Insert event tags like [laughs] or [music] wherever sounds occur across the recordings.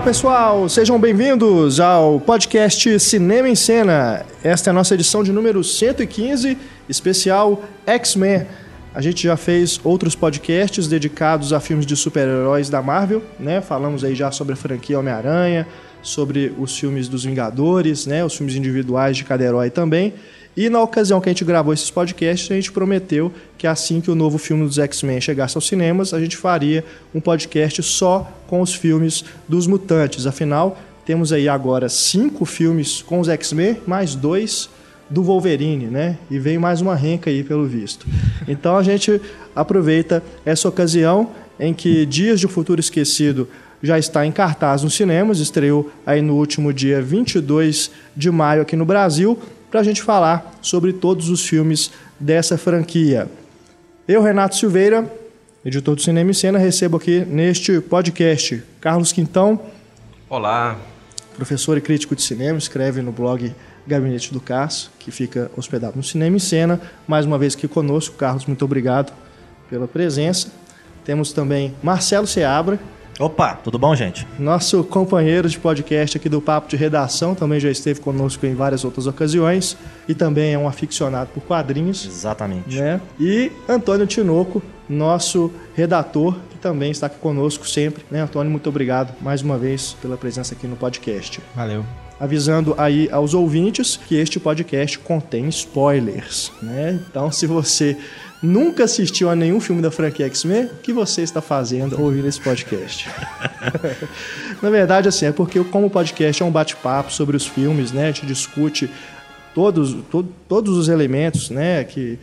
Olá pessoal, sejam bem-vindos ao podcast Cinema em Cena. Esta é a nossa edição de número 115, especial X-Men. A gente já fez outros podcasts dedicados a filmes de super-heróis da Marvel, né? Falamos aí já sobre a franquia Homem-Aranha, sobre os filmes dos Vingadores, né? Os filmes individuais de cada herói também. E na ocasião que a gente gravou esses podcasts, a gente prometeu que assim que o novo filme dos X-Men chegasse aos cinemas, a gente faria um podcast só com os filmes dos mutantes. Afinal, temos aí agora cinco filmes com os X-Men, mais dois do Wolverine, né? E vem mais uma renca aí, pelo visto. Então a gente aproveita essa ocasião em que Dias de Futuro Esquecido já está em cartaz nos cinemas, estreou aí no último dia 22 de maio aqui no Brasil para a gente falar sobre todos os filmes dessa franquia. Eu, Renato Silveira, editor do Cinema e Cena, recebo aqui neste podcast Carlos Quintão. Olá. Professor e crítico de cinema, escreve no blog Gabinete do Cássio, que fica hospedado no Cinema e Cena. Mais uma vez aqui conosco, Carlos, muito obrigado pela presença. Temos também Marcelo Seabra, Opa, tudo bom, gente? Nosso companheiro de podcast aqui do Papo de Redação, também já esteve conosco em várias outras ocasiões e também é um aficionado por quadrinhos. Exatamente. Né? E Antônio Tinoco, nosso redator, que também está aqui conosco sempre. Né, Antônio, muito obrigado mais uma vez pela presença aqui no podcast. Valeu avisando aí aos ouvintes que este podcast contém spoilers, né? Então, se você nunca assistiu a nenhum filme da franquia X-Men, o que você está fazendo ouvindo esse podcast? [laughs] Na verdade, assim, é porque como o podcast é um bate-papo sobre os filmes, né? A gente discute todos, to, todos os elementos, né? Que,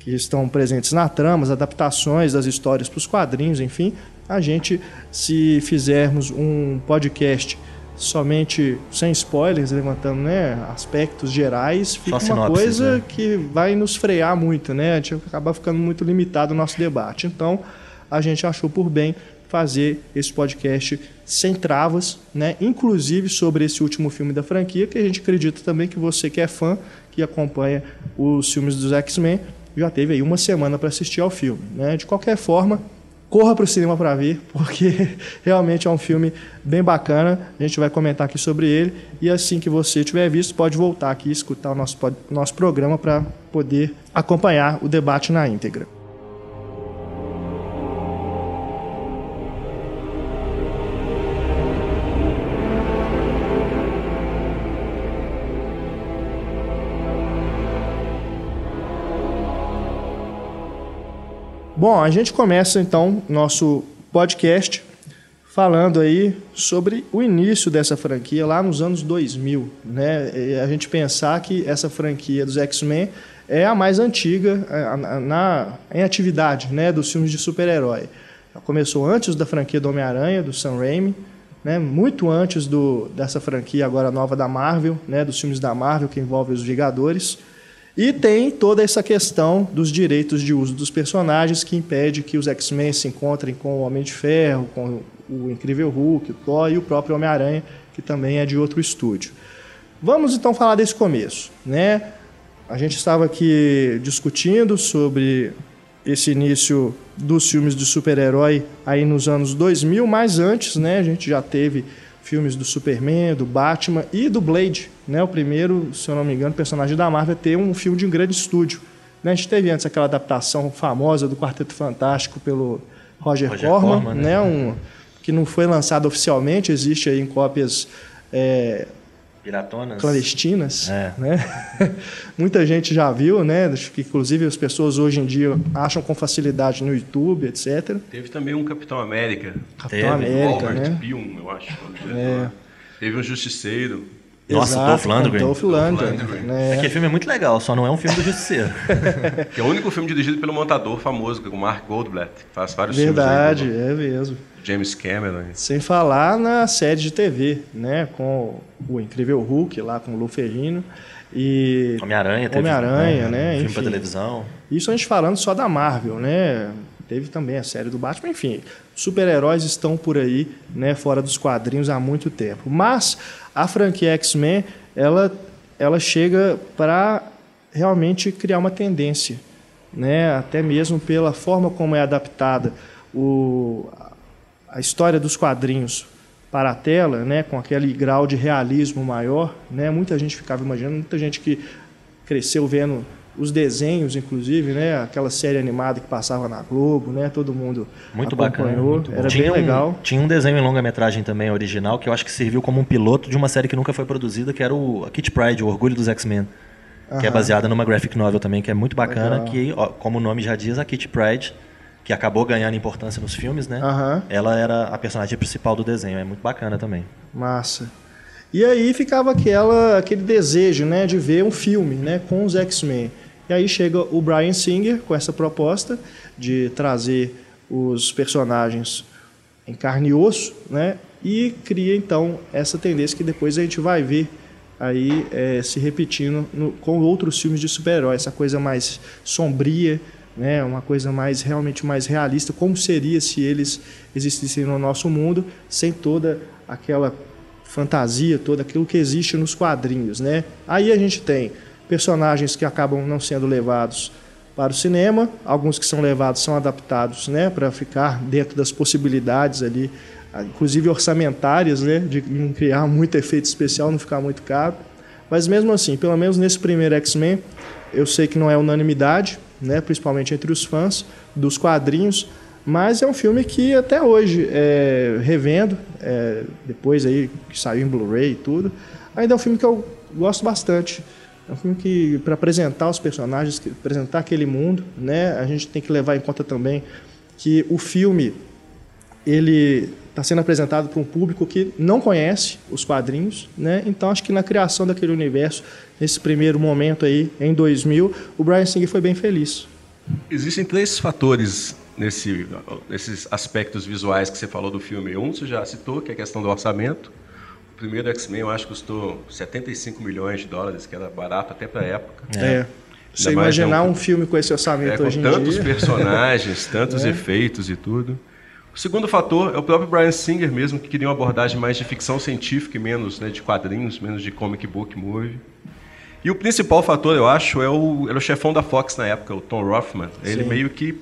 que estão presentes na trama, as adaptações das histórias para os quadrinhos, enfim. A gente, se fizermos um podcast somente sem spoilers, levantando né, aspectos gerais, fica uma coisa né? que vai nos frear muito, né? A gente acaba ficando muito limitado no nosso debate. Então, a gente achou por bem fazer esse podcast sem travas, né? Inclusive sobre esse último filme da franquia, que a gente acredita também que você que é fã, que acompanha os filmes dos X-Men, já teve aí uma semana para assistir ao filme, né? De qualquer forma, corra para o cinema para ver, [laughs] porque realmente é um filme bem bacana. A gente vai comentar aqui sobre ele e assim que você tiver visto, pode voltar aqui e escutar o nosso, nosso programa para poder acompanhar o debate na íntegra. Bom, a gente começa então nosso podcast falando aí sobre o início dessa franquia lá nos anos 2000, né? E a gente pensar que essa franquia dos X-Men é a mais antiga na, em atividade, né, dos filmes de super-herói. Começou antes da franquia do Homem-Aranha, do Sam Raimi, né, muito antes do, dessa franquia agora nova da Marvel, né, dos filmes da Marvel que envolvem os Vingadores. E tem toda essa questão dos direitos de uso dos personagens que impede que os X-Men se encontrem com o Homem de Ferro, com o Incrível Hulk, o Thor e o próprio Homem-Aranha, que também é de outro estúdio. Vamos então falar desse começo, né? A gente estava aqui discutindo sobre esse início dos filmes de super-herói aí nos anos 2000, mas antes, né, a gente já teve filmes do Superman, do Batman e do Blade, né? O primeiro, se eu não me engano, personagem da Marvel a ter um filme de um grande estúdio. Né? A gente teve antes aquela adaptação famosa do Quarteto Fantástico pelo Roger, Roger Corman, Corman, né? né? Um, que não foi lançado oficialmente, existe aí em cópias é, Piratonas. clandestinas, é. né? [laughs] Muita gente já viu, né? Que inclusive as pessoas hoje em dia acham com facilidade no YouTube, etc. Teve também um Capitão América. Capitão Teve. América, Albert né? Pilm, eu acho. É. Teve um Justiceiro. Nossa, Exato, Dolph Lundgren. Dolph Lundgren. Né? Aquele filme é muito legal, só não é um filme do Justiceiro. [laughs] que é o único filme dirigido pelo montador famoso, o Mark Goldblatt, faz vários Verdade, filmes. Verdade, é mesmo. James Cameron. Sem falar na série de TV, né? Com o Incrível Hulk lá com o Lou Ferrino. E Homem-Aranha, Homem-Aranha, né? né? Filme para televisão. Isso a gente falando só da Marvel, né? Teve também a série do Batman, enfim. Super-heróis estão por aí, né, fora dos quadrinhos há muito tempo. Mas a franquia X-Men, ela ela chega para realmente criar uma tendência, né? Até mesmo pela forma como é adaptada o, a história dos quadrinhos para a tela, né, com aquele grau de realismo maior, né? Muita gente ficava imaginando, muita gente que cresceu vendo os desenhos, inclusive, né? Aquela série animada que passava na Globo, né? Todo mundo Muito acompanhou. bacana. muito. Era tinha bem um, legal. Tinha um desenho em longa-metragem também original que eu acho que serviu como um piloto de uma série que nunca foi produzida, que era o a Kit Pride, o Orgulho dos X-Men. Que é baseada numa graphic novel também, que é muito bacana, Legal. que, ó, como o nome já diz, a Kit Pride, que acabou ganhando importância nos filmes, né? Aham. Ela era a personagem principal do desenho, é muito bacana também. Massa. E aí ficava aquela, aquele desejo, né, de ver um filme, né, com os X-Men. E aí chega o Brian Singer com essa proposta de trazer os personagens em carne e osso, né, e cria então essa tendência que depois a gente vai ver aí eh, se repetindo no- com outros filmes de super-herói, essa coisa mais sombria, né, uma coisa mais realmente mais realista, como seria se eles existissem no nosso mundo sem toda aquela fantasia, todo aquilo que existe nos quadrinhos, né? Aí a gente tem personagens que acabam não sendo levados para o cinema, alguns que são levados são adaptados, né, para ficar dentro das possibilidades ali, ah, inclusive orçamentárias, né, de não criar [laughs] muito efeito especial, não ficar muito caro. Mas mesmo assim, pelo menos nesse primeiro X-Men, eu sei que não é unanimidade, né, principalmente entre os fãs dos quadrinhos, mas é um filme que até hoje, é, revendo, é, depois aí que saiu em Blu-ray e tudo, ainda é um filme que eu gosto bastante. É um filme que, para apresentar os personagens, apresentar aquele mundo, né, a gente tem que levar em conta também que o filme ele está sendo apresentado para um público que não conhece os quadrinhos, né? Então acho que na criação daquele universo, nesse primeiro momento aí, em 2000, o Brian Singer foi bem feliz. Existem três fatores nesse, nesses aspectos visuais que você falou do filme. Um você já citou, que é a questão do orçamento. O primeiro X-Men, eu acho que custou 75 milhões de dólares, que era barato até para a época. É. Você Ainda mais imaginar é um- um filme com esse É, orçamento com hoje em tantos dia. personagens, [laughs] tantos É. efeitos e tudo. O segundo fator é o próprio Brian Singer mesmo, que queria uma abordagem mais de ficção científica e menos né, de quadrinhos, menos de comic book movie. E o principal fator, eu acho, é o, era o chefão da Fox na época, o Tom Rothman. Ele Sim. meio que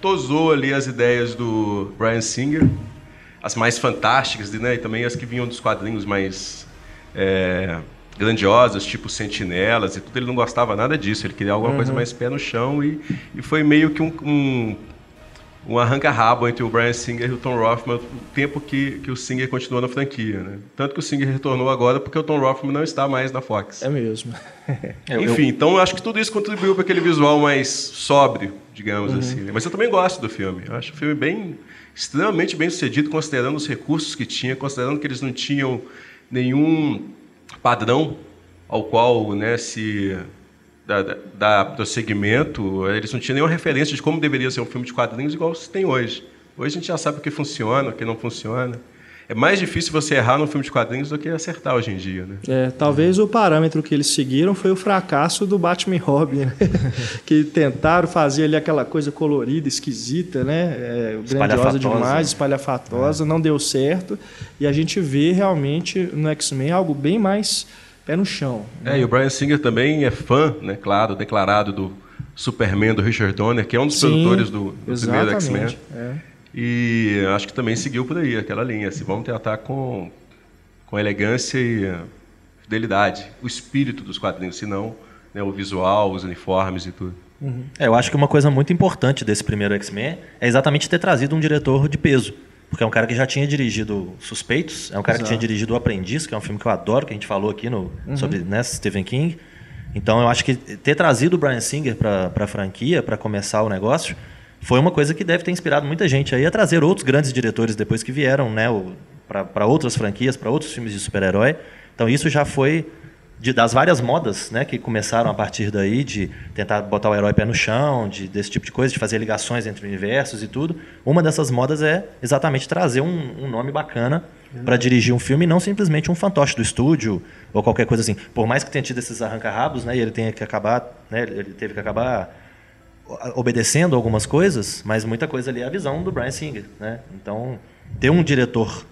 tosou ali as ideias do Brian Singer, as mais fantásticas né, e também as que vinham dos quadrinhos mais é, grandiosas, tipo Sentinelas e tudo. Ele não gostava nada disso, ele queria alguma coisa mais pé no chão e, e foi meio que um, um, um arranca-rabo entre o Brian Singer e o Tom Rothman o tempo que, que o Singer continuou na franquia. Né? Tanto que o Singer retornou agora porque o Tom Rothman não está mais na Fox. É mesmo. [laughs] Eu- eu- Enfim, então eu acho que tudo isso contribuiu para aquele visual mais sóbrio, digamos Uhum. assim. né? Mas eu também gosto do filme. Eu acho o filme bem, extremamente bem sucedido, considerando os recursos que tinha, considerando que eles não tinham nenhum padrão ao qual né, se dá, dá- dá prosseguimento. Eles não tinham nenhuma referência de como deveria ser um filme de quadrinhos igual se tem hoje. Hoje a gente já sabe o que funciona, o que não funciona. É mais difícil você errar num filme de quadrinhos do que acertar hoje em dia, né? É, talvez o parâmetro que eles seguiram foi o fracasso do Batman e Robin, né? [laughs] que tentaram fazer ali aquela coisa colorida, esquisita, né? É, grandiosa Espalhafatosa. demais, espalhafatosa, não deu certo. E a gente vê realmente no X-Men algo bem mais pé no chão. É, e o Brian Singer também é fã, né, claro, declarado do Superman do Richard Donner, que é um dos Sim, produtores do, do primeiro X-Men. É. E acho que também seguiu por aí aquela linha. Assim, vamos tratar com, com elegância e eh, fidelidade, o espírito dos quadrinhos, se não né, o visual, os uniformes e tudo. É, eu acho que uma coisa muito importante desse primeiro X-Men é exatamente ter trazido um diretor de peso. Porque é um cara que já tinha dirigido Suspeitos, é um cara que tinha dirigido O Aprendiz, que é um filme que eu adoro, que a gente falou aqui no, sobre né, Stephen King. Então eu acho que ter trazido o Brian Singer para a franquia, para começar o negócio, foi uma coisa que deve ter inspirado muita gente aí a trazer outros grandes diretores depois que vieram né, para outras franquias, para outros filmes de super-herói. Então isso já foi de, das várias modas né, que começaram a partir daí, de tentar botar o herói pé no chão, de, desse tipo de coisa, de fazer ligações entre universos e tudo. Uma dessas modas é exatamente trazer um, um nome bacana para dirigir um filme e não simplesmente um fantoche do estúdio ou qualquer coisa assim. Por mais que tenha tido esses arranca-rabos, né, e ele tenha que acabar, né, ele teve que acabar obedecendo algumas coisas, mas muita coisa ali é a visão do Brian Singer, né? Então, ter um diretor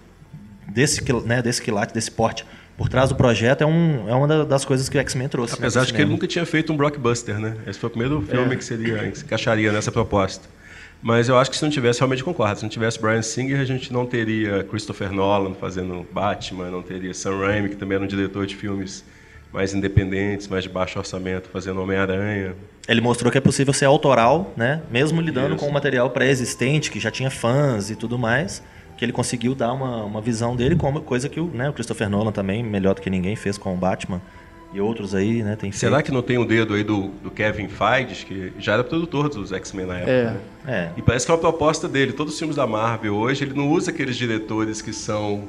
desse, né, desse quilate, desse porte, por trás do projeto é, um, é uma da- das coisas que o X-Men trouxe. né, Apesar pro de que ele nunca tinha feito um blockbuster, né? Esse foi o primeiro filme que, seria, que se encaixaria nessa proposta. Mas eu acho que se não tivesse, realmente concordo. Se não tivesse Brian Singer, a gente não teria Christopher Nolan fazendo Batman, não teria Sam Raimi, que também era um diretor de filmes mais independentes, mais de baixo orçamento, fazendo Homem-Aranha. Ele mostrou que é possível ser autoral, né? Mesmo lidando Isso. com um material pré-existente, que já tinha fãs e tudo mais, que ele conseguiu dar uma, uma visão dele, como coisa que o, né, o Christopher Nolan também, melhor do que ninguém, fez com o Batman e outros aí, né? Tem Será feito. que não tem um dedo aí do, do Kevin Feige, que já era produtor dos X-Men na época? É. né? É. E parece que é uma proposta dele. Todos os filmes da Marvel hoje, ele não usa aqueles diretores que são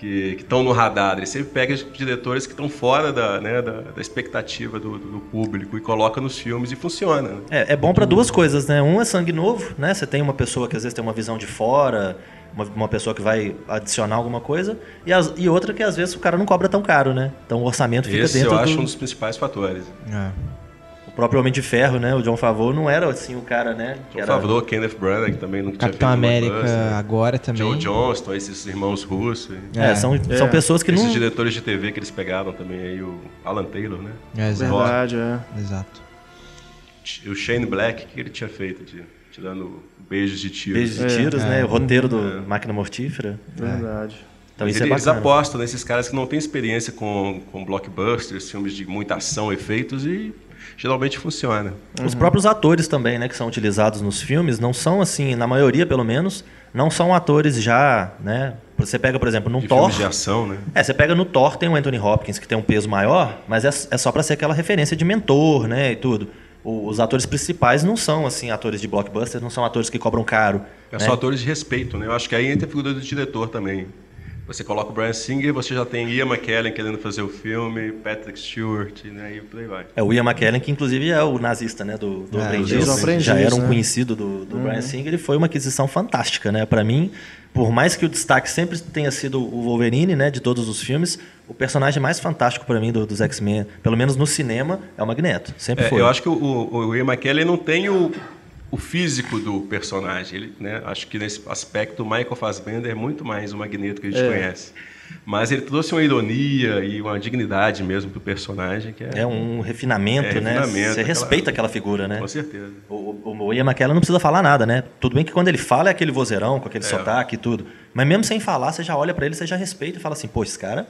que estão no radar. Ele sempre pega os diretores que estão fora da, né, da, da expectativa do, do público e coloca nos filmes e funciona. né? É, é bom para duas coisas, né? Um é sangue novo, né? Você tem uma pessoa que às vezes tem uma visão de fora, uma, uma pessoa que vai adicionar alguma coisa, e, as- e outra que às vezes o cara não cobra tão caro, né? Então o orçamento fica Esse dentro eu acho do... um dos principais fatores. É. O próprio Homem de Ferro, né? O John Favreau não era assim o cara, né? que John era- Favreau, Kenneth Branagh, que também não tinha Capitão feito América blockbuster. agora também. Joe Johnston, esses irmãos russos. É, É. são, É. são pessoas que esses não... diretores de TV que eles pegaram também aí, o Alan Taylor, né? É, exato. Verdade, é. exato. O Shane Black, o que ele tinha feito? De, tirando beijos de tiro. Beijos de É. tiros, né? É. O roteiro do Máquina Mortífera. Verdade. Então Mas isso é eles bacana. apostam nesses caras que não têm experiência com, com blockbusters, filmes de muita ação, efeitos, e geralmente funciona. Os próprios atores também, né, que são utilizados nos filmes, não são assim, na maioria pelo menos, não são atores já, né? Você pega, por exemplo, no De Thor. de ação, né? É, você pega no Thor, tem o Anthony Hopkins, que tem um peso maior, mas é, é só pra ser aquela referência de mentor, né, e tudo. Os atores principais não são, assim, atores de blockbuster, não são atores que cobram caro. É né? só atores de respeito, né? Eu acho que aí entra a figura do diretor também. Você coloca o Brian Singer, você já tem Ian McKellen querendo fazer o filme, Patrick Stewart, né? E por aí vai. É o Ian McKellen, que inclusive é o nazista, né, do, do É, aprendiz. Aprendiz, Já era um né? conhecido do, do Brian Singer e foi uma aquisição fantástica, né? Para mim, por mais que o destaque sempre tenha sido o Wolverine, né, de todos os filmes, o personagem mais fantástico para mim do- dos X-Men, pelo menos no cinema, é o Magneto. Sempre É, foi. eu acho que o, o, o Ian McKellen não tem o, o físico do personagem. Ele, né, acho que nesse aspecto o Michael Fassbender é muito mais o Magneto que a gente É. conhece. Mas ele trouxe uma ironia e uma dignidade mesmo pro personagem que é, É um refinamento, É, né? refinamento, Você aquela- respeita aquela figura, né? com certeza. O, o, o Ian McKellen não precisa falar nada, né? Tudo bem que quando ele fala é aquele vozeirão, com aquele É. sotaque e tudo. Mas mesmo sem falar, você já olha pra ele, você já respeita e fala assim, pô, esse cara,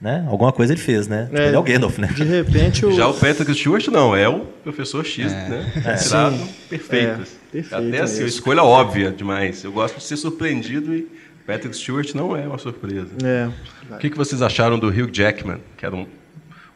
né? Alguma coisa ele fez, né? Tipo, É. ele é o Gandalf, né? De repente o. Já o Patrick Stewart não, é o professor X, né? Tirado Sim. perfeito. É, perfeito Até assim, mesmo. escolha óbvia demais. Eu gosto de ser surpreendido e Patrick Stewart não é uma surpresa. É. O que, que vocês acharam do Hugh Jackman, que era um,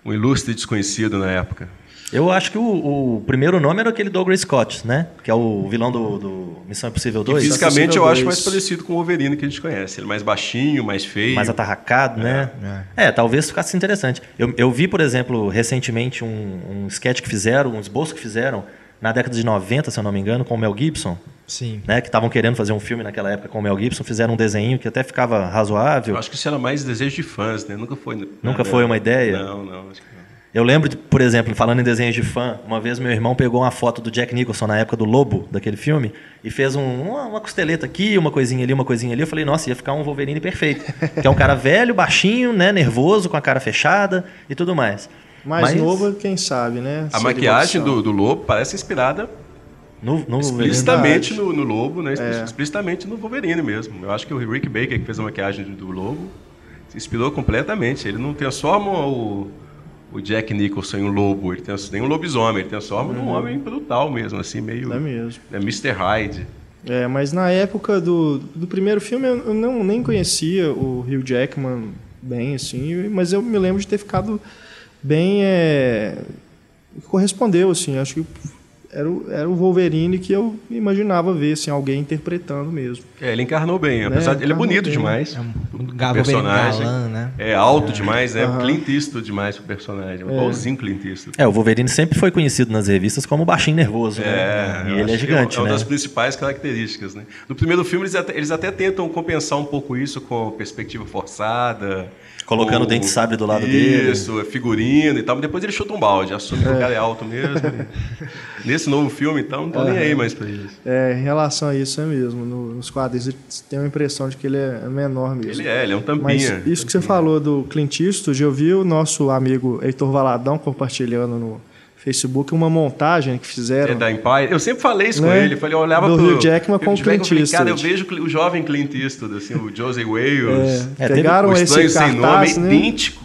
um ilustre desconhecido na época? Eu acho que o, o primeiro nome era aquele Douglas Scott, né? Que é o vilão do, do Missão Impossível Que 2. fisicamente eu Assassino acho mais parecido com o Wolverine que a gente conhece. Ele é mais baixinho, mais feio. mais atarracado, né? É. talvez ficasse interessante. Eu, eu vi, por exemplo, recentemente um, um sketch que fizeram, um esboço que fizeram na década de 90, se eu não me engano, com o Mel Gibson, Sim. né? Que estavam querendo fazer um filme naquela época com o Mel Gibson, fizeram um desenho que até ficava razoável. Eu acho que isso era mais desejo de fãs, né? Nunca foi. Nunca foi uma ideia? Não, não, acho que não. Eu lembro, de, por exemplo, falando em desenhos de fã, uma vez meu irmão pegou uma foto do Jack Nicholson na época do Lobo, daquele filme, e fez um- uma, uma costeleta aqui, uma coisinha ali, uma coisinha ali. Eu falei, nossa, ia ficar um Wolverine perfeito. [laughs] que é um cara velho, baixinho, né, nervoso, com a cara fechada e tudo mais. Mais Mas novo, quem sabe, né? A maquiagem do, do lobo parece inspirada No, no explicitamente no, no lobo, né? É. Explicitamente no Wolverine mesmo. Eu acho que o Rick Baker, que fez a maquiagem do lobo, se inspirou completamente. Ele não transforma o, o Jack Nicholson em um lobo, ele trans- nem um lobisomem, ele transforma num homem brutal mesmo, assim, meio. É mesmo. É Mr. Hyde. É, mas na época do, do primeiro filme eu eu não, nem conhecia o Hugh Jackman bem, assim, mas eu me lembro de ter ficado bem. É, correspondeu, assim, acho que era o, era o Wolverine que eu imaginava ver, assim, alguém interpretando mesmo. É, ele encarnou bem, apesar de ele é bonito bem. demais. É um o Gabo personagem. galã, né? É alto demais, né? Aham. Clint Eastwood demais pro personagem. Igualzinho Clint Eastwood. É, o Wolverine sempre foi conhecido nas revistas como baixinho nervoso, né? É, E ele é que gigante, é uma né? das principais características, né? No primeiro filme eles até, eles até tentam compensar um pouco isso com perspectiva forçada, Colocando o dente sabre do lado isso, dele. Isso, é figurino e tal, mas depois ele chuta um balde, assume que o cara é alto mesmo. [laughs] Nesse novo filme, então, não tô nem aí mais pra isso. É, em relação a isso é mesmo. no- nos quadrinhos você tem a impressão de que ele é menor mesmo. Ele é, ele é um Mas tampinha. isso que você falou do Clint Eastwood, eu vi o nosso amigo Heitor Valadão compartilhando no Facebook uma montagem que fizeram. É da Empire. Eu sempre falei isso com Né? ele. Eu falei, eu olhava Do pro Hugh Jackman com o Hugh Clint falei, Cara, eu Eastwood. vejo o jovem Clint Eastwood, assim, o Josie Wales. É, É, pegaram o esse Estranho Sem Nome, cartaz, é né? idêntico.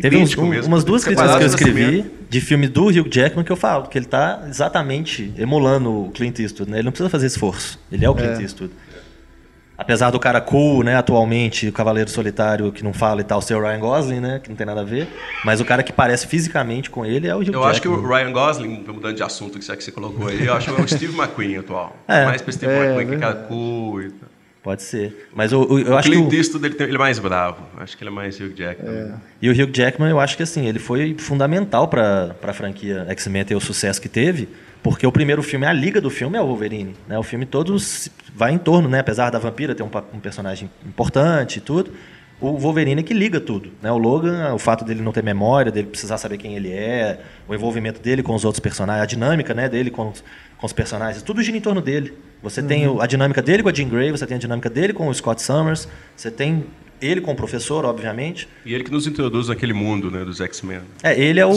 Teve uns- um- umas duas críticas que eu escrevi de filme do Hugh Jackman que eu falo, que ele tá exatamente emulando o Clint Eastwood, né? Ele não precisa fazer esforço. Ele é o Clint Eastwood. Apesar do cara cool, né, atualmente, o Cavaleiro Solitário que não fala e tal, ser o Ryan Gosling, né, que não tem nada a ver, mas o cara que parece fisicamente com ele é o Hugh Eu Jackman. acho que o Ryan Gosling, mudando de assunto, que já que você colocou aí, eu acho que é o Steve McQueen atual. É. Mais pra Steve É, McQueen, que é cara cool e tal. Pode ser. Mas eu, eu, eu O acho que Clint o, Eastwood, ele, tem- ele é mais bravo. Acho que ele é mais Hugh Jackman. E o Hugh Jackman, eu acho que assim, ele foi fundamental para a franquia X-Men ter o sucesso que teve, porque o primeiro filme, a liga do filme é o Wolverine, né? O filme todo vai em torno, né? Apesar da vampira ter um, um personagem importante e tudo, o Wolverine é que liga tudo, né? O Logan, o fato dele não ter memória, dele precisar saber quem ele é, o envolvimento dele com os outros personagens, a dinâmica, né, dele com, os- com os personagens, tudo gira em torno dele. Você tem o- a dinâmica dele com a Jean Grey, você tem a dinâmica dele com o Scott Summers, você tem ele com o professor, obviamente, E ele que nos introduz naquele mundo né, dos X-Men. é, ele é o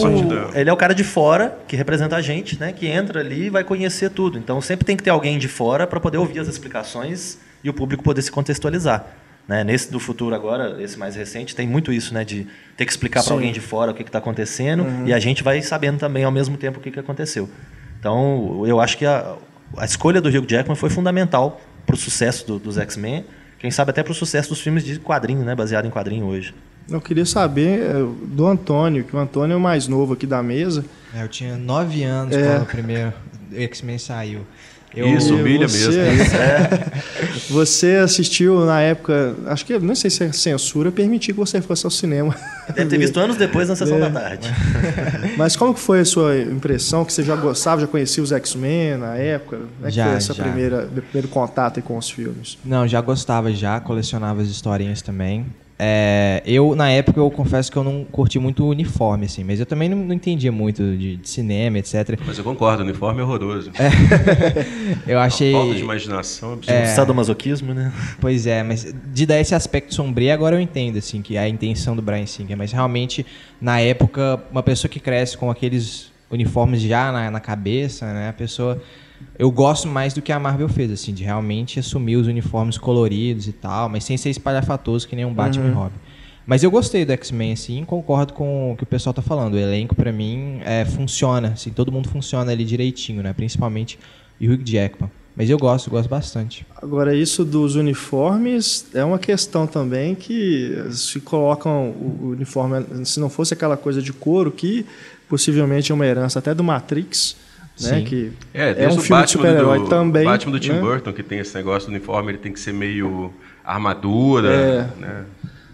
ele é o cara de fora que representa a gente, né? Que entra ali e vai conhecer tudo. Então sempre tem que ter alguém de fora para poder ouvir as explicações e o público poder se contextualizar. Né? Nesse do futuro agora, esse mais recente, tem muito isso, né? De ter que explicar para alguém de fora o que está acontecendo e a gente vai sabendo também ao mesmo tempo o que, que aconteceu. Então eu acho que a, a escolha do Hugh Jackman foi fundamental para o sucesso do- dos X-Men. Quem sabe até para o sucesso dos filmes de quadrinho, né? Baseado em quadrinho hoje. Eu queria saber é, do Antônio, que o Antônio é o mais novo aqui da mesa. É, eu tinha nove anos É. quando o primeiro X-Men saiu. Eu, Isso, humilha você, mesmo. [laughs] [laughs] Você assistiu na época, acho que não sei se é censura, permitir que você fosse ao cinema. Deve ter visto anos depois na sessão É. da tarde. [laughs] Mas como que foi a sua impressão? Que você já gostava, já conhecia os X-Men na época? Como é que Já, foi essa já. primeira, primeiro contato com os filmes? Não, já gostava já, colecionava as historinhas também. É, eu, na época, eu confesso que eu não curti muito o uniforme, assim, mas eu também não, não entendia muito de, de cinema, etc. Mas eu concordo, o uniforme é horroroso. [laughs] Eu achei. Falta de imaginação absurda. É. Sadomasoquismo, né? Pois é, mas de dar esse aspecto sombrio, agora eu entendo, assim, que é a intenção do Brian Singer. Mas realmente, na época, uma pessoa que cresce com aqueles uniformes já na, na cabeça, né? A pessoa. Eu gosto mais do que a Marvel fez, assim, de realmente assumir os uniformes coloridos e tal, mas sem ser espalhafatoso que nem um Batman e Robin. Mas eu gostei do X-Men, assim, concordo com o que o pessoal tá falando. O elenco, pra mim, é, funciona, assim, todo mundo funciona ali direitinho, né? Principalmente o Hugh Jackman. Mas eu gosto, gosto bastante. Agora, isso dos uniformes é uma questão também que se colocam o uniforme, se não fosse aquela coisa de couro, que possivelmente é uma herança até do Matrix, né? Sim. Que É, é um o filme de Batman super-herói do, também. Batman do Tim né? Burton, que tem esse negócio do uniforme, ele tem que ser meio armadura, É. né?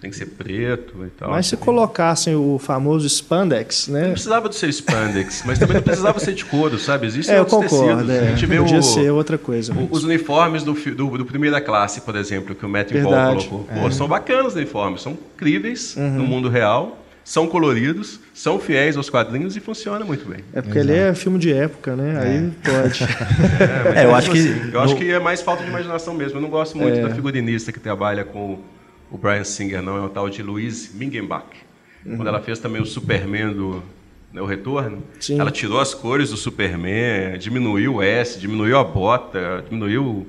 Tem que ser preto e tal. Mas se colocassem o famoso spandex, né? Não precisava de ser spandex, mas também não precisava ser de couro, sabe? Existem É, eu outros concordo. tecidos. É. A gente vê Podia o, ser outra coisa. o- os uniformes do, do, do Primeira Classe, por exemplo, que o Matthew Paul Verdade. colocou. Pô, São bacanas os uniformes, são incríveis Uhum. no mundo real, são coloridos, são fiéis aos quadrinhos e funciona muito bem. É porque ele é filme de época, né? Aí pode. [laughs] É, [laughs] É, eu acho que assim, eu acho no- que é mais falta de imaginação mesmo. Eu não gosto muito É. da figurinista que trabalha com o Brian Singer, não. É o tal de Louise Mingenbach. Uhum. Quando ela fez também o Superman do né, o Retorno, Sim. ela tirou as cores do Superman, diminuiu o S, diminuiu a bota, diminuiu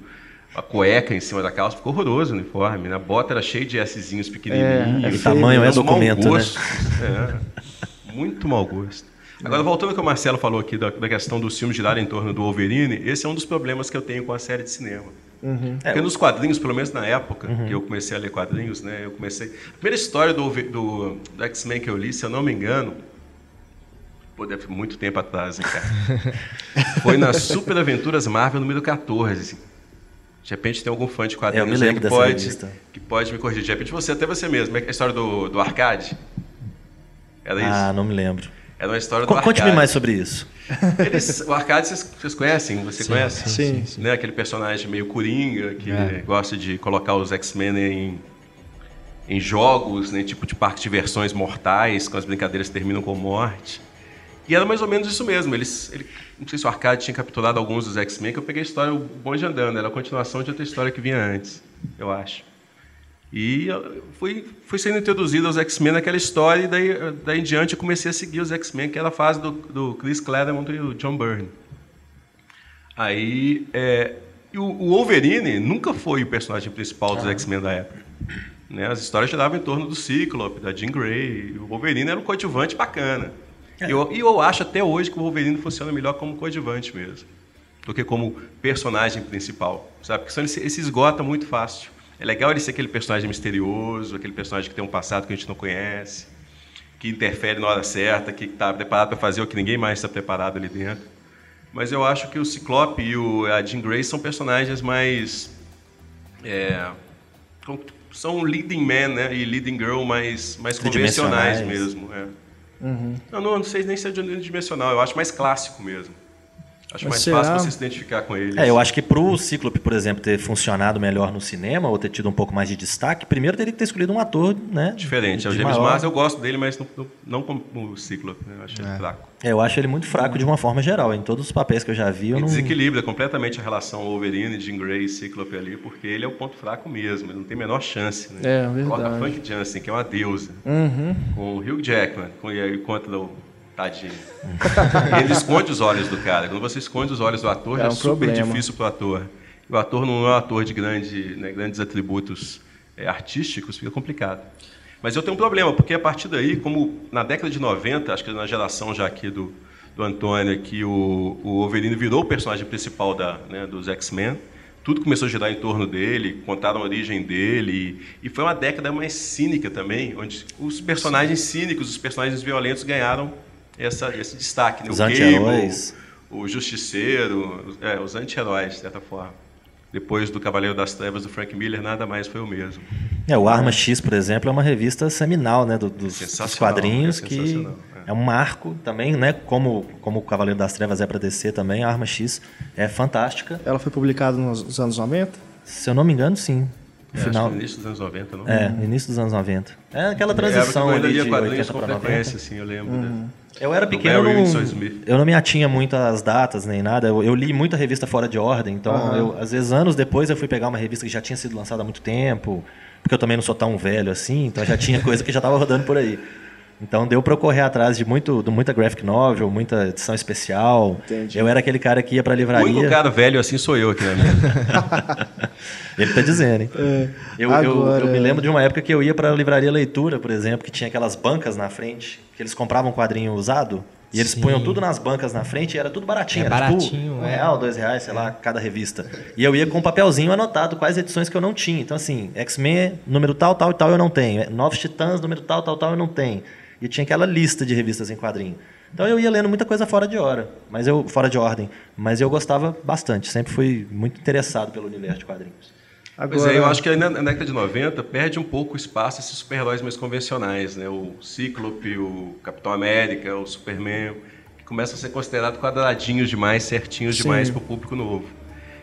a cueca em cima da calça. Ficou horroroso o uniforme. Né? A bota era cheia de Szinhos pequenininhos. É, é O tamanho é Uns mau documento, né? gosto. É, muito mau gosto. Agora, voltando ao que o Marcelo falou aqui da, da questão dos filmes girarem em torno do Wolverine, esse é um dos problemas que eu tenho com a série de cinema. Porque nos quadrinhos, pelo menos na época que eu comecei a ler quadrinhos, né, eu comecei. A primeira história do, do, do X-Men que eu li, se eu não me engano, pô, deve muito tempo atrás, hein, cara. [laughs] Foi na Super Aventuras Marvel número 14. De repente tem algum fã de quadrinhos É, eu me aí lembro que dessa pode, revista. que pode me corrigir. De repente você, até você mesmo. É a história do, do arcade? Era isso? Ah, não me lembro. Era uma história do. Conte-me mais sobre isso. Eles, o arcade vocês, vocês conhecem? Você conhece? Sim. Né? Aquele personagem meio coringa que É. gosta de colocar os X-Men em, em jogos, né? tipo de parque de diversões mortais, com as brincadeiras que terminam com morte. E era mais ou menos isso mesmo. Eles, ele, não sei se o arcade tinha capturado alguns dos X-Men, que eu peguei a história O Bonde Andando. Era a continuação de outra história que vinha antes, eu acho. E eu fui, fui sendo introduzido aos X-Men naquela história, e daí, daí em diante eu comecei a seguir os X-Men, que era a fase do, do Chris Claremont e o John Byrne. Aí, é, o, o Wolverine nunca foi o personagem principal dos X-Men da época. Né? As histórias giravam em torno do Cíclope, da Jean Grey. O Wolverine era um coadjuvante bacana. E eu, eu acho até hoje que o Wolverine funciona melhor como coadjuvante mesmo, do que como personagem principal, sabe? Porque senão ele se, ele se esgota muito fácil. É legal ele ser aquele personagem misterioso, aquele personagem que tem um passado que a gente não conhece, que interfere na hora certa, que está preparado para fazer o que ninguém mais está preparado ali dentro. Mas eu acho que o Ciclope e o, a Jean Grey são personagens mais. É, são leading man né, e leading girl mais, mais convencionais mesmo. É. Uhum. Eu não, não sei nem se é dimensional, eu acho mais clássico mesmo. Acho Mas mais será? fácil você se identificar com ele. É, eu acho que para o Cíclope, por exemplo, ter funcionado melhor no cinema ou ter tido um pouco mais de destaque, primeiro teria que ter escolhido um ator, né? Diferente. É o James Mars eu gosto dele, mas não, não como o Cíclope. Né? Eu acho é. ele fraco. É, eu acho ele muito fraco de uma forma geral. Em todos os papéis que eu já vi, eu ele não... desequilibra completamente a relação Wolverine, Jean Grey e Cíclope ali, porque ele é o ponto fraco mesmo. Ele não tem a menor chance. Né? É, verdade. Coloca Frank Jansen, que é uma deusa, uhum. com o Hugh Jackman, com, contra o Tadinho. [laughs] Ele esconde os olhos do cara. Quando você esconde os olhos do ator, é, um super problema. difícil para o ator. O ator não é um ator de grande, né, grandes atributos é, artísticos, fica complicado. Mas eu tenho um problema, porque a partir daí, como na década de 90, acho que na geração já aqui do, do Antônio, aqui, o, o Wolverine virou o personagem principal da, né, dos X-Men, tudo começou a girar em torno dele, contaram a origem dele, e, foi uma década mais cínica também, onde os personagens cínicos, os personagens violentos ganharam essa, esse destaque. Né? Os anti-heróis. O, Justiceiro, é, os anti-heróis, de certa forma. Depois do Cavaleiro das Trevas do Frank Miller, nada mais foi o mesmo. É, o Arma X, por exemplo, é uma revista seminal né, do, dos, dos, quadrinhos, é que é. é. um marco também, né, como, como o Cavaleiro das Trevas é para descer também, a Arma X é fantástica. Ela foi publicada nos anos 90? Se eu não me engano, sim. No é, final... início dos anos 90, não? É, início dos anos 90. É aquela transição é, ali de 80 para 90. Assim, eu lembro. Uhum. Né? Eu era pequeno, eu não, eu não me atinha muito às datas nem nada. Eu, eu li muita revista fora de ordem, então uhum. eu, às vezes anos depois eu fui pegar uma revista que já tinha sido lançada há muito tempo, porque eu também não sou tão velho assim, então já tinha coisa que já estava rodando por aí. Então deu para eu correr atrás de muito, de muita graphic novel, muita edição especial. Entendi. Eu era aquele cara que ia para a livraria. O único cara velho assim sou eu aqui na [laughs] mesa. Ele tá dizendo, hein? É, eu, agora... eu, eu, me lembro de uma época que eu ia para a livraria leitura, por exemplo, que tinha aquelas bancas na frente, que eles compravam um quadrinho usado. E eles Sim. punham tudo nas bancas na frente e era tudo baratinho. É era baratinho, tipo, um é. real, dois reais, sei lá, cada revista. E eu ia com um papelzinho anotado quais edições que eu não tinha. Então, assim, X-Men, número tal, tal e tal eu não tenho. Novos Titãs, número tal, tal, tal eu não tenho. E tinha aquela lista de revistas em quadrinho. Então eu ia lendo muita coisa fora de hora, mas eu fora de ordem, mas eu gostava bastante, sempre fui muito interessado pelo universo de quadrinhos. Agora... Pois é, eu acho que na, na década de 90 perde um pouco o espaço esses super-heróis mais convencionais, né? O Cíclope, o Capitão América, o Superman, que começam a ser considerados quadradinhos demais, certinhos Sim. demais para o público novo.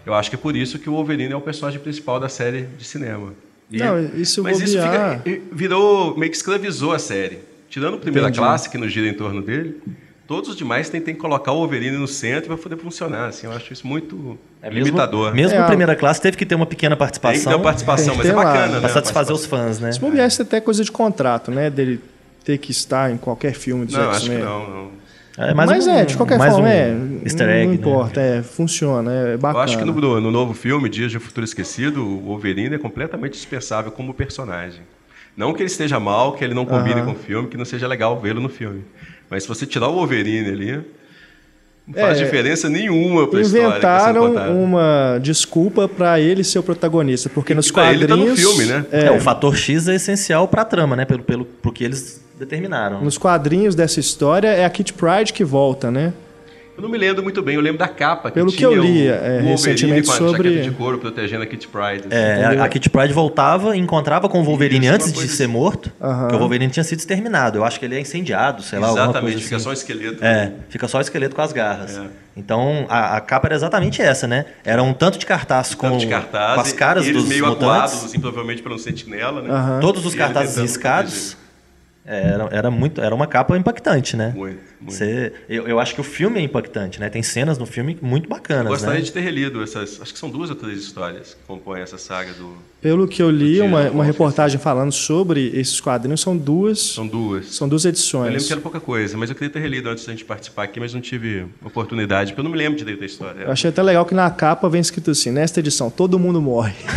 Eu acho que é por isso que o Wolverine é o personagem principal da série de cinema. E, não, isso mas isso fica, virou, meio que escravizou a série. Tirando a primeira Entendi. classe, que não gira em torno dele, todos os demais tem, tem que colocar o Wolverine no centro para poder funcionar. Assim, eu acho isso muito é limitador. Mesmo, mesmo é, a primeira classe teve que ter uma pequena participação. Tem que ter uma participação, mas é bacana, né? Para satisfazer os fãs, né? Se bobear, isso é até coisa de contrato, né? Dele ter que estar em qualquer filme do Não, acho que não, não. É, mas um, é, de qualquer forma, um é, easter egg, não né? importa, né? é, funciona, é bacana. Eu acho que no, no novo filme, Dias de um Futuro Esquecido, o Wolverine é completamente dispensável como personagem. Não que ele esteja mal, que ele não combine uhum. com o filme, que não seja legal vê-lo no filme. Mas se você tirar o Wolverine ali, não faz é, diferença nenhuma para. Inventaram uma desculpa para ele ser o protagonista, porque nos quadrinhos... Ele tá no filme, né? É, é o fator X é essencial para a trama, né? Pelo, pelo, porque eles determinaram. Nos quadrinhos dessa história é a Kit Pride que volta, né? Eu não me lembro muito bem, eu lembro da capa. Que Pelo que eu li é, recentemente com a sobre. de couro protegendo a Kit Pride. Assim. É, a, a Kit Pride voltava, encontrava com o Wolverine Isso, antes de ser morto, porque o Wolverine tinha sido exterminado. Eu acho que ele é incendiado, sei lá. Exatamente, fica assim. só o esqueleto. É, fica só o esqueleto com as garras. É. Então a, a, capa era exatamente essa, né? Era um tanto de cartaz, um com, de cartaz, com as caras e, e dos meio mutantes. acuados, assim, provavelmente pelo sentinela, né? Todos os cartazes riscados. Era, era, muito, era uma capa impactante, né? Muito, muito. Você, eu, eu acho que o filme é impactante, né? Tem cenas no filme muito bacanas, Gostaria né? de ter relido essas. Acho que são duas ou três histórias que compõem essa saga do. Pelo que eu li, uma, eu uma reportagem falando sobre esses quadrinhos são duas, São duas. são duas Eu lembro edições. que era pouca coisa, mas eu queria ter relido antes da gente participar aqui, mas não tive oportunidade, porque eu não me lembro direito da história. Eu achei até legal que na capa vem escrito assim, nesta edição, todo mundo morre. [laughs]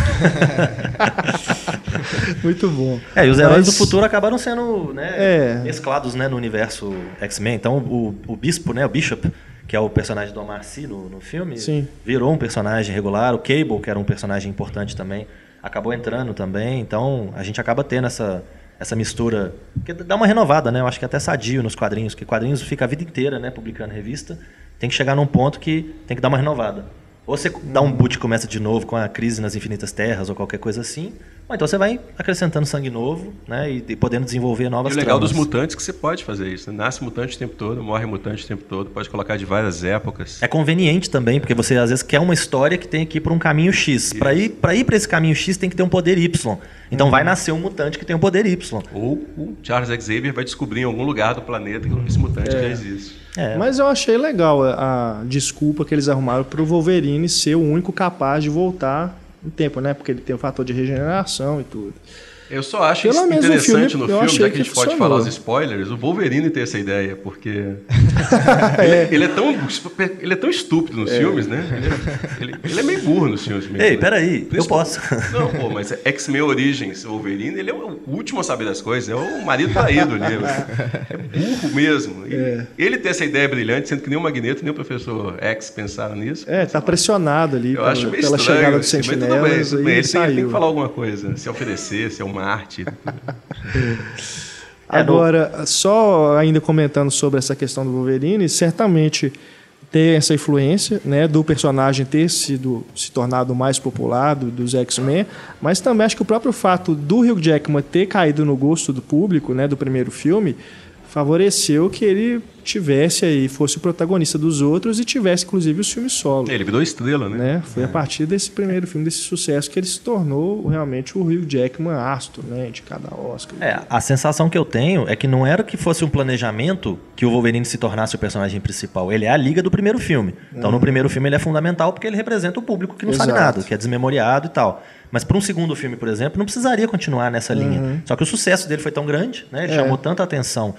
[laughs] Muito bom. É, e os heróis Mas- do futuro acabaram sendo né, É. mesclados né, no universo X-Men. Então, o, o Bispo, né, o Bishop, que é o personagem do Omar Sy no, no filme, Sim. virou um personagem regular. O Cable, que era um personagem importante também, acabou entrando também. Então, a gente acaba tendo essa, essa mistura, que dá uma renovada, né? Eu acho que é até sadio nos quadrinhos, que quadrinhos fica a vida inteira né, publicando revista. Tem que chegar num ponto que tem que dar uma renovada. Ou você dá um boot e começa de novo com a crise nas infinitas terras ou qualquer coisa assim, ou então você vai acrescentando sangue novo, né, e, e podendo desenvolver E novas o legal tramas. dos mutantes é que você pode fazer isso. Né? Nasce mutante o tempo todo, morre mutante o tempo todo, pode colocar de várias épocas. É conveniente também, porque você às vezes quer uma história que tem que ir para um caminho X. Para ir para ir para esse caminho X tem que ter um poder Y. Então Uhum. vai nascer um mutante que tem um poder Y. Ou o Charles Xavier vai descobrir em algum lugar do planeta que esse mutante já existe. É. Mas eu achei legal a, a desculpa que eles arrumaram para o Wolverine ser o único capaz de voltar em tempo, né? Porque ele tem o fator de regeneração e tudo. Eu só acho Pelo interessante filme, no filme, já que que a gente pode falar os spoilers, o Wolverine ter essa ideia, porque [laughs] ele, ele é tão, ele é tão estúpido nos filmes, né? Ele é, ele- ele é meio burro nos filmes mesmo. Ei, né? peraí, eu posso. [laughs] Não, pô, mas é X-Men Origins, o Wolverine, ele é o último a saber das coisas, é o marido traído ali. É burro mesmo. E Ele ter essa ideia brilhante, sendo que nem o Magneto, nem o Professor X pensaram nisso. É, tá pressionado ali Eu pela, acho meio pela estranho, chegada dos assim, mas tudo bem, sentinelas tudo e bem, ele tem, saiu. tem que falar alguma coisa, se oferecer, se é um Marte. No- [laughs] Agora, só ainda comentando sobre essa questão do Wolverine, certamente tem essa influência né, do personagem ter sido se tornado mais popular do- dos X-Men, mas também acho que o próprio fato do Hugh Jackman ter caído no gosto do público, né, do primeiro filme, favoreceu que ele tivesse aí, fosse o protagonista dos outros e tivesse inclusive os filmes solo. Ele virou estrela, né? Né? Foi a partir desse primeiro filme, desse sucesso, que ele se tornou realmente o Hugh Jackman astro, né? De cada Oscar. É, a sensação que eu tenho é que não era que fosse um planejamento que o Wolverine se tornasse o personagem principal. Ele é a liga do primeiro filme. Então, no primeiro filme, ele é fundamental porque ele representa o público que não sabe Exato. nada, que é desmemoriado e tal. Mas para um segundo filme, por exemplo, não precisaria continuar nessa linha. Só que o sucesso dele foi tão grande, né? Ele É. chamou tanta atenção,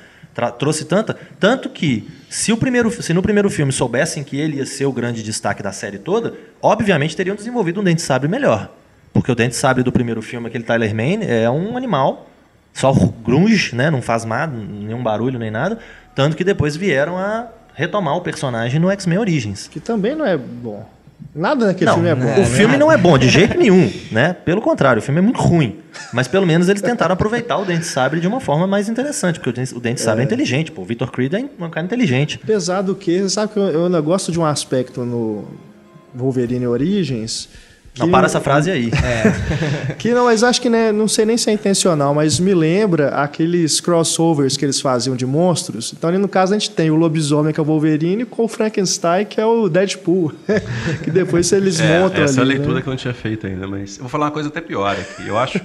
trouxe tanta. Tanto que, se, o primeiro, se no primeiro filme soubessem que ele ia ser o grande destaque da série toda, obviamente teriam desenvolvido um dente de sabre melhor. Porque o dente de sabre do primeiro filme, aquele Tyler Mane, é um animal só grunge, né? Não faz nada, nenhum barulho nem nada. Tanto que depois vieram a retomar o personagem no X-Men Origins. Que também não é bom. Nada naquele não, filme é bom. o filme não é bom de jeito nenhum, né? Pelo contrário, o filme é muito ruim. Mas pelo menos eles tentaram aproveitar o Dente Sabre de uma forma mais interessante, porque o Dente, Dente Sabre é inteligente, pô. O Victor Creed é um cara inteligente. Apesar do que, você sabe que eu, eu ainda gosto de um aspecto no Wolverine Origins. Não, para essa frase aí. que não, mas acho que né, não sei nem se é intencional, mas me lembra aqueles crossovers que eles faziam de monstros. Então, ali no caso, a gente tem o lobisomem, que é o Wolverine, com o Frankenstein, que é o Deadpool. [laughs] que depois eles É, montam essa é a ali. leitura né? que eu não tinha feito ainda, mas eu vou falar uma coisa até pior aqui. Eu acho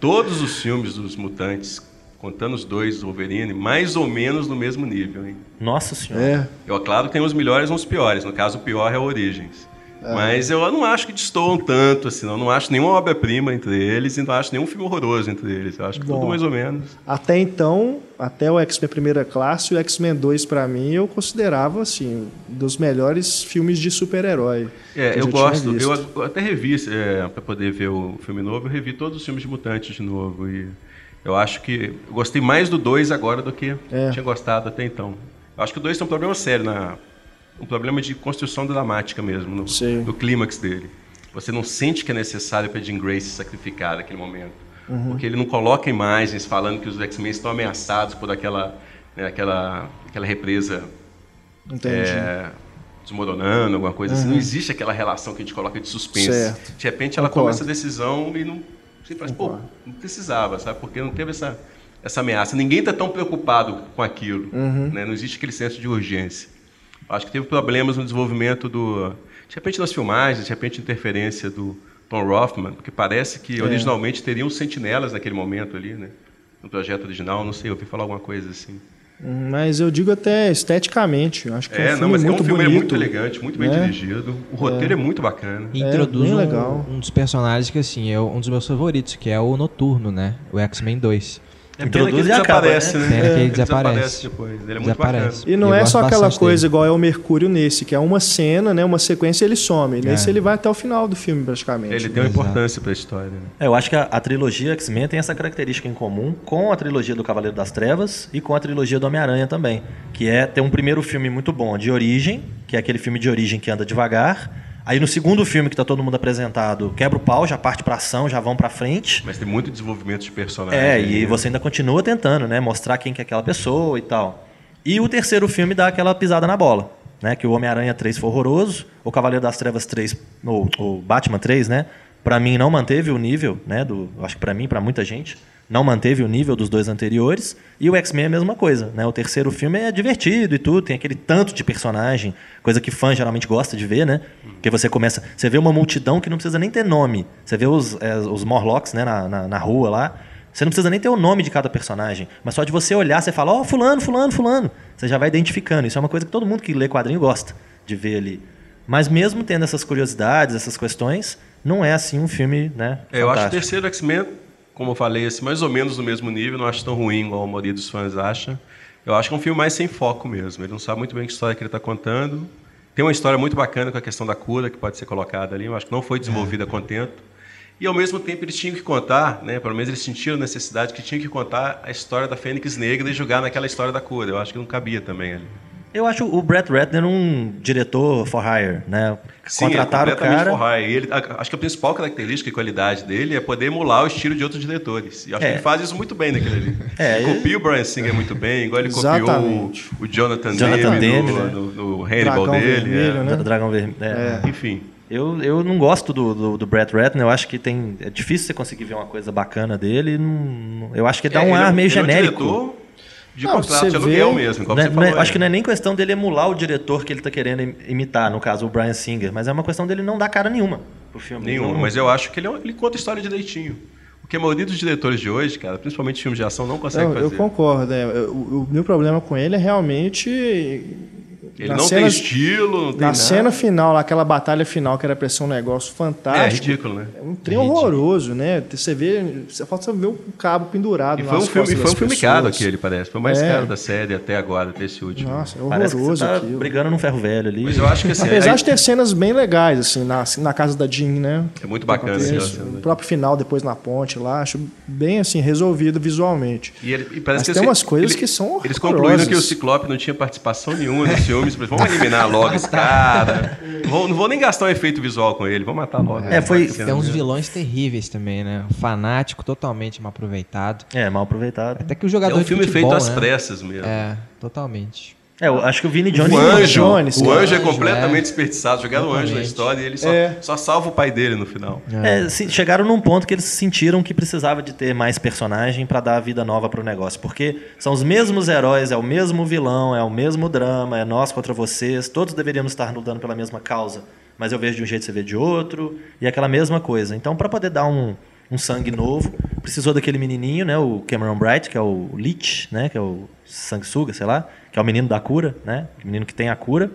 todos os filmes dos mutantes, contando os dois do Wolverine, mais ou menos no mesmo nível. Hein? Nossa senhora. É, Eu, claro, que tem os melhores e os piores. No caso, o pior é o Origins. Mas eu não acho que destoam tanto, assim, não. Eu não acho nenhuma obra-prima entre eles e não acho nenhum filme horroroso entre eles. Eu acho que Bom. tudo mais ou menos. Até então, até o X-Men Primeira Classe e o X-Men 2, pra mim, eu considerava, assim, dos melhores filmes de super-herói. É, eu tinha gosto. Eu, eu até revi, é, para poder ver o filme novo, eu revi todos os filmes de mutantes de novo. E eu acho que eu gostei mais do 2 agora do que É. tinha gostado até então. Eu acho que o 2 tem um problema sério, na, um problema de construção dramática mesmo, no, Sim. no clímax dele. Você não sente que é necessário para Jean Grey se sacrificar naquele momento. Uhum. Porque ele não coloca imagens falando que os X-Men estão ameaçados por aquela, né, aquela, aquela represa é, desmoronando, alguma coisa assim. Não existe aquela relação que a gente coloca de suspense. Uhum. Certo. De repente ela Concordo. toma essa decisão e não. Você faz, pô, Concordo. não precisava, sabe? Porque não teve essa, essa ameaça. Ninguém está tão preocupado com aquilo. Uhum. Né? Não existe aquele senso de urgência. Acho que teve problemas no desenvolvimento do. De repente nas filmagens, de repente interferência do Tom Rothman, porque parece que É. originalmente teriam sentinelas naquele momento ali, né? no projeto original, não sei, eu ouvi falar alguma coisa assim. Mas eu digo até esteticamente. Acho que é, é um não, mas muito é um filme bonito, muito elegante, muito bem né? dirigido. O roteiro é, muito bacana. E introduz bem um, legal. um dos personagens que, assim, é um dos meus favoritos, que é o Noturno, né? O X-Men 2. É pena que ele Introduz e acaba, desaparece, né? Pena que ele Ele desaparece. depois. Ele é muito Desaparece. bacana. E não Eu é só aquela coisa dele. igual é o Mercúrio nesse, que é uma cena, né, uma sequência e ele some. Nesse É. ele vai até o final do filme, praticamente. Ele tem uma importância para a história. né? É, eu acho que a, a trilogia X-Men tem essa característica em comum com a trilogia do Cavaleiro das Trevas e com a trilogia do Homem-Aranha também, que é ter um primeiro filme muito bom de origem, que é aquele filme de origem que anda devagar. Aí no segundo filme que tá todo mundo apresentado, quebra o pau, já parte pra ação, já vão pra frente. Mas tem muito desenvolvimento de personagem. É, e né? você ainda continua tentando, né? Mostrar quem que é aquela pessoa e tal. E o terceiro filme dá aquela pisada na bola, né? Que o Homem-Aranha 3 foi horroroso, o Cavaleiro das Trevas 3, ou o Batman 3, né? Pra mim não manteve o nível, né? Do, acho que pra mim, pra muita gente, não manteve o nível dos dois anteriores. E o X-Men é a mesma coisa, né? O terceiro filme é divertido e tudo, tem aquele tanto de personagem, coisa que fã geralmente gosta de ver, né? Porque você começa, você vê uma multidão que não precisa nem ter nome. Você vê os, é, os Morlocks, né? Na, na, na rua lá. Você não precisa nem ter o nome de cada personagem, mas só de você olhar, você fala, ó, fulano, fulano, fulano. Você já vai identificando. Isso é uma coisa que todo mundo que lê quadrinho gosta de ver ali. Mas mesmo tendo essas curiosidades, essas questões, não é assim um filme, né? É, eu acho o fantástico. terceiro X-Men, como eu falei, assim, mais ou menos no mesmo nível, não acho tão ruim igual a maioria dos fãs acha. Eu acho que é um filme mais sem foco mesmo. Ele não sabe muito bem que história que ele está contando. Tem uma história muito bacana com a questão da cura que pode ser colocada ali. Eu acho que não foi desenvolvida a contento. E ao mesmo tempo eles tinham que contar, né, pelo menos eles sentiram a necessidade que tinham que contar a história da Fênix Negra e jogar naquela história da cura. Eu acho que não cabia também ali. Eu acho o Brett Ratner um diretor for hire, né? Contrataram é o cara. ele, a- acho que a principal característica e qualidade dele é poder emular o estilo de outros diretores. E acho É. que ele faz isso muito bem naquele ali. [laughs] É, ele ele- copia o Brian Singer muito bem, igual ele Exatamente. copiou o, o Jonathan, Jonathan Demme Demme, no, né? no, no Hannibal Dragão dele. Vermelho, é. né? Dra- Dragão Vermelho. É. Enfim. Eu, eu não gosto do, do, do Brett Ratner, eu acho que tem. É difícil você conseguir ver uma coisa bacana dele. não- eu acho que dá É, um ele é ar meio ele é um genérico. diretor de Não, contrato você de aluguel vê- mesmo, como Não é- você não é- falou. acho que não é nem questão dele emular o diretor que ele está querendo im- imitar, no caso, o Brian Singer, mas é uma questão dele não dar cara nenhuma pro filme. Nenhum, Não- mas eu acho que ele, é ele conta a história direitinho. O que a maioria dos diretores de hoje, cara, principalmente filmes de ação, não consegue Não, eu fazer. concordo. é, o, o meu problema com ele é realmente. Ele nas não cenas- tem estilo, não tem Na nada. cena final, lá, aquela batalha final, que era pra ser um negócio É fantástico. ridículo, né? É um trem horroroso, né? Você vê, você falta ver um cabo pendurado E foi um filme, e foi um filme pessoas. caro aquele, parece. Foi o mais É. caro da série até agora, até esse último. Nossa, é Parece que você horroroso tá aquilo. brigando num ferro velho ali. Mas eu acho que assim, Apesar aí- de ter cenas bem legais, assim, na, na casa da Jean, né? É muito bacana Acontece. aquela cena. O próprio final, depois na ponte lá, acho bem, assim, resolvido visualmente. E, ele, e parece Mas que tem assim, umas coisas ele- que são Eles concluíram que o Ciclope não tinha participação nenhuma nos [laughs] filmes. Vamos eliminar logo [laughs] esse cara. Vou- não vou nem gastar um efeito visual com ele, vou matar logo. É, foi- Tem uns vilões terríveis também, né? O fanático totalmente mal aproveitado. É, mal aproveitado. Até que o É jogador um de filme futebol, feito às né? pressas mesmo. É, totalmente. É, eu acho que o Vini Jones. O anjo, Jones, o anjo é completamente é. desperdiçado. Jogaram o anjo na história e ele só, É. só salva o pai dele no final. É, se- chegaram num ponto que eles sentiram que precisava de ter mais personagem para dar vida nova pro negócio, porque são os mesmos heróis, é o mesmo vilão, é o mesmo drama, é nós contra vocês, todos deveríamos estar lutando pela mesma causa, mas eu vejo de um jeito, você vê de outro, e é aquela mesma coisa. Então, para poder dar um, um sangue novo, precisou daquele menininho, né, o Cameron Bright, que é o Leech, né, que é o sanguessuga, sei lá, que é o menino da cura, né, o menino que tem a cura.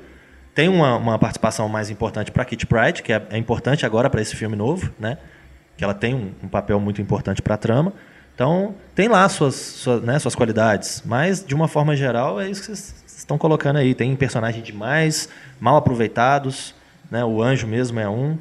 Tem uma, uma participação mais importante para Kitty Pryde, que é, é importante agora para esse filme novo, né? Que ela tem um, um papel muito importante para a trama. Então, tem lá suas, suas, né, suas qualidades, mas de uma forma geral é isso que vocês estão colocando aí. Tem personagem demais, mal aproveitados, né? O anjo mesmo é um.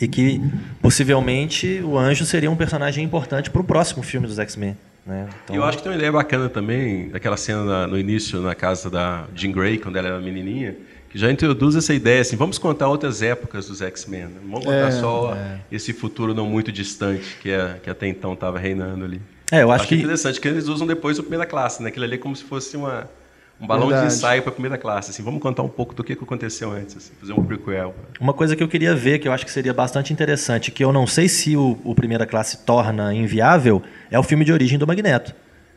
E que possivelmente o anjo seria um personagem importante para o próximo filme dos X-Men. Né? Então, E eu acho que tem uma ideia bacana também, daquela cena na- no início, na casa da Jean Grey, quando ela era menininha, que já introduz essa ideia assim, vamos contar outras épocas dos X-Men. né? Vamos contar É, só esse futuro não muito distante que, é, que até então estava reinando ali. É, eu acho Achei que interessante que eles usam depois o primeira classe, né? Aquilo ali é como se fosse uma, um balão Verdade. de ensaio para a primeira classe. Assim, vamos contar um pouco do que, que aconteceu antes, assim, fazer um prequel. Uma coisa que eu queria ver, que eu acho que seria bastante interessante, que eu não sei se o, o Primeira Classe torna inviável, é o filme de origem do Magneto.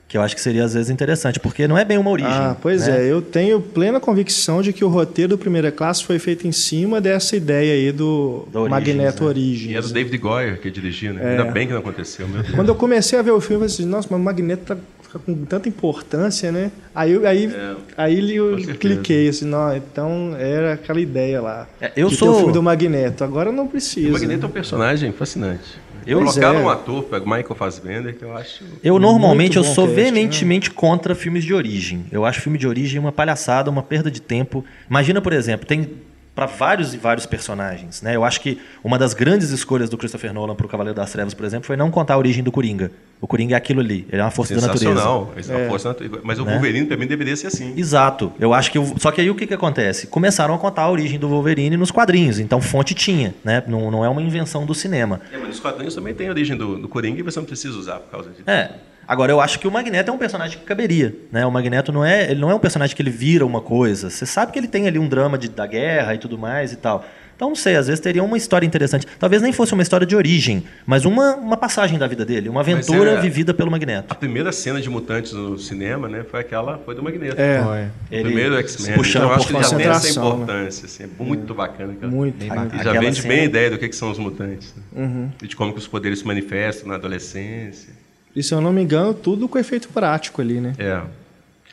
que eu acho que seria às vezes interessante, porque não é bem uma origem. Ah, pois né? é, eu tenho plena convicção de que o roteiro do Primeira Classe foi feito em cima dessa ideia aí do Origins, Magneto né? Origins. E é do David Goyer que dirigiu, né? Ainda bem que não aconteceu, meu [laughs] Deus. Quando eu comecei a ver o filme, eu falei assim, nossa, mas o Magneto tá, com tanta importância, né? Aí, eu- aí, É, aí eu cliquei assim, não, então era aquela ideia lá. É, eu de sou- ter o filme do Magneto. Agora não precisa. O Magneto é um personagem fascinante. Eu- Colocaram Pois é. um ator, Michael Fassbender, que eu acho... Eu normalmente eu sou cast, né? veementemente contra filmes de origem. Eu acho filme de origem uma palhaçada, uma perda de tempo. Imagina, por exemplo, tem para vários e vários personagens, né? Eu acho que uma das grandes escolhas do Christopher Nolan para o Cavaleiro das Trevas, por exemplo, foi não contar a origem do Coringa. O Coringa é aquilo ali, ele é uma força da natureza. Sensacional. Essa é. força da natureza. Mas o Né? Wolverine também deveria ser assim. Exato. Eu acho que. o- Só que aí o que, que acontece? Começaram a contar a origem do Wolverine nos quadrinhos. Então, fonte tinha, né? Não, não é uma invenção do cinema. É, mas nos quadrinhos também tem a origem do, do Coringa e você não precisa usar por causa disso. É. Agora, eu acho que o Magneto é um personagem que caberia. Né? O Magneto não é, ele não é um personagem que ele vira uma coisa. Você sabe que ele tem ali um drama de- da guerra e tudo mais e tal. Então, não sei, às vezes teria uma história interessante. Talvez nem fosse uma história de origem, mas uma, uma passagem da vida dele, uma aventura é- vivida pelo A Magneto. primeira cena de mutantes no cinema, né, foi aquela, foi do Magneto. É, Foi. O Ele primeiro X-Men. puxando Então, eu acho que ele já a tem essa né? importância, assim, é muito bacana. Aquela. muito. E já vende cena- bem a ideia do que, que são os mutantes. né? Uhum. E de como que os poderes se manifestam na adolescência. E se eu não me engano, tudo com efeito prático ali, né? É.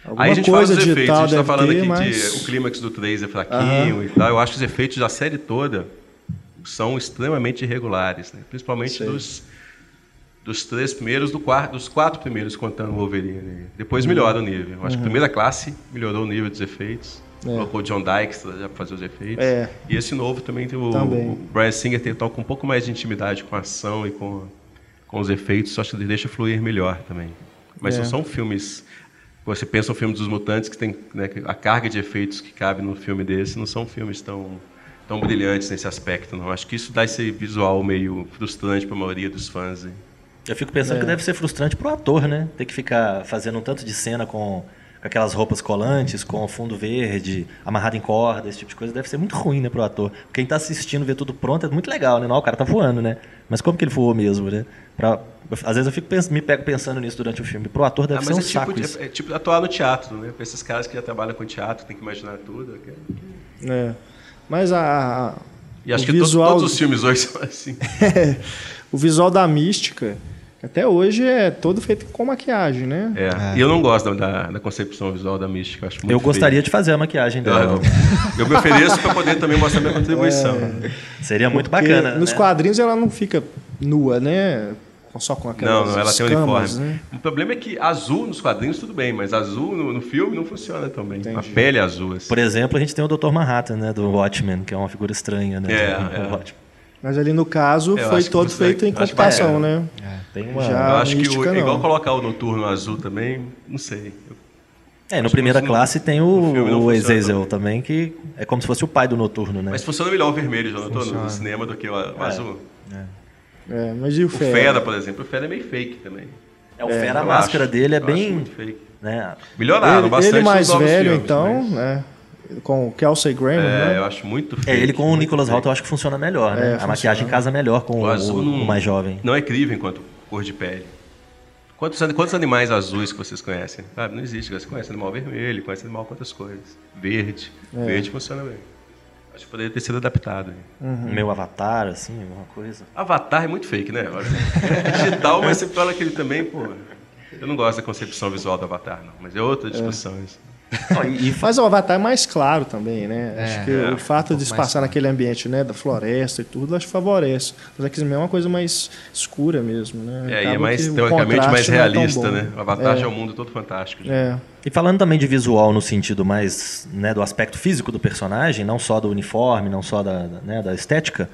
Alguma Aí a gente coisa fala dos efeitos, a gente deve tá falando ter, aqui mas... de o clímax do 3 é fraquinho e tal. Eu acho que os efeitos da série toda são extremamente irregulares, né? principalmente Sei. dos, dos três primeiros, do quarto, dos quatro primeiros contando o Wolverine. Depois melhora o nível. Eu acho que a primeira classe melhorou o nível dos efeitos. Uhum. É. Colocou o John Dykstra já para fazer os efeitos. É. E esse novo também tem o, Também. o Brian Singer tem toca um pouco mais de intimidade com a ação e com, com os efeitos, só que ele deixa fluir melhor também. Mas É. não são filmes. Você pensa um filme dos mutantes que tem né, a carga de efeitos que cabe num filme desse, não são filmes tão tão brilhantes nesse aspecto, não. Acho que isso dá esse visual meio frustrante para a maioria dos fãs. hein? Eu fico pensando É. que deve ser frustrante pro ator, né? Ter que ficar fazendo um tanto de cena com, com aquelas roupas colantes, com fundo verde, amarrado em corda, esse tipo de coisa, deve ser muito ruim, né, pro ator. Quem tá assistindo ver tudo pronto é muito legal, né? Não, o cara tá voando, né? Mas como que ele voou mesmo, né? Pra, às vezes eu fico pens- me pego pensando nisso durante o filme. Pro ator deve Ah, ser um é saco tipo, de- isso. é tipo atuar no teatro, né? Para esses caras que já trabalham com teatro, tem que imaginar tudo. É. Mas a, E acho o que visual, todos os filmes hoje são assim. [laughs] o visual da mística, até hoje é todo feito com maquiagem, né? É. E eu não gosto da, da, concepção visual da mística. Acho muito Eu feio. gostaria de fazer a maquiagem Eu, dela. eu me ofereço para poder também mostrar minha contribuição. Seria muito Porque bacana. Nos né? quadrinhos ela não fica nua, né? Só com aquelas Não, não, ela tem escamas, uniforme. né? O problema é que azul nos quadrinhos tudo bem, mas azul no, no filme não funciona tão bem. A Entendi. pele é azul. Assim. Por exemplo, a gente tem o Dr. Manhattan, né, do Watchmen, que é uma figura estranha, né? É, [laughs] do é. Mas ali no caso Eu foi todo feito em computação, bacana. né? Tem uma... Já- eu acho que o, é igual colocar o noturno azul também, não sei. Eu- É, no primeira classe tem o, o Azazel também. também, que é como se fosse o pai do noturno, né? Mas funciona melhor o vermelho, já notou, no, cinema do que o, o azul. É, mas e o O Fera? Fera, por exemplo, o Fera é meio fake também. É, o Fera, a máscara acho. dele é bem... muito fake. Né? Melhoraram Ele, bastante ele mais velho, filmes, então, mas- né? Com o Kelsey Grammer, É, né? eu acho muito É, ele com o Nicholas. Hoult eu acho que funciona melhor, né? É, a funciona. maquiagem casa melhor com o, O azul o- não, o mais jovem. Não é incrível enquanto cor de pele. Quantos, quantos animais azuis que vocês conhecem? Ah, não existe. Você conhece animal vermelho, conhece animal com outras cores. Verde. É. Verde funciona bem. Acho que poderia ter sido adaptado. Uhum. Meu avatar, assim, alguma coisa. Avatar é muito fake, né? [laughs] É digital, mas você fala que ele também, pô. Eu não gosto da concepção visual do Avatar, não. Mas é outra discussão isso. [laughs] Não, e, Mas o Avatar é mais claro também, né? É, acho que é, o fato um de se passar claro. naquele ambiente, né, da floresta e tudo, acho que favorece. Mas X-Men é uma coisa mais escura mesmo, né? É, e é mais, teoricamente, mais é realista, bom. né? O Avatar É. é um mundo todo fantástico. É, E falando também de visual no sentido mais né, do aspecto físico do personagem, não só do uniforme, não só da, da, né, da estética,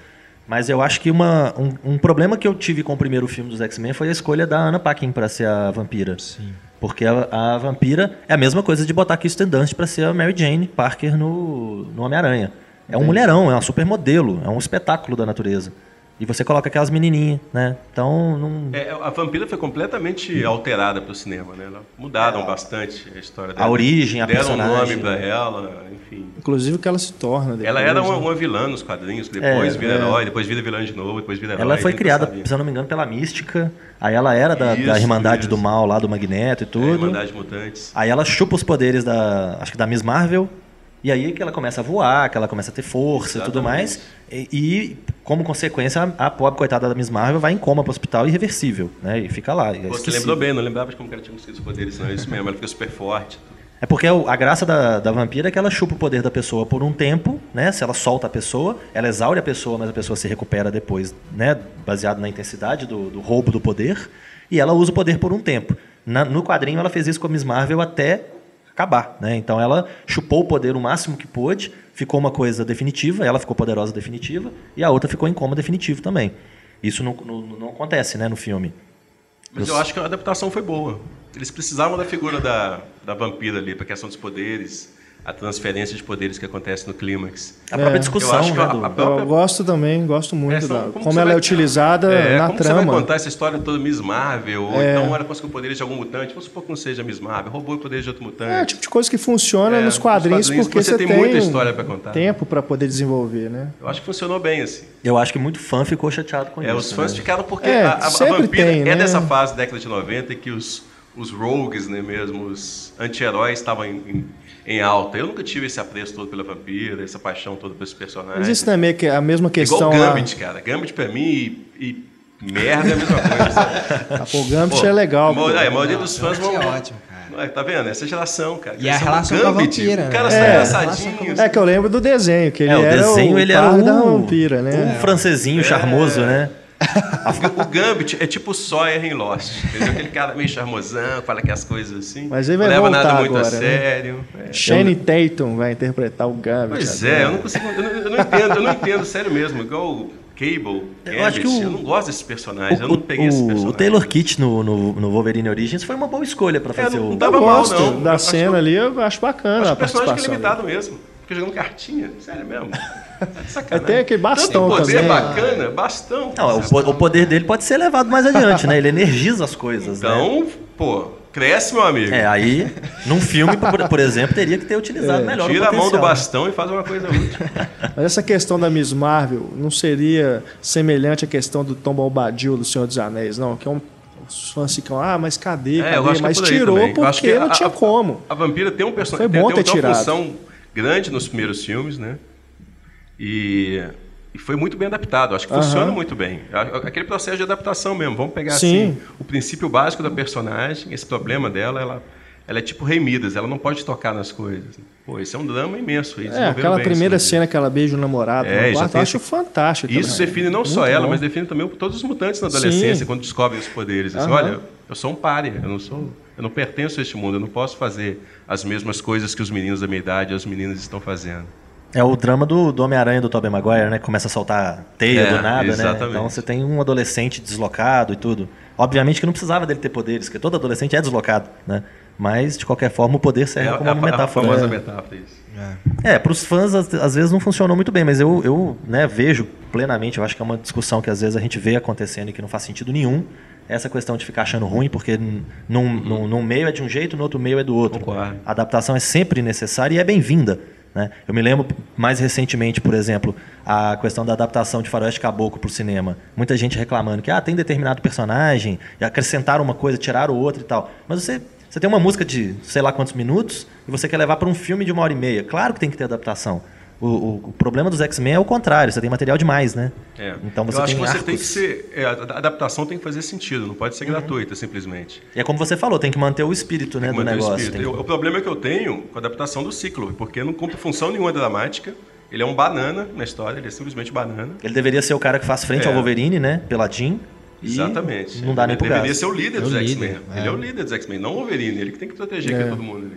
mas eu acho que uma, um, um problema que eu tive com o primeiro filme dos X-Men foi a escolha da Anna Paquin para ser a vampira. Sim. Porque a, a vampira é a mesma coisa de botar Kirsten Dunst para ser a Mary Jane Parker no, no Homem-Aranha. É um mulherão, é uma supermodelo, é um espetáculo da natureza. E você coloca aquelas menininhas, né? Então, não... É, a Vampira foi completamente alterada para o cinema, né? Ela mudaram bastante a história dela. A origem, a Deram personagem. um nome para ela, enfim. Inclusive o que ela se torna. Depois, Ela era uma, né? uma vilã nos quadrinhos, depois É, vira é. herói, depois vira vilã de novo, depois vira herói. Ela foi nunca criada, se eu não me engano, pela Mística. Aí ela era da, da Isso, Irmandade do isso. Mal lá, do Magneto e É, tudo. Irmandade Mutantes. Aí ela chupa os poderes da. Acho que da Miss Marvel. E aí que ela começa a voar, que ela começa a ter força e tudo mais. E, e, como consequência, a, pobre coitada da Miss Marvel vai em coma pro hospital irreversível, né? E fica lá. é Você esquecível. lembrou bem, não lembrava de como ela tinha conseguido os poderes, não. É isso mesmo, ela fica super forte. É porque o- a graça da, da vampira é que ela chupa o poder da pessoa por um tempo, né? Se ela solta a pessoa, ela exaure a pessoa, mas a pessoa se recupera depois, né? Baseado na intensidade do, do roubo do poder. E ela usa o poder por um tempo. Na- no quadrinho, ela fez isso com a Miss Marvel até acabar, né? Então ela chupou o poder o máximo que pôde, ficou uma coisa definitiva, ela ficou poderosa definitiva, e a outra ficou em coma definitivo também. Isso não, não, não acontece, né, no filme. Mas eu acho que a adaptação foi boa. Eles precisavam da figura da, da vampira ali, para a questão dos poderes, a transferência de poderes que acontece no clímax. A própria É. discussão, Eu acho que né? a- a própria- Eu gosto também, gosto muito É, da, como como, ela é vai- utilizada É, na como você vai trama. contar essa história toda Miss Marvel? Ou É. então ela conseguiu poderes de algum mutante? Vamos supor que não seja Miss Marvel, roubou o poder de outro mutante. É o tipo de coisa que funciona É, nos nos quadrinhos, quadrinhos porque você você tem tem muita história pra contar. tempo para poder desenvolver, né? Eu acho que funcionou bem, assim. Eu acho que muito fã ficou chateado com É, isso. os fãs né? ficaram porque É, a, a- vampira tem, é né? dessa fase década de 90 em que os, os rogues, né, mesmo, os anti-heróis estavam em, em- alta. Eu nunca tive esse apreço todo pela vampira, essa paixão toda por esse personagem. Mas isso também é que- a mesma questão Igual lá. Gambit, cara. Gambit pra mim e, e merda é a mesma coisa. sabe? [laughs] Pô, o Gambit Pô, é legal. a pô. é, a maioria dos fãs vão... é ótimo, cara. É, Tá vendo? Essa geração, cara. E a relação com com a Gambit, vampira, O cara né? sai É. É que eu lembro do desenho, que ele É, o era desenho o ele era o, da vampira, né? o francesinho charmoso, né? O Gambit é tipo o Sawyer em Lost. Entendeu? Aquele cara meio charmosão, fala aquelas coisas assim. Mas ele vai não leva nada muito agora, a né? sério. É. Shane Tatum vai interpretar o Gambit. Pois agora. é, eu não consigo. Eu não, eu não entendo, eu não entendo, sério mesmo. Igual o Cable, Gambit, acho que o- eu não gosto desses personagens. eu O, não peguei esse o- personagem. o Taylor Kitsch no, no, no Wolverine Origins foi uma boa escolha pra É, fazer não- o. não Eu tava mal, gosto não. Eu da acho cena que- ali, eu acho bacana Acho a que o personagem que é limitado mesmo. Fica jogando cartinha, sério mesmo. Sacanagem. Tem aquele bastão Tanto poder também. bacana, bastão. Não, o, po- o poder dele pode ser levado mais adiante, né? Ele energiza as coisas, né? Então, pô, cresce, meu amigo. É, aí, num filme, por, por exemplo, teria que ter utilizado melhor o É, Tira a mão do né? bastão e faz uma coisa útil. [laughs] Mas essa questão da Miss Marvel não seria semelhante à questão do Tom Bombadil do Senhor dos Anéis, não? Que é um, os fãs ficam, ah, mas cadê? É, eu cadê? é mas por aí tirou também. Eu acho porque que não a- tinha a- como. A vampira tem um Foi personagem bom tem, ter tem uma tirado. função grande nos primeiros filmes, né? E, e foi muito bem adaptado. Acho que Aham. funciona muito bem. Aquele processo de adaptação mesmo. Vamos pegar Sim. assim o princípio básico da personagem, esse problema dela, ela, ela é tipo Rei Midas, ela não pode tocar nas coisas. Pô, esse é um drama imenso. É, aquela primeira isso, cena que ela beija o namorado É, no quarto, eu acho esse- fantástico. Isso também. define não só Muito ela, bom. mas define também todos os mutantes na adolescência, Sim. quando descobrem os poderes. Assim, olha, eu sou um párea, eu não sou, eu não pertenço a este mundo, eu não posso fazer as mesmas coisas que os meninos da minha idade e as meninas estão fazendo. É o drama do, do Homem-Aranha do Tobey Maguire, né? Que começa a soltar teia É, do nada, né? exatamente. Então você tem um adolescente deslocado e tudo. Obviamente que não precisava dele ter poderes, porque todo adolescente é deslocado, né? Mas, de qualquer forma, o poder serve é como a, uma a metáfora. famosa É. metáfora isso. É, para os fãs às, às vezes não funcionou muito bem, mas eu, eu né, vejo plenamente, eu acho que é uma discussão que às vezes a gente vê acontecendo e que não faz sentido nenhum, essa questão de ficar achando ruim, porque num, num, num meio é de um jeito, no outro meio é do outro. Concordo. A adaptação é sempre necessária e é bem-vinda. Né? Eu me lembro mais recentemente, por exemplo, a questão da adaptação de Faroeste Caboclo para o cinema. Muita gente reclamando que ah, tem determinado personagem, e acrescentaram uma coisa, tiraram outra e tal. Mas você, você tem uma música de sei lá quantos minutos e você quer levar para um filme de uma hora e meia. Claro que tem que ter adaptação. O, o- o problema dos X-Men é o contrário, você tem material demais, né? É. Então você eu acho tem que você arcos. tem que ser. é, a adaptação tem que fazer sentido, não pode ser gratuita, simplesmente. E é como você falou, tem que manter o espírito né, do manter o negócio. que- Eu- o problema que eu tenho com a adaptação do ciclo, porque não cumpre função nenhuma dramática. Ele é um banana na história, ele é simplesmente banana. Ele deveria ser o cara que faz frente É. ao Wolverine, né? Peladinho. Exatamente. Não dá nem ele pro deveria ser o líder É o dos X-Men. é. Ele é o líder dos X-Men, não o Wolverine. Ele que tem que proteger É. todo mundo. ali.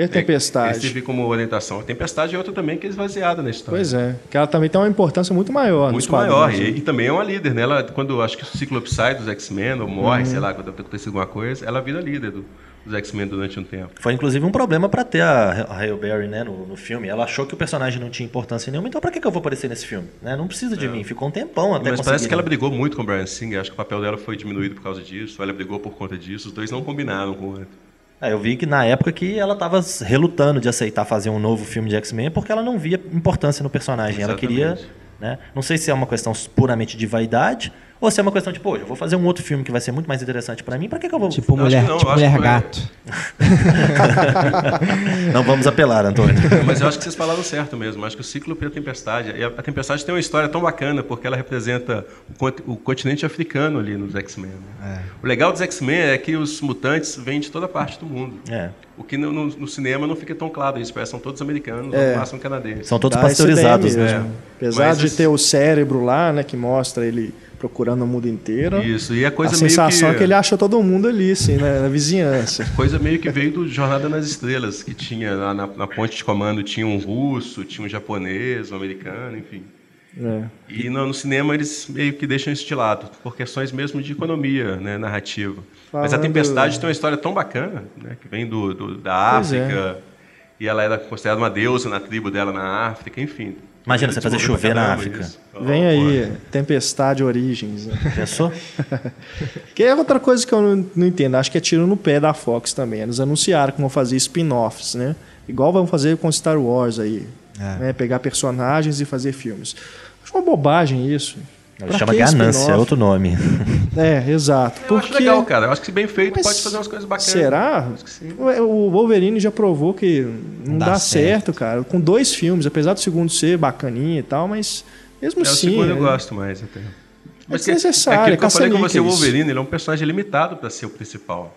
E a É, Tempestade? Ele serve como orientação. A Tempestade é outra também que é esvaziada na história. Pois é, que ela também tem uma importância muito maior Muito maior. quadrinhos, E, né? e também é uma líder, né? Ela, quando acho que o Ciclope sai dos X-Men, ou morre, Uhum. sei lá, quando acontece alguma coisa, ela vira líder do, dos X-Men durante um tempo. Foi inclusive um problema para ter a Halle Berry né, no, no, filme. Ela achou que o personagem não tinha importância nenhuma, então para que, que eu vou aparecer nesse filme? Né? Não precisa de é. mim. Ficou um tempão até Mas parece que ela brigou muito com o Brian Singer. Acho que o papel dela foi diminuído por causa disso. Ela brigou por conta disso. Os dois não combinaram com o outro. É, eu vi que na época que ela estava relutando de aceitar fazer um novo filme de X-Men porque ela não via importância no personagem. Exatamente. Ela queria. Né? Não sei se é uma questão puramente de vaidade ou se é uma questão de, pô, eu vou fazer um outro filme que vai ser muito mais interessante para mim, para que, que eu vou... Tipo Mulher, não, tipo mulher Gato. [laughs] não vamos apelar, Antônio. Mas eu acho que vocês falaram certo mesmo. Acho que o ciclo e a Tempestade... E a Tempestade tem uma história tão bacana, porque ela representa o, continente africano ali nos X-Men. Né? É. O legal dos X-Men é que os mutantes vêm de toda parte do mundo. É. O que no, no, no, cinema não fica tão claro. Eles parecem são todos americanos, é. ou no canadenses. São todos Dá pasteurizados. Né? Apesar Mas de esse... ter o cérebro lá, né, que mostra ele procurando o mundo inteiro. Isso, e a coisa a meio sensação que... é que ele acha todo mundo ali, assim, né, na vizinhança. [laughs] Coisa meio que veio do Jornada nas Estrelas, que tinha lá na, na ponte de comando tinha um russo, tinha um japonês, um americano, enfim. É. E no, no, cinema eles meio que deixam isso de lado, por questões mesmo de economia né, narrativa. Falando... Mas a Tempestade tem uma história tão bacana, né, que vem do, do da é. África, é. e ela era considerada uma deusa na tribo dela na África, enfim. Imagina você fazer chover na África. Vem aí, Tempestade Origens. Pensou? [laughs] que é outra coisa que eu não, não, entendo. Acho que é tiro no pé da Fox também. Eles anunciaram que vão fazer spin-offs, né? Igual vão fazer com Star Wars aí. É. Né? Pegar personagens e fazer filmes. Acho uma bobagem isso. Chama ganância, é outro nome. [laughs] É, exato. Eu Porque... acho legal, cara. Eu acho que se bem feito Mas pode fazer umas coisas bacanas. Será? O Wolverine já provou que não, dá, dá certo. certo. cara. Com dois filmes, apesar do segundo ser bacaninha e tal, mas mesmo é, assim. O segundo é... eu gosto mais até. Mas é desnecessário. É aquilo que eu falei com você, o Wolverine ele é um personagem limitado para ser o principal.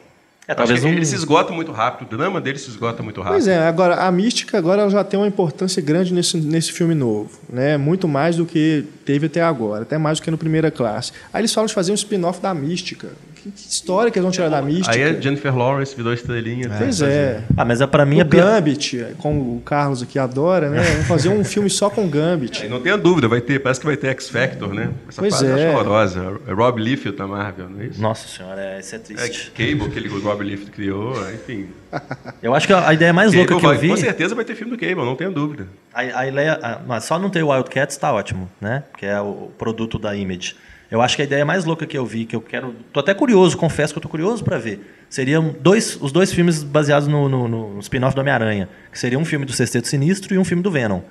É, talvez um... Ele se esgota muito rápido, o drama dele se esgota muito rápido. Pois é, agora a mística agora já tem uma importância grande nesse, nesse filme novo, né? Muito mais do que teve até agora, até mais do que no Primeira Classe. Aí eles falam de fazer um spin-off da mística. Que, história que eles vão tirar da mística? Aí é Jennifer Lawrence virou estrelinha. É, pois é. Ah, mas é para mim o é Gambit, como o Carlos aqui adora, né? Vamos fazer um filme só com Gambit. É, não tenha dúvida, vai ter, parece que vai ter X Factor, né? Essa pois é. é horrorosa. É Rob Liefeld da Marvel, não é isso? Nossa senhora, é, isso é triste. É Cable que ele, o Rob Liefeld criou, enfim. Eu acho que a ideia mais louca que eu vi... Com certeza vai ter filme do Cable, não tenha dúvida. A, a ideia, a, mas só não ter o Wildcats está ótimo, né? Que é o produto da Image. Eu acho que a ideia mais louca que eu vi, que eu quero. Tô até curioso, confesso que eu tô curioso para ver. Seriam dois, os dois filmes baseados no, no, no spin-off do Homem-Aranha. Que seria um filme do Sexteto Sinistro e um filme do Venom.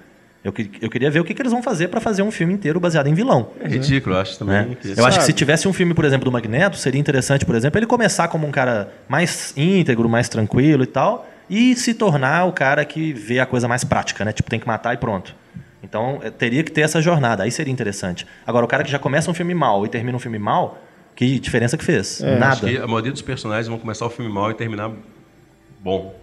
Eu, eu queria ver o que, que eles vão fazer para fazer um filme inteiro baseado em vilão. É ridículo, eu acho também. Né? Eu acho que se tivesse um filme, por exemplo, do Magneto, seria interessante, por exemplo, ele começar como um cara mais íntegro, mais tranquilo e tal, e se tornar o cara que vê a coisa mais prática, né? Tipo, tem que matar e pronto. Então, eh, teria que ter essa jornada, aí seria interessante. Agora, o cara que já começa um filme mal e termina um filme mal, que diferença que fez? É, Nada. a maioria dos personagens vão começar o filme mal e terminar bom.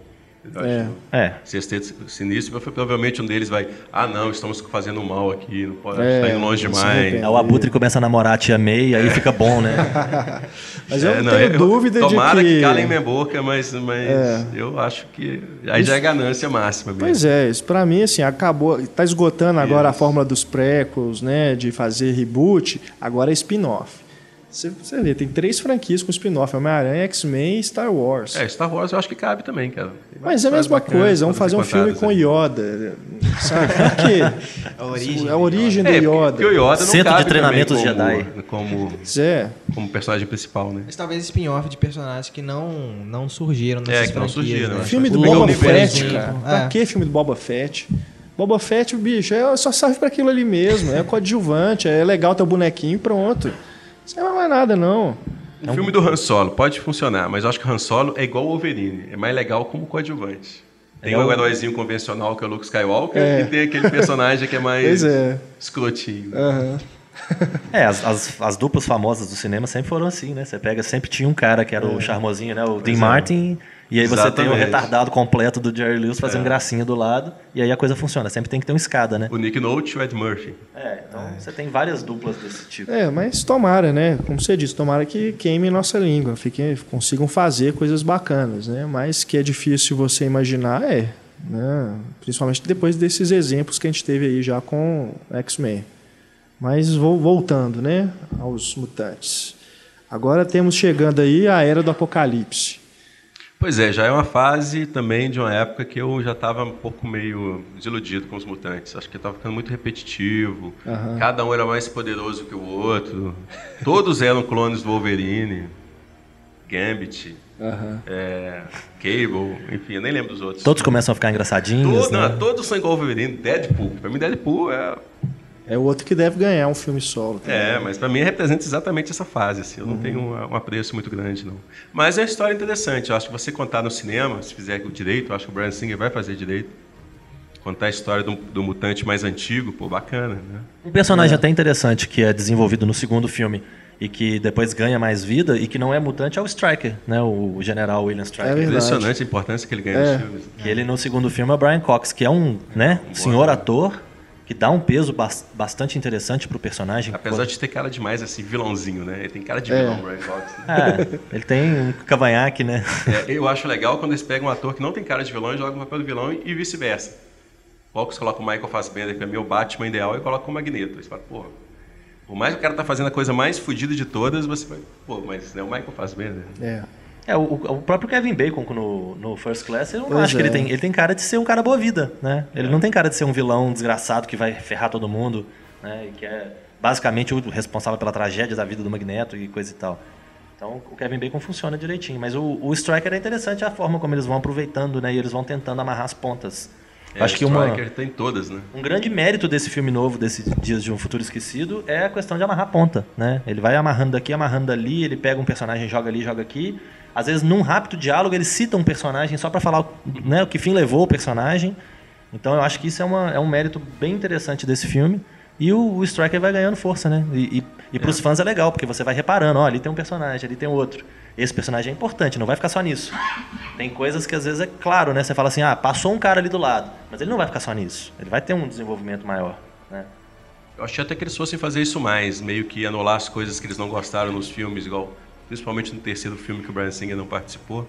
É. é. Sexteto Sinistro, provavelmente um deles vai, ah não, estamos fazendo mal aqui, não pode, é, tá indo longe demais. Aí o Abutre começa a namorar a tia May, aí é. fica bom, né? [laughs] mas eu é, não tenho eu, dúvida tomara de que... que calem minha boca, mas, mas é. eu acho que aí isso... já é ganância máxima mesmo. Pois é, isso pra mim, assim, acabou, tá esgotando agora a fórmula dos prequels, né, de fazer reboot, agora é spin-off. Você, você vê, tem três franquias com spin-off: Homem-Aranha, X-Men e Star Wars. É, Star Wars eu acho que cabe também, cara. Mas é a mesma coisa, vamos fazer um filme com Yoda. Sabe? [laughs] Por quê? A origem, a origem do é, Yoda. Porque o Yoda não Centro de treinamento como, Jedi. Como, é. como personagem principal, né? Mas talvez spin-off de personagens que não, não surgiram nessas é, que franquias. Não surgiram, né? Filme do Boba Fett, cara. É. Pra que filme do Boba Fett? Boba Fett, bicho, é, só serve para aquilo ali mesmo. É coadjuvante, é legal ter o bonequinho e pronto. Isso não é mais nada, não. O filme do Han Solo pode funcionar, mas eu acho que o Han Solo é igual o Wolverine. É mais legal como coadjuvante. Tem é o heróizinho convencional que é o Luke Skywalker é. e tem aquele personagem que é mais é. escrotinho. Uhum. É, as, as, as, duplas famosas do cinema sempre foram assim, né? Você pega, sempre tinha um cara que era o é. charmosinho, né? O Dean é. Martin e aí Exatamente. você tem o retardado completo do Jerry Lewis fazendo é. gracinha do lado, e aí a coisa funciona. Sempre tem que ter uma escada, né? O Nick Nolte e o Ed Murphy. É, então é. você tem várias duplas desse tipo. É, mas tomara, né? Como você disse, tomara que queime nossa língua, fiquem, consigam fazer coisas bacanas, né? Mas que é difícil você imaginar, é. Né? Principalmente depois desses exemplos que a gente teve aí já com X-Men. Mas vou, voltando, né? Aos mutantes. Agora temos chegando aí a Era do Apocalipse Pois é, já é uma fase também de uma época que eu já estava um pouco meio desiludido com os mutantes. Acho que estava ficando muito repetitivo. Aham. Cada um era mais poderoso que o outro. Todos eram clones do Wolverine. Gambit, Aham. é, Cable, enfim, eu nem lembro dos outros. Todos começam a ficar engraçadinhos, Todo- né? não, todos são igual ao Wolverine. Deadpool. Pra mim, Deadpool é. É o outro que deve ganhar um filme solo. também. É, mas pra mim representa exatamente essa fase. Assim, eu Uhum. não tenho um, um apreço muito grande, não. Mas é uma história interessante. Eu acho que você contar no cinema, se fizer direito, eu acho que o Brian Singer vai fazer direito. Contar a história do, do mutante mais antigo, pô, bacana, né? Um personagem até interessante que é desenvolvido no segundo filme e que depois ganha mais vida e que não é mutante é o Striker, né? O general William É Striker. verdade. Impressionante a importância que ele ganha É. nos filmes. que ele no segundo filme é o Brian Cox, que é um, né, senhor ator que dá um peso bas- bastante interessante pro personagem. Apesar de ter cara demais, assim, vilãozinho, né? Ele tem cara de É. vilão, o Brian Cox. né? É, ele tem um cavanhaque, né? É, eu acho legal quando eles pegam um ator que não tem cara de vilão e jogam o papel do vilão e vice-versa. Poucos colocam o Michael Fassbender, que é meu Batman ideal, e colocam o Magneto. Aí você fala, porra, por mais que o cara tá fazendo a coisa mais fodida de todas, você vai, pô, mas é o Michael Fassbender. É. É, o, o próprio Kevin Bacon no, no First Class, eu não Pois acho que é. ele tem. Ele tem cara de ser um cara boa vida, né? Ele não tem cara de ser um vilão desgraçado que vai ferrar todo mundo, né? E que é basicamente o responsável pela tragédia da vida do Magneto e coisa e tal. Então o Kevin Bacon funciona direitinho. Mas o, o Striker é interessante a forma como eles vão aproveitando, né? E eles vão tentando amarrar as pontas. É, acho que o uma, Striker tem todas, né? um grande mérito desse filme novo, desses Dias de um Futuro Esquecido, é a questão de amarrar a ponta, né? Ele vai amarrando daqui, amarrando dali, ele pega um personagem, joga ali, joga aqui. Às vezes, num rápido diálogo, ele cita um personagem só para falar o- né, o que fim levou o personagem. Então, eu acho que isso é, uma- é um mérito bem interessante desse filme. E o, o Striker vai ganhando força, né? E, e, e pros fãs é legal, porque você vai reparando, ó, ali tem um personagem, ali tem outro. Esse personagem é importante, não vai ficar só nisso. Tem coisas que às vezes é claro, né? Você fala assim, ah, passou um cara ali do lado. Mas ele não vai ficar só nisso. Ele vai ter um desenvolvimento maior, né? Eu achei até que eles fossem fazer isso mais, meio que anular as coisas que eles não gostaram nos filmes, igual principalmente no terceiro filme que o Brian Singer não participou.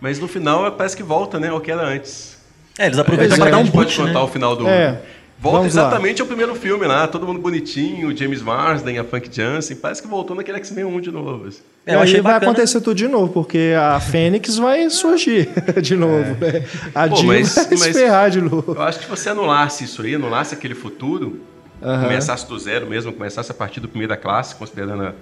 Mas no final parece que volta, né, ao que era antes. É, eles aproveitam é, dar um gente pode boot, né? contar o final do. É, Volta vamos lá. exatamente ao primeiro filme lá, todo mundo bonitinho, o James Marsden, a Funk Jansen, parece que voltou naquele X-Men 1 de novo. assim. É, eu aí achei vai bacana. acontecer tudo de novo, porque a [laughs] Fênix vai surgir [laughs] de novo. né? A Pô, Jill mas- vai mas- se ferrar de novo. Eu acho que se você anulasse isso aí, anulasse aquele futuro, Aham. começasse do zero mesmo, começasse a partir do primeira classe, considerando a...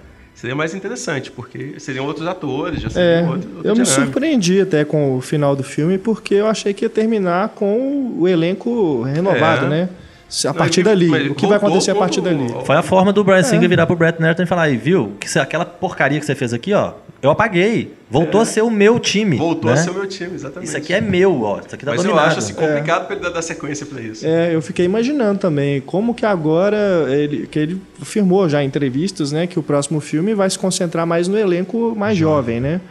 Seria mais interessante, porque seriam outros atores, já É, seria outro, outra eu me surpreendi até com o final do filme, porque eu achei que ia terminar com o elenco renovado, É. né? Se- A partir ele- dali. mas O que vai acontecer a partir dali? Foi a forma do É. Brian Singer virar pro Brett Nerton e falar, aí, viu? Que se- aquela porcaria que você fez aqui, ó, eu apaguei. Voltou a ser o meu time. Voltou né? a ser o meu time, exatamente. Isso aqui é meu, ó. Isso aqui tá Mas eu dominado. acho assim, complicado pra ele dar, dar sequência pra isso. É, eu fiquei imaginando também como que agora ele que ele afirmou já em entrevistas, né, que o próximo filme vai se concentrar mais no elenco mais jovem, né?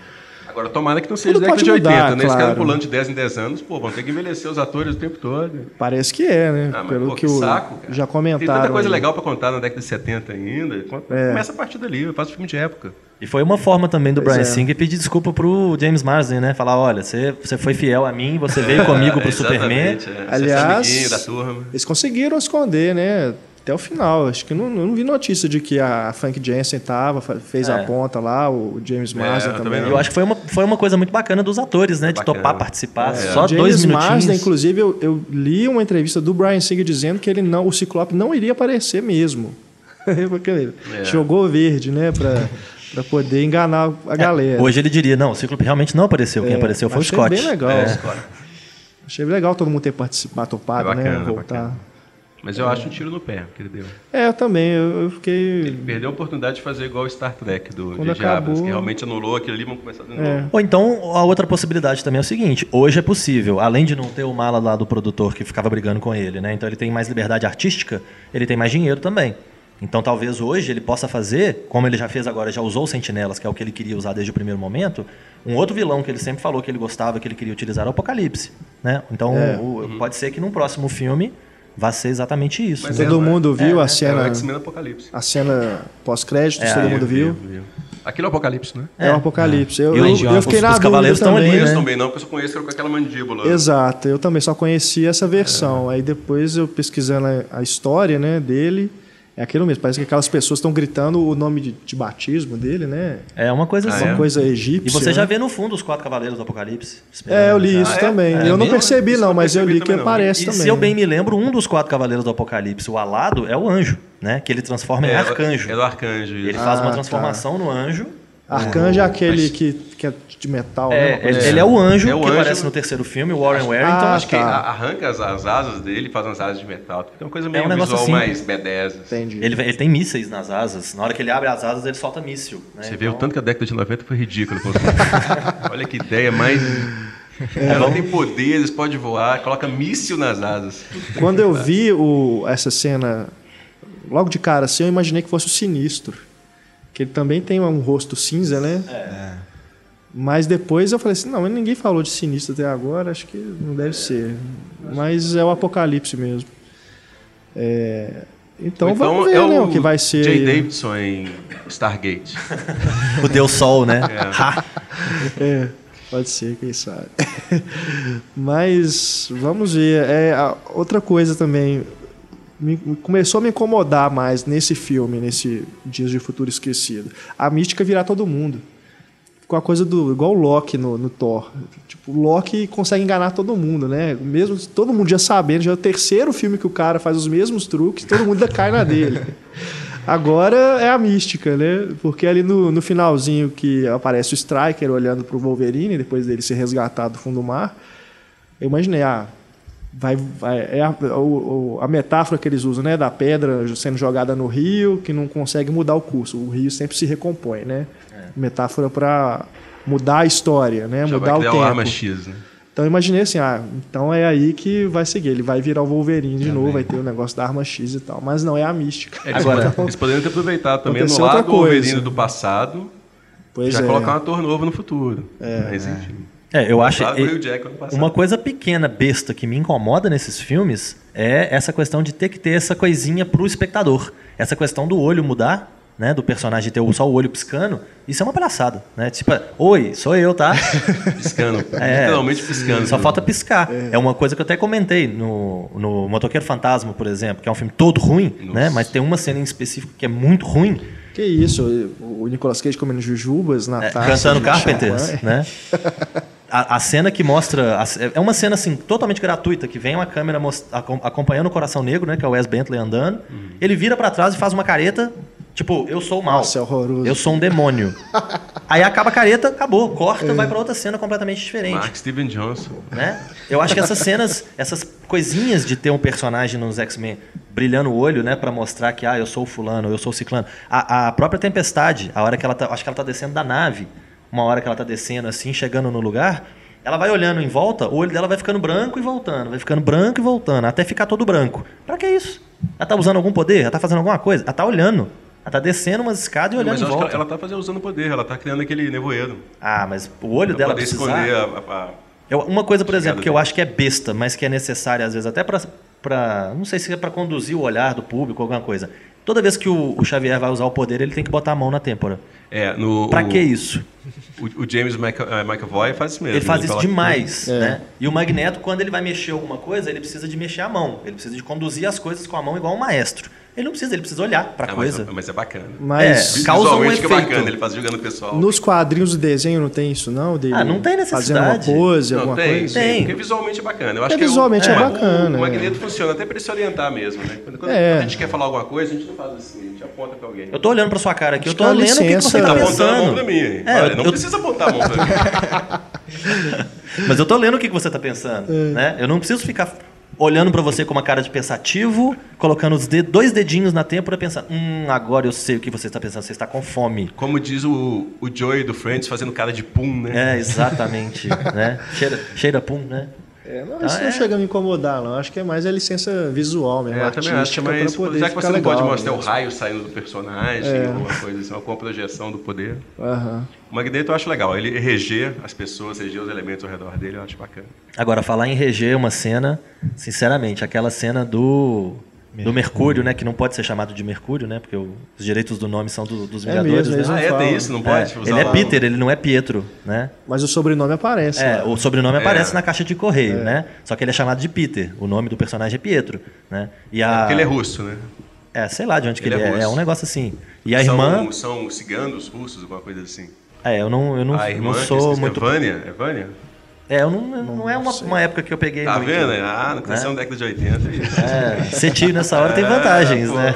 Agora, tomara que não seja Tudo década pode de 80, mudar, né? Claro. ficam pulando de 10 em 10 anos, pô, vão ter que envelhecer os atores o tempo todo. Parece que é, né? Ah, mas, Pelo pô, que, que o, saco, cara. já Tem comentaram. tanta coisa aí. legal pra contar na década de 70 ainda. É. Começa a partir dali, eu faço filme de época. E foi uma forma também do Pois Brian é. Singer pedir desculpa pro James Marsden, né? Falar, olha, você, você foi fiel a mim, você veio comigo [laughs] pro Superman. é. Aliás- é. Eles conseguiram esconder, né? Até o final. Acho que não, não vi notícia de que a Frank Jensen tava, fez É. a ponta lá, o James Marsden eu também. Eu acho que foi uma, foi uma coisa muito bacana dos atores, né? De topar participar. É. Só O James dois minutinhos. Marsden, inclusive, eu, eu li uma entrevista do Brian Singer dizendo que ele não, o Ciclope não iria aparecer mesmo. [laughs] Porque ele É. jogou verde, né? Pra, pra poder enganar a galera. Hoje ele diria, não, o Cíclope realmente não apareceu. Quem É, apareceu foi o achei Scott. bem legal. É. Achei legal todo mundo ter participado, topado, É bacana, né? Voltar. bacana. Mas eu acho um tiro no pé que ele deu. É, eu também. Eu, eu fiquei. Ele perdeu a oportunidade de fazer igual o Star Trek do Quando J.J. Abrams, acabou- que realmente anulou aquilo ali, vamos começar de novo. É. Ou então, a outra possibilidade também é o seguinte: hoje é possível, além de não ter o mala lá do produtor que ficava brigando com ele, né? Então ele tem mais liberdade artística, ele tem mais dinheiro também. Então talvez hoje ele possa fazer, como ele já fez agora, já usou sentinelas, que é o que ele queria usar desde o primeiro momento, um outro vilão que ele sempre falou que ele gostava, que ele queria utilizar, é o Apocalipse. Né? Então É. o- pode ser que num próximo filme vá ser exatamente isso. Mas né? Todo é, mundo viu é, a É o cena, X-Men Apocalipse. a cena pós-créditos, É, todo mundo viu. Aquilo é o Apocalipse, né? É, o Apocalipse. Eu, eu, os- eu fiquei os- na os dúvida cavaleiros estão também, ali, Eu né? também não, porque eu só conheço com aquela mandíbula. Exato, eu também só conhecia essa versão. Aí depois eu pesquisando a, a história né, dele, É aquilo mesmo, parece que aquelas pessoas estão gritando o nome de, de batismo dele, né? É uma coisa Ah, assim. Uma é? coisa egípcia. E você já né? vê no fundo os quatro cavaleiros do Apocalipse. É, eu li isso Ah, é? também. É eu não mesmo? percebi, não, eu mas eu percebi li que não. aparece E também. se eu bem me lembro, um dos quatro cavaleiros do Apocalipse, o alado, é o anjo, né? Que ele transforma em arcanjo. É do arcanjo. Ele isso. faz Ah, uma tá. transformação no anjo. Arcanjo é aquele Mas- que, que é de metal, É, né? Ele, coisa ele é o anjo É o que anjo- aparece no terceiro filme, o Warren Warrington. Ah, Acho que tá. a- arranca as, as asas dele e faz umas asas de metal. Fica uma coisa meio um negócio visual assim. mais B10. assim. Entendi. Ele, ele tem mísseis nas asas. Na hora que ele abre as asas, ele solta míssil. Né? Você vê o Então, tanto que a década de 90 foi ridícula. [laughs] Olha que ideia mais... É, Ela tem poderes, pode voar, coloca míssil nas asas. Quando eu vi o, essa cena, logo de cara assim, eu imaginei que fosse o Sinistro. Que ele também tem um rosto cinza, né? É. Mas depois eu falei assim, não, ninguém falou de Sinistro até agora, acho que não deve ser. Mas é o Apocalipse mesmo. É, Então, Ou vamos ver é né, o que vai ser. Jay. Davidson em Stargate. [laughs] O Deus Sol, né? É. [laughs] É, pode ser, quem sabe. [laughs] Mas vamos ver. É, outra coisa também me- começou a me incomodar mais nesse filme, nesse Dias de Futuro Esquecido. A mística virar todo mundo. Ficou a coisa do. igual o Loki no, no Thor. Tipo, o Loki consegue enganar todo mundo, né? Mesmo todo mundo já sabendo, já é o terceiro filme que o cara faz os mesmos truques, todo mundo cai na dele. [laughs] Agora é a mística, né? Porque ali no, no finalzinho que aparece o Striker olhando pro Wolverine, depois dele ser resgatado do fundo do mar, eu imaginei, ah, vai, vai, é a, o- o- a metáfora que eles usam, né? Da pedra sendo jogada no rio, que não consegue mudar o curso. O rio sempre se recompõe, né? Metáfora para mudar a história, né? Já mudar o tempo. arma X, né? Então imaginei assim, ah, então é aí que vai seguir. Ele vai virar o Wolverine de novo, vai ter o negócio da arma X e tal. Mas não é a mística. É, eles, Agora- poderiam, [laughs] eles poderiam ter aproveitado também no lado do. Wolverine do passado, Pois já é. colocar um ator novo no futuro. Mas enfim. É, eu acho. E- passado. Uma coisa pequena, besta, que me incomoda nesses filmes é essa questão de ter que ter essa coisinha pro espectador. Essa questão do olho mudar, né? Do personagem ter só o olho piscando. Isso é uma palhaçada, né? Tipo, oi, sou eu, tá? [laughs] Piscando. É. Literalmente piscando. Só falta piscar. É. uma coisa que eu até comentei no, no Motoqueiro Fantasma, por exemplo, que é um filme todo ruim, Nossa. né? Mas tem uma cena em específico que é muito ruim, Que isso, o Nicolas Cage comendo jujubas na é, taça. cantando Carpenters, né? [laughs] A, a cena que mostra. a- é uma cena assim, totalmente gratuita, que vem uma câmera acompanhando o Coração Negro, né? Que é o Wes Bentley andando. Ele vira pra trás e faz uma careta. Tipo, eu sou o mal. Nossa, é horroroso. Eu sou um demônio. [laughs] Aí acaba a careta, acabou. Corta, vai pra outra cena completamente diferente Mark Steven Johnson. né? Eu acho que essas cenas, essas coisinhas de ter um personagem nos X-Men brilhando o olho, né, para mostrar que ah, eu sou o fulano, eu sou o ciclano. A, a própria Tempestade, a hora que ela tá, acho que ela tá descendo da nave, uma hora que ela tá descendo assim, chegando no lugar, ela vai olhando em volta, o olho dela vai ficando branco e voltando, vai ficando branco e voltando, até ficar todo branco. Pra que isso? Ela tá usando algum poder? Ela tá fazendo alguma coisa? Ela tá olhando. Ela tá descendo umas escadas e olhando Mas em volta. ela, ela tá fazendo, usando poder, ela tá criando aquele nevoeiro. Ah, mas o olho Pra dela poder precisar... esconder a, a- a- Eu- uma coisa, por exemplo, que eu acho que é besta, mas que é necessária às vezes até para para não sei se é para conduzir o olhar do público alguma coisa. Toda vez que o, o Xavier vai usar o poder, ele tem que botar a mão na têmpora. É, no. Pra o- que isso? O, o James eh, McAvoy faz isso mesmo. Ele faz isso coloca- demais, É. né? E o Magneto, quando ele vai mexer alguma coisa, ele precisa de mexer a mão. Ele precisa de conduzir as coisas com a mão igual um maestro. Ele não precisa, ele precisa olhar para Ah, coisa. mas, mas é bacana. Mas É, causa um Visualmente que é efeito. bacana, ele faz jogando o pessoal. nos quadrinhos do desenho não tem isso, não? Dele Ah, não tem Fazendo uma necessidade. pose, Não, alguma tem, coisa? Tem. Porque visualmente é bacana. Eu acho É, que visualmente o, é o- bacana, O, é. magneto funciona até pra ele se orientar mesmo, né? Quando, quando É. a gente quer falar alguma coisa, a gente não faz assim, a gente aponta pra alguém. Eu tô olhando para sua cara aqui, eu tô lendo o que você tá tá apontando a mão pensando. pra mim. hein? É, Olha, eu- não eu- precisa apontar a mão pra mim. [laughs] Mas eu tô lendo o que que você tá pensando, É. né? Eu não preciso ficar olhando pra você com uma cara de pensativo, colocando os ded- dois dedinhos na têmpora pensando, hum, agora eu sei o que você está pensando, você está com fome. Como diz o, o Joey do Friends fazendo cara de pum, né? É, exatamente, né? Cheira, cheira pum, né? É, não, Ah, isso é. não chega a me incomodar, não. Acho que é mais a licença visual mesmo, É, acho artística, é mais. pra poder Já que você não pode mostrar o mesmo. raio saindo do personagem, É. ou uma coisa assim, uma projeção do poder. Aham. O Magneto eu acho legal. Ele reger as pessoas, reger os elementos ao redor dele, eu acho bacana. Agora, falar em reger uma cena, sinceramente, aquela cena do. Do Mercúrio, né? Que não pode ser chamado de Mercúrio, né? Porque o- os direitos do nome são do- dos É Vingadores, mesmo, né? Ah, é? Tem isso? Não É, pode usar ele é lá Peter, ele não é Pietro, né? Mas o sobrenome aparece. É, lá. o sobrenome É. aparece na caixa de correio, né? Só que ele é chamado de Peter. O nome do personagem é Pietro, né? E a... Porque ele é russo, né? É, sei lá de onde que Ele ele, é é. É um negócio assim. E a são, irmã. São ciganos russos, alguma coisa assim. É, eu não, eu não, a irmã, não que sou esqueci, muito. É Vânia? É Vânia? É, eu não, eu não é uma, uma época que eu peguei. Tá muito, vendo? Ah, não cresceu né? na década de 80. é isso. É, ser tio nessa hora tem [laughs] É, vantagens, pô. né?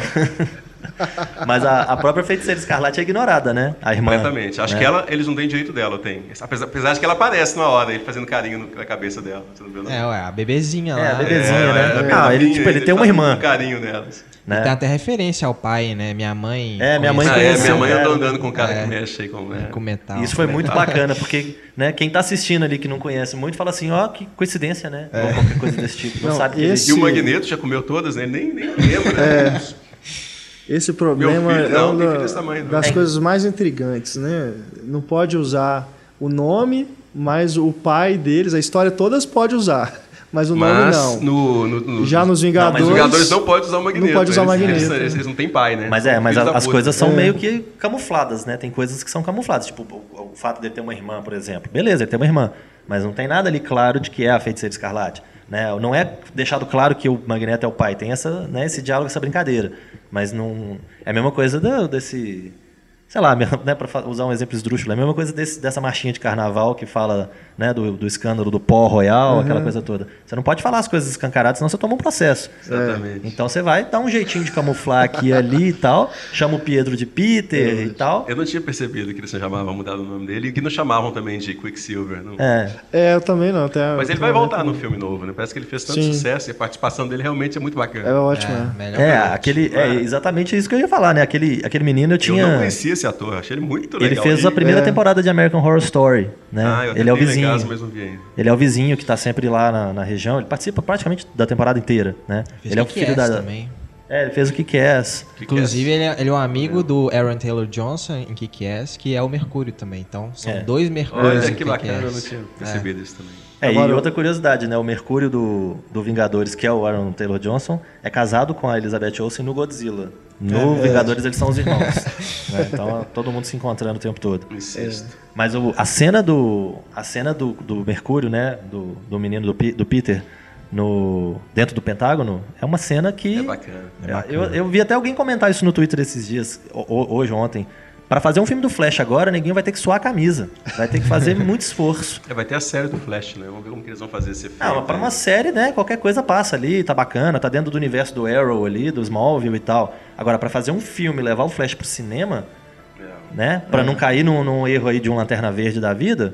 Mas a, a própria feiticeira escarlate é ignorada, né? A irmã. Completamente. Acho né? que ela, eles não têm direito dela, tem. Apesar, apesar de que ela aparece na hora, ele fazendo carinho no- na cabeça dela. Você não viu, não? É, ué, a bebezinha É, lá. a bebezinha, É, né? é, Ah, ele, bebinha, tipo, ele tem uma faz irmã. um carinho nelas. Né? Tem até referência ao pai, né? Minha mãe. É, minha mãe Ah, é, conheceu, minha mãe né? andou andando com um cara É. que mexe aí com. É. Com metal. Isso foi muito bacana, porque né, quem tá assistindo ali que não conhece muito fala assim, ó, que coincidência, né? Ou qualquer coisa desse tipo. Não, Não, sabe que esse- E o. Magneto já comeu todas, né? Ele nem, nem lembra. né? Esse problema filho- é não, uma tamanho, das É. coisas mais intrigantes, né? Não pode usar o nome, mas o pai deles, a história todas pode usar, mas o Mas nome não. no, no, no- Já nos Os Vingadores, Vingadores não podem usar o Magneto. Não pode usar o eles- Magneto, Eles, eles, eles não têm pai, né? Mas é, mas a- as puta. coisas são É. meio que camufladas, né? Tem coisas que são camufladas, tipo o, o fato dele ter uma irmã, por exemplo. Beleza, ele tem uma irmã, mas não tem nada ali claro de que é a feiticeira escarlate. Né? Não é deixado claro que o Magneto é o pai. Tem essa, né, esse diálogo, essa brincadeira. Mas não. É a mesma coisa do- desse. Sei lá, [laughs] né, para usar um exemplo esdrúxulo, é a mesma coisa desse- dessa marchinha de carnaval que fala né, do, do escândalo do pó royal, aquela coisa toda. Você não pode falar as coisas escancaradas, senão você toma um processo. Exatamente. Então você vai dar um jeitinho de camuflar aqui e ali e tal. Chama o Pietro de Peter e tal. Eu não tinha percebido que eles chamavam, mudaram o nome dele e que não chamavam também de Quicksilver. Não. É. É, eu também não. Até, Mas ele vai voltar no filme novo, né? Parece que ele fez tanto Sim. sucesso e a participação dele realmente é muito bacana. É ótimo, É, melhor É, que- aquele, é exatamente isso que eu ia falar, né? Aquele, aquele menino eu Eu tinha. não conhecia esse ator, achei ele muito legal. ele fez E- a primeira é. temporada de American Horror Story, né? Ah, eu ele é o vizinho. casa, mas não vi ainda. Ele é o vizinho que tá sempre lá na, na região. Ele participa praticamente da temporada inteira, né? Fez ele é o Kick-Ass filho da. também. É, ele fez o que quer. Inclusive, ele é, ele é um amigo do Aaron Taylor Johnson em Kick-Ass, que é o Mercúrio também. Então, são É. dois Mercúrios Olha que bacana, eu não Kick-Ass. tinha percebido isso também. É, Agora- e outra curiosidade, né? O Mercúrio do, do Vingadores, que é o Aaron Taylor Johnson, é casado com a Elizabeth Olsen no Godzilla. No Vingadores eles são os irmãos. né? [laughs] Então todo mundo se encontrando o tempo todo. Insisto. Mas o- a cena do a cena do, do Mercúrio, né, do, do menino do, do Peter no dentro do Pentágono, é uma cena que É bacana. eu, eu vi até alguém comentar isso no Twitter esses dias, ho- ho- hoje ontem. Para fazer um filme do Flash agora, ninguém vai ter que suar a camisa. Vai ter que fazer [laughs] muito esforço. É, vai ter a série do Flash, né? Vamos ver como que eles vão fazer esse efeito. Não, para uma série, né? Qualquer coisa passa ali, tá bacana, tá dentro do universo do Arrow ali, do Smallville e tal. Agora, para fazer um filme, levar o Flash pro cinema, É. né? Pra não cair num, num erro aí de um Lanterna Verde da vida,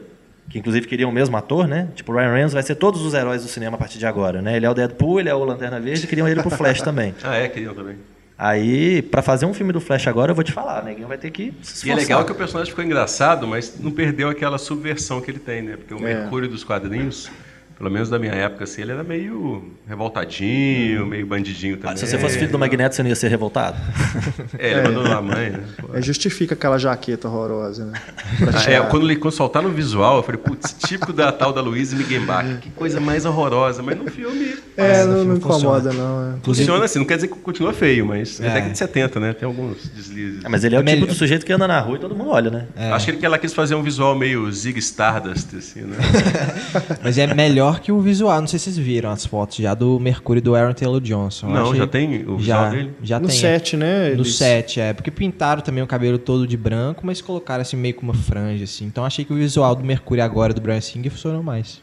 que inclusive queriam o mesmo ator, né? Tipo, o Ryan Reynolds vai ser todos os heróis do cinema a partir de agora, né? Ele é o Deadpool, ele é o Lanterna Verde, queriam ele pro Flash também. [laughs] Ah, é, queriam também. Aí, pra fazer um filme do Flash agora, eu vou te falar, neguinho vai ter que se E é esforçar. legal que o personagem ficou engraçado, mas não perdeu aquela subversão que ele tem, né? Porque o É. Mercúrio dos quadrinhos, pelo menos da minha época, assim, ele era meio revoltadinho, meio bandidinho também. Ah, se você fosse filho do Magneto, você não ia ser revoltado? [laughs] É, ele abandonou a mãe, né? É, justifica aquela jaqueta horrorosa, né? É, quando ele quando soltar no visual, eu falei, putz, típico da tal da Louise Miguembach, que coisa mais horrorosa, mas no filme É, Nossa, não, não incomoda, funciona. não. é. funciona assim, não quer dizer que continua feio, mas é É. década de 70, né? Tem alguns deslizes. É, mas ele é o É tipo do sujeito que anda na rua e todo mundo olha, né? Acho que ele, que ela quis fazer um visual meio Zig Stardust, assim, né? [laughs] Mas é melhor que o visual. Não sei se vocês viram as fotos já do Mercúrio do Aaron Taylor Johnson. Não, achei- já tem o visual já, dele? Já No tem. set, né? No eles- set, é. Porque pintaram também o cabelo todo de branco, mas colocaram assim meio com uma franja, assim. Então achei que o visual do Mercúrio agora do Brian Singer funcionou mais.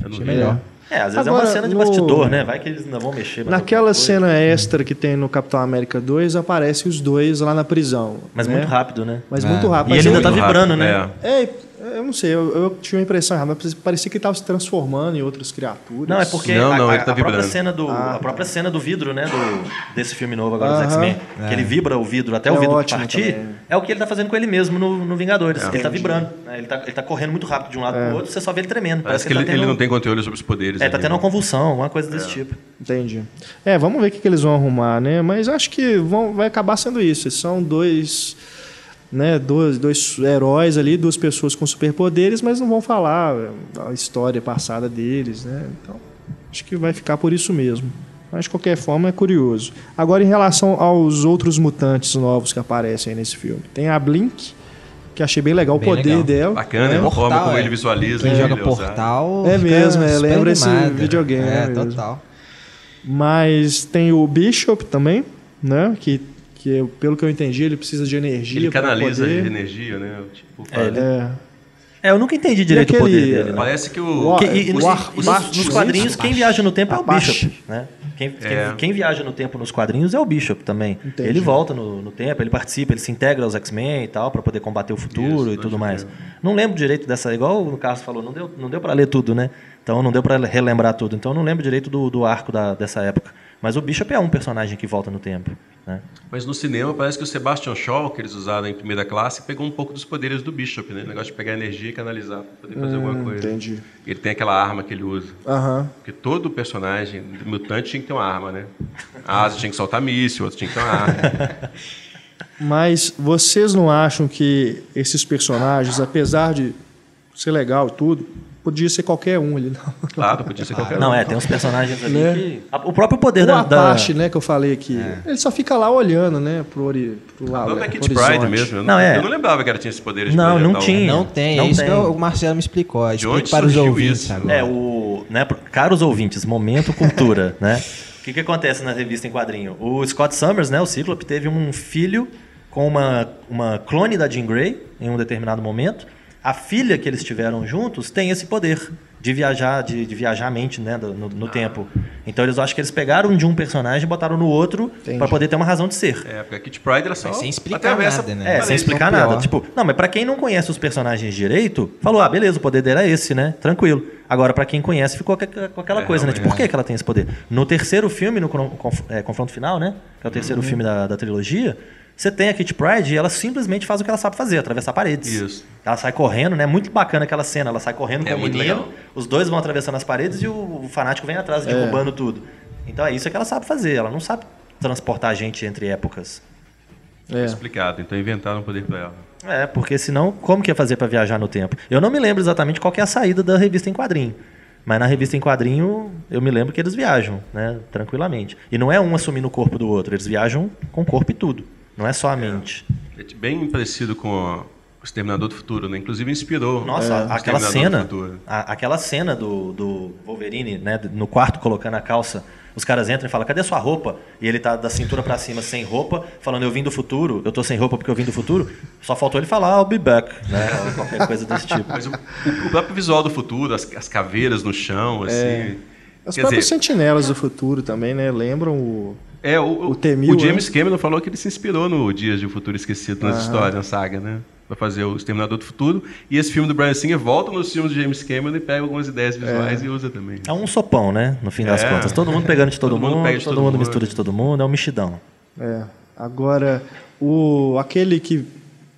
Eu não Achei vi. melhor. É, às vezes é Agora, uma cena de no- bastidor, né? Vai que eles ainda vão mexer. Naquela cena extra que tem no Capitão América 2, aparecem os dois lá na prisão. Mas né? muito rápido, né? Mas É. muito rápido. E Mas ele ainda eu- tá vibrando, né? É. É, eu não sei, eu, eu tinha uma impressão errada, mas parecia que ele estava se transformando em outras criaturas. Não, é porque Não, a, não, a- ele tá a própria cena do Ah, a própria cena do vidro, né, do desse filme novo agora dos Aham. X-Men, que ele vibra o vidro até o É vidro ótimo partir, também. é o que ele tá fazendo com ele mesmo no, no Vingadores. ele tá Entendi. vibrando, né? ele, tá, ele tá correndo muito rápido de um lado É. pro outro, você só vê ele tremendo. Parece que tá ele, tendo- ele não tem controle sobre os poderes. É, tá ali, tendo uma né? convulsão, uma coisa desse tipo. Entendi. É, vamos ver o que, que eles vão arrumar, né? Mas acho que vão, vai acabar sendo isso. São dois, né, dois, dois heróis ali, duas pessoas com superpoderes, mas não vão falar a história passada deles, né? Então, acho que vai ficar por isso mesmo. Mas, de qualquer forma, é curioso. Agora, em relação aos outros mutantes novos que aparecem aí nesse filme. Tem a Blink, que achei bem legal Bem o poder legal. dela. Bacana, né? a forma Portal, como é. ele visualiza. Quem ele joga é usado. Portal. É mesmo, é, lembra esse animado. videogame, É, é total. Mas tem o Bishop também, né? Que, que pelo que eu entendi, ele precisa de energia. Ele canaliza poder... energia, né? Tipo, É, ele- É, É, eu nunca entendi direito o poder aquele- dele. né? Parece que O o. Que- e, nos, o ar- nos- Bart- nos quadrinhos, quem viaja no tempo é o. Bishop. Né? Quem, quem- É. quem viaja no tempo nos quadrinhos é o Bishop também. Entendi. Ele volta no, no tempo, ele participa, ele se integra aos X-Men e tal, para poder combater o futuro Isso, e tudo mais. Não lembro direito dessa, igual o Carlos falou, não deu, não deu para ler tudo, né? Então não deu para relembrar tudo. Então eu não lembro direito do, do arco da- dessa época. Mas o Bishop é um personagem que volta no tempo. Né? Mas no cinema parece que o Sebastian Shaw, que eles usaram em primeira classe, pegou um pouco dos poderes do Bishop, né? O negócio de pegar energia e canalizar para poder fazer alguma coisa. entendi. Ele tem aquela arma que ele usa. Porque todo personagem mutante tinha que ter uma arma, né? A Asa tinha que soltar míssil, outro tinha que ter uma arma. [laughs] Mas vocês não acham que esses personagens, apesar de ser legal e tudo, podia ser qualquer um ali, não? Claro, podia ser qualquer Não, um. é, tem uns personagens ali Né? que. O próprio poder O da. da- Apache, né, que eu falei aqui, ele só fica lá olhando, né, pro, ori, pro lado. Não é pro Kit horizonte. Pride mesmo. Eu Não, não, é. eu não lembrava que ela tinha esse poder de Não, não projetar o- tinha. Não tem, Não é isso tem. que o Marcelo me explicou. onde Explique para os ouvintes isso? agora. É, o. Né, caros ouvintes, momento cultura, [laughs] né? O que, que acontece na revista em quadrinho? O Scott Summers, né, o Cíclope, teve um filho com uma, uma clone da Jean Grey em um determinado momento. A filha que eles tiveram juntos tem esse poder de viajar, de, de viajar a mente né, no, no tempo. Então eles acham que eles pegaram de um personagem e botaram no outro para poder ter uma razão de ser. É, porque a Kit Pride era só. Mas sem explicar nada, né? É, sem explicar nada. pior. Tipo, não, mas pra quem não conhece os personagens direito, falou, ah, beleza, o poder dele é esse, né? Tranquilo. Agora, pra quem conhece, ficou com aqu- com aquela É, coisa, né? Tipo, por que, que ela tem esse poder? No terceiro filme, no conf- é, confronto final, né? Que é o terceiro filme da, da trilogia, você tem a Kit Pride e ela simplesmente faz o que ela sabe fazer, atravessar paredes. Isso. Ela sai correndo, né? Muito bacana aquela cena. Ela sai correndo É com o muito menino, legal. os dois vão atravessando as paredes e o, o fanático vem atrás, É. derrubando tudo. Então é isso que ela sabe fazer. Ela não sabe transportar a gente entre épocas. É. Explicado, então inventaram um poder pra ela. É, porque senão, como que ia fazer para viajar no tempo? Eu não me lembro exatamente qual que é a saída da revista em quadrinho. Mas na revista em quadrinho, eu me lembro que eles viajam, né? Tranquilamente. E não é um assumindo o corpo do outro, eles viajam com o corpo e tudo. Não é só a mente. É bem parecido com o Exterminador do Futuro, né? Inclusive inspirou. Nossa, o aquela Exterminador do cena, Futuro. a- aquela cena do, do Wolverine, né, no quarto colocando a calça, os caras entram e falam: "Cadê sua roupa?" E ele tá da cintura pra cima sem roupa, falando: "Eu vim do futuro, eu tô sem roupa porque eu vim do futuro". Só faltou ele falar: "I'll be back", né? Ou qualquer coisa desse [laughs] tipo. Mas o, o- próprio visual do futuro, as, as caveiras no chão, assim. As Quer próprias dizer, sentinelas do futuro também, né, lembram o... é, o, o, o T-1000, o James Cameron falou que ele se inspirou no Dias de um Futuro Esquecido, nas Aham. histórias, na saga, né? Pra fazer o Exterminador do Futuro. E esse filme do Brian Singer volta nos filmes de James Cameron e pega algumas ideias visuais e usa também. É um sopão, né? No fim das É. contas. Todo mundo pegando de [laughs] todo, Todo mundo mundo, pega de todo, todo mundo mundo. mistura de todo mundo, é um mexidão. É. Agora, o, aquele que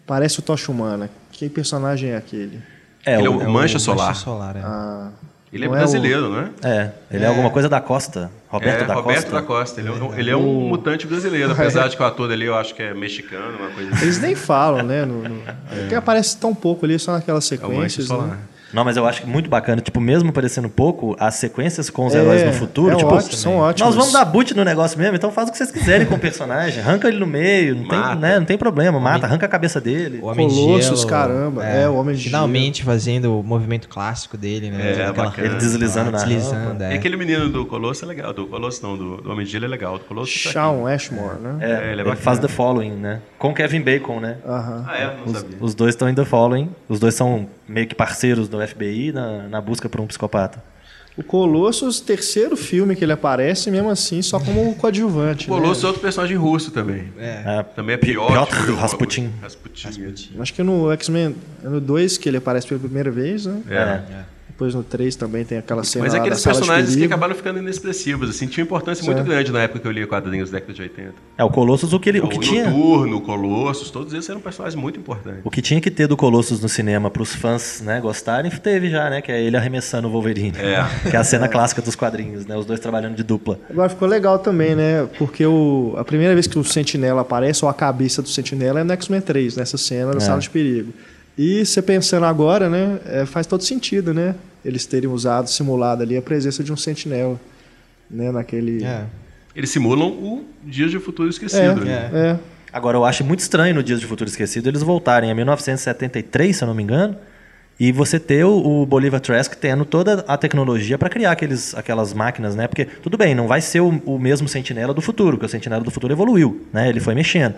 parece o Tocha Humana, que personagem é aquele? É, Ele é o, o- Mancha Solar. Mancha Solar, é. Ah, Ele é não brasileiro, né? é, ele é. alguma coisa da Costa. Roberto é, da Roberto Costa. da Costa. Ele é, um- ele é um mutante brasileiro, [laughs] apesar de que o ator ali eu acho que é mexicano, uma coisa assim. Eles nem falam, né? No, no- Porque aparece tão pouco ali, só naquelas É o sequências. Solar. né? Não, mas eu acho que muito bacana. Tipo, mesmo parecendo pouco, as sequências com os heróis no futuro, é tipo, ótimo, são ótimos. nós vamos dar boot no negócio mesmo, então faz o que vocês quiserem com o personagem. Arranca ele no meio, não tem, né, não tem problema, mata, arranca a cabeça dele. O Homem de Colossus, Gelo, caramba, é, o Homem de Finalmente fazendo o movimento clássico dele, né? É, Aquela- bacana. Ele deslizando na Deslizando, rampa. é. E aquele menino do Colosso é legal. Do Colosso não, do, do Homem de Gelo é legal. Do Colosso tá aqui. Shawn Ashmore, né? É, É, ele é ele, bacana. faz The Following, né? Com Kevin Bacon, né? Aham. Ah, é? Não sabia. Os dois estão em The Following. Os dois são meio que parceiros do FBI na, na busca por um psicopata. O Colossus, terceiro filme que ele aparece, mesmo assim, só como [laughs] coadjuvante. O Colosso é né? outro personagem russo também. É, Também é Pi- pior. Piotr Rasputin. Rasputin. Acho que no X-Men, é no 2 que ele aparece pela primeira vez, né? É. Depois no 3 também tem aquela cena Mas lá é aqueles da sala de personagens que acabaram ficando inexpressivos, assim, tinha importância muito Certo. grande na época que eu lia quadrinhos da década de 80. É, o Colossus, o que, ele, o que tinha... Noturno, o Colossus, todos eles eram personagens muito importantes. O que tinha que ter do Colossus no cinema para os fãs né, gostarem, teve já, né? Que é ele arremessando o Wolverine. É. Que é a cena clássica dos quadrinhos, né? Os dois trabalhando de dupla. Agora ficou legal também, né? Porque o, a primeira vez que o Sentinela aparece, ou a cabeça do Sentinela, é no X-Men 3, nessa cena da É. sala de perigo. E você pensando agora, né? é, faz todo sentido, né? Eles terem usado, simulado ali a presença de um Sentinela. Né, naquele. É. Eles simulam o Dias de Futuro Esquecido. né? É, é. Agora, eu acho muito estranho no Dias de Futuro Esquecido eles voltarem a 1973, se eu não me engano, e você ter o, o Bolivar Trask tendo toda a tecnologia para criar aqueles, aquelas máquinas, né? Porque, tudo bem, não vai ser o, o mesmo Sentinela do futuro, porque o Sentinela do futuro evoluiu, né? Ele foi mexendo.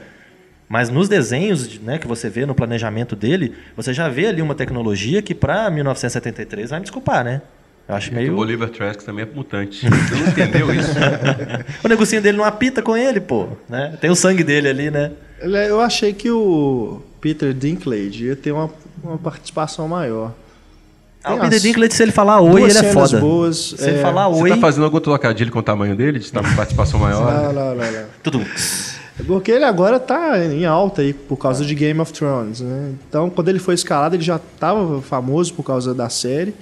Mas nos desenhos né, que você vê no planejamento dele, você já vê ali uma tecnologia que para 1973 vai me desculpar, né? Eu acho meio. O Bolivar Trask também é mutante. Você não entendeu isso? [laughs] o negocinho dele não apita com ele, pô. Né? Tem o sangue dele ali, né? Ele- Eu achei que o Peter Dinklage ia ter uma, uma participação maior. Ah, o Peter Dinklage, se ele falar oi, ele é foda. boas, se ele é. falar Você oi, tá fazendo algum trocadilho com o tamanho dele? De estar com participação maior? Não, não, não, não. tudo. É Porque ele agora tá em alta aí por causa de Game of Thrones, né? Então, quando ele foi escalado, ele já estava famoso por causa da série.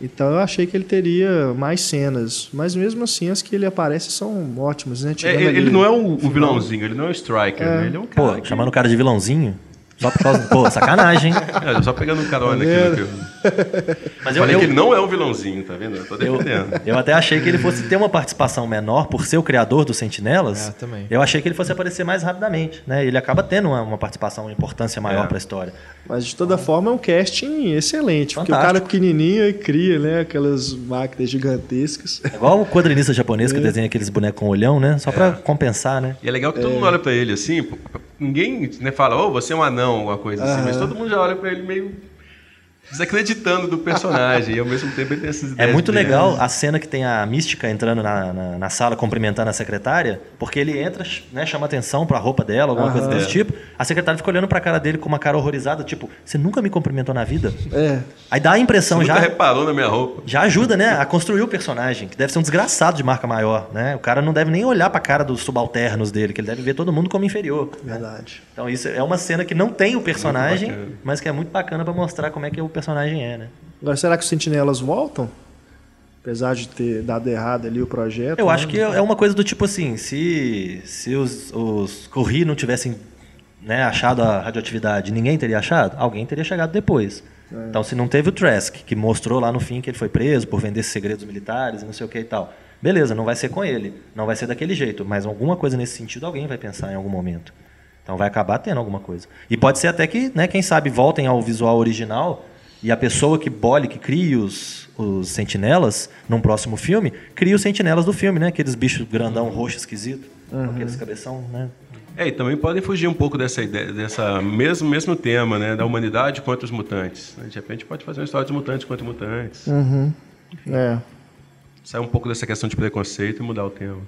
Então, eu achei que ele teria mais cenas. Mas mesmo assim, as que ele aparece são ótimas, né? É, ele, ele não é o, vilãozinho, ele não é o Striker, né? Ele é um cara. Pô, que- chamando o cara de vilãozinho. Só por causa. Pô, sacanagem, hein? É, só pegando um carona aqui no. Mas eu, Falei eu, que ele não é um vilãozinho, tá vendo? Eu tô eu, defendendo. eu até achei que ele fosse ter uma participação menor por ser o criador dos Sentinelas. É, também. Eu achei que ele fosse aparecer mais rapidamente, né? Ele acaba tendo uma, uma participação, uma importância maior É. para a história. Mas de toda forma é um casting excelente. Porque o Fantástico. cara é pequenininho e cria, né? Aquelas máquinas gigantescas. É igual o quadrinista japonês É. que desenha aqueles bonecos com olhão, né? Só pra compensar, né? E é legal que todo mundo olha pra ele assim, pô, ninguém né, fala, ô, você é um anão, alguma coisa assim, mas todo mundo já olha pra ele meio desacreditando do personagem, e ao mesmo tempo ele tem essas É ideias. muito brilhantes. legal a cena que tem a mística entrando na, na, na sala cumprimentando a secretária, porque ele entra, né, chama atenção pra roupa dela, alguma coisa desse tipo. A secretária fica olhando pra cara dele com uma cara horrorizada, tipo, você nunca me cumprimentou na vida? É. Aí dá a impressão Você já. nunca reparou na minha roupa. Já ajuda, né, a construir o personagem, que deve ser um desgraçado de marca maior, né? O cara não deve nem olhar pra cara dos subalternos dele, que ele deve ver todo mundo como inferior. Verdade. Então isso é uma cena que não tem o personagem, mas que é muito bacana pra mostrar como é que o personagem é, né? Agora, será que os sentinelas voltam? Apesar de ter dado errado ali o projeto. Eu né? acho que é uma coisa do tipo assim, se, se os, os Corri não tivessem né, achado a radioatividade, ninguém teria achado? Alguém teria chegado depois. Então, se não teve o Trask, que mostrou lá no fim que ele foi preso por vender segredos militares e não sei o que e tal. Beleza, não vai ser com ele, não vai ser daquele jeito, mas alguma coisa nesse sentido alguém vai pensar em algum momento. Então vai acabar tendo alguma coisa. E pode ser até que, né, quem sabe, voltem ao visual original e a pessoa que bole, que crie os, os sentinelas num próximo filme, cria os sentinelas do filme, né? Aqueles bichos grandão, roxo, esquisito, com aqueles cabeção, né? É, e também podem fugir um pouco dessa ideia, dessa mesmo, mesmo tema, né? Da humanidade contra os mutantes. né? De repente pode fazer uma história dos mutantes contra mutantes. É. Sair um pouco dessa questão de preconceito e mudar o tema.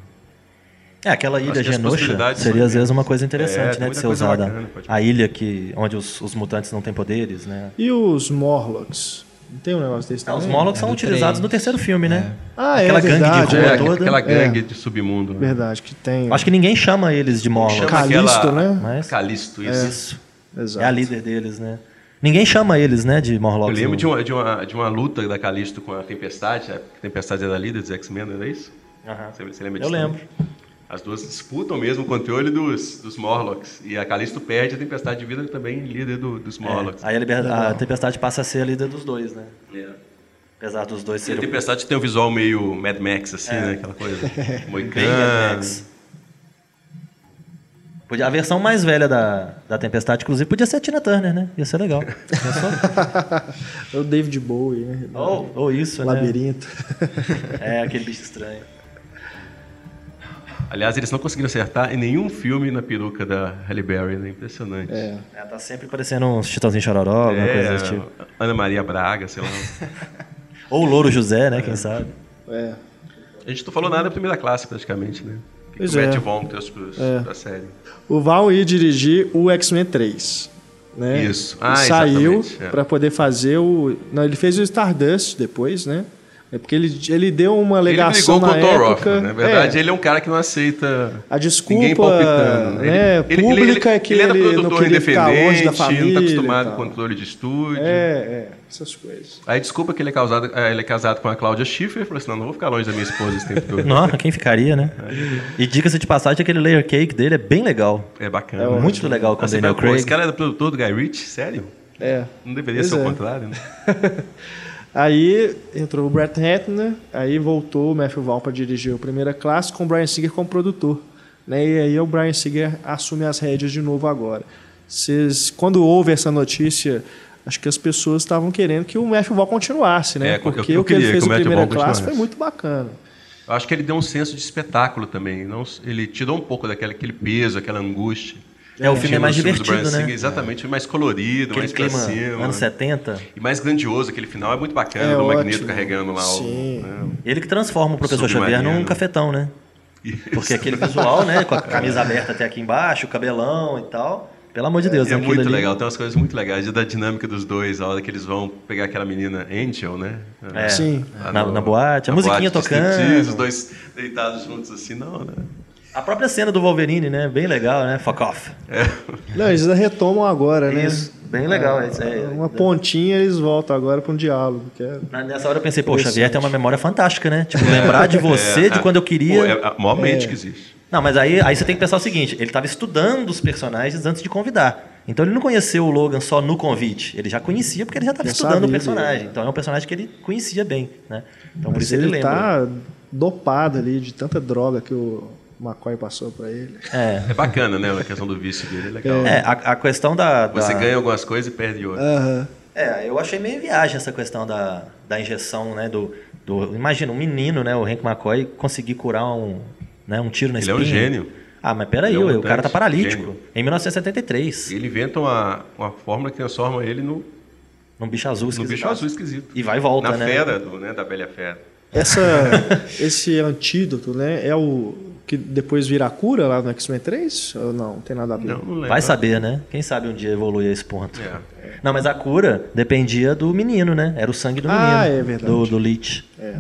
É, aquela ilha Genosha seria são às vezes uma coisa É, interessante, tem né? De ser usada. bacana, a ilha que, onde os, os mutantes não têm poderes, né? E os Morlocks? Não tem um negócio desse Ah, os também? Morlocks são do utilizados trem. no terceiro filme, né? Ah, é Aquela gangue de verdade. rua É, toda. aquela É. gangue de submundo. né? Verdade, que tem. Acho que ninguém chama eles de Morlocks. Chama Calisto, aquela- né? Mas Calisto, isso. isso. Exato. É a líder deles, né? Ninguém chama eles, né, de Eu Morlocks. lembro no- de uma, de, uma, de uma luta da Calisto com a Tempestade. A Tempestade era a líder dos X-Men, não era isso? Aham. Você, você lembra Eu disso? lembro. As duas disputam mesmo o controle dos, dos Morlocks. E a Calisto perde, a Tempestade vira também líder do- dos Morlocks. É, aí a, liber- a Tempestade passa a ser a líder dos dois, né? É. Apesar dos dois E a serem Tempestade tem um visual meio Mad Max, assim, né? Aquela coisa. [laughs] bem Mad Moicano. Max. Podia- A versão mais velha da, da Tempestade, inclusive, podia ser a Tina Turner, né? Ia ser legal. [laughs] É o David Bowie, né? ou, ou isso, né? Labirinto. [laughs] É, aquele bicho estranho. Aliás, eles não conseguiram acertar em nenhum filme na peruca da Halle Berry, né? Impressionante. É. É, tá sempre parecendo uns Chitãozinho Chororó, alguma coisa desse tipo. Ana Maria Braga, sei lá. [laughs] Ou o Louro José, né? Quem sabe? É. A gente não falou nada da primeira classe, praticamente, né? Que Pois o é. Matt Vaughn trouxe pros, É. pra série. O Val ia dirigir o X-Men 3. Né? Isso. Ah, saiu exatamente, é. para poder fazer o. Não, ele fez o Stardust depois, né? É porque ele, ele deu uma Ele alegação brigou com na o Thor época. Rothman, na verdade, é, ele é um cara que não aceita a ninguém desculpa palpitando. né, Ele- ele- pública ele, é que ele era ele produtor queria ficar longe independente, da família. não está acostumado com controle de estúdio. É, é, essas coisas. Aí desculpa que ele é, casado, é, ele é casado com a Cláudia Schiffer, falou assim, não, não vou ficar longe da minha esposa esse tempo todo. [laughs] Nossa, quem ficaria, né? E dica-se de passagem, aquele layer cake dele é bem legal. É bacana. É Muito legal com o Daniel pô, Esse Craig. cara era produtor do Guy Ritchie? Sério? É. Não deveria Pois ser é. o contrário, né? [laughs] Aí entrou o Brett Ratner, aí voltou o Matthew Vaughn para dirigir o Primeira Classe com o Brian Singer como produtor. Né? E aí o Brian Singer assume as rédeas de novo agora. Vocês, quando houve essa notícia acho que as pessoas estavam querendo que o Matthew Vaughn continuasse, né? É, eu- Porque eu o que ele fez que o na Matthew primeira classe foi muito bacana. Eu acho que ele deu um senso de espetáculo também. Não, ele tirou um pouco daquele aquele peso, aquela angústia. É, o filme é mais divertido, né? Singer, Exatamente, mais colorido, Aquele mais pra clima cima. anos 70. E mais grandioso, aquele final é muito bacana, É do ótimo. Magneto carregando lá Sim. o. né, Ele que transforma o professor Xavier num cafetão, né? o- Porque aquele visual, né? Com a camisa aberta até aqui embaixo, o cabelão e tal. Pelo amor de Deus, É, aquilo muito ali- legal, tem umas coisas muito legais. Da dinâmica dos dois, a hora que eles vão pegar aquela menina Angel, né? É, Sim. Lá na, na boate, a na musiquinha boate tocando. Os dois deitados juntos assim, não, né? A própria cena do Wolverine, né? Bem legal, né? Fuck off. Não, eles retomam agora, né? Isso, bem legal. isso é- Uma pontinha eles voltam agora para um diálogo. Que é... Na- Nessa hora eu pensei, pô, o Xavier tem uma memória fantástica, né? Tipo, lembrar de [laughs] você, de quando eu queria. Pô, é a maior mente que existe. Não, mas aí, aí você tem que pensar o seguinte: ele estava estudando os personagens antes de convidar. Então ele não conheceu o Logan só no convite. Ele já conhecia porque ele já estava estudando o sabia personagem. Então é um personagem que ele conhecia bem, né? Então por Mas isso ele, ele lembra. tá dopado ali de tanta droga que o McCoy passou para ele. É. É bacana, né? A questão do vício dele é legal. É, a, a questão da. da- Você ganha algumas coisas e perde outras. Aham. É, eu achei meio viagem essa questão da, da injeção, né? Do, do, imagina, um menino, né? O Hank McCoy conseguir curar um, né, um tiro na Ele é um espinha. gênio. Ah, mas peraí, é um o cara tá paralítico. gênio. Em 1973. Ele inventa uma, uma fórmula que transforma ele no, Num bicho azul no esquisito. bicho azul esquisito. E vai e volta, Na né? fera, do, né? Da Bela Fera. Essa, [laughs] esse antídoto, né? É o que depois vira a cura lá no X-Men 3? Ou não? Não tem nada a ver. Não, não lembro. Vai saber, né? Quem sabe um dia evolui a esse ponto. É. Não, mas a cura dependia do menino, né? Era o sangue do menino. Ah, é verdade. Do, do Leech. É.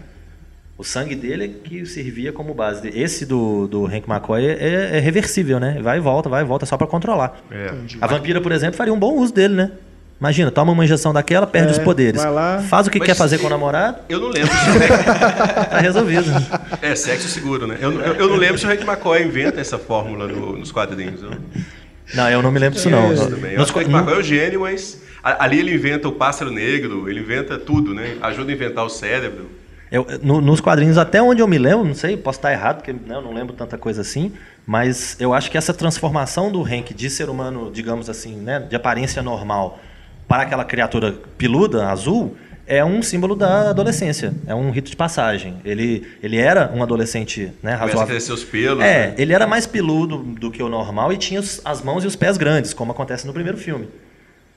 O sangue dele é que servia como base. Esse do, do Hank McCoy é, é reversível, né? Vai e volta, vai e volta, só pra controlar. É. A vampira, por exemplo, faria um bom uso dele, né? Imagina, toma uma injeção daquela, perde É, os poderes. vai lá. Faz o que Mas quer fazer se- com o namorado, Eu não lembro [laughs] tá resolvido. É, sexo seguro, né? Eu, eu, eu não lembro se o Hank McCoy inventa essa fórmula no- nos quadrinhos. Eu, Não, eu não me lembro disso, não. eu também. Eu Nos acho que o McCoy é o gênio, mas ali ele inventa o pássaro negro, ele inventa tudo, né? Ajuda a inventar o cérebro. Eu, no- nos quadrinhos, até onde eu me lembro, não sei, posso estar errado, porque né, eu não lembro tanta coisa assim, mas eu acho que essa transformação do Hank de ser humano, digamos assim, né, de aparência normal, para aquela criatura peluda, azul, é um símbolo da adolescência, é um rito de passagem. Ele, ele era um adolescente né, Começa a razoável. crescer os pelos. É, né? ele era mais peludo do que o normal e tinha as mãos e os pés grandes, como acontece no primeiro filme.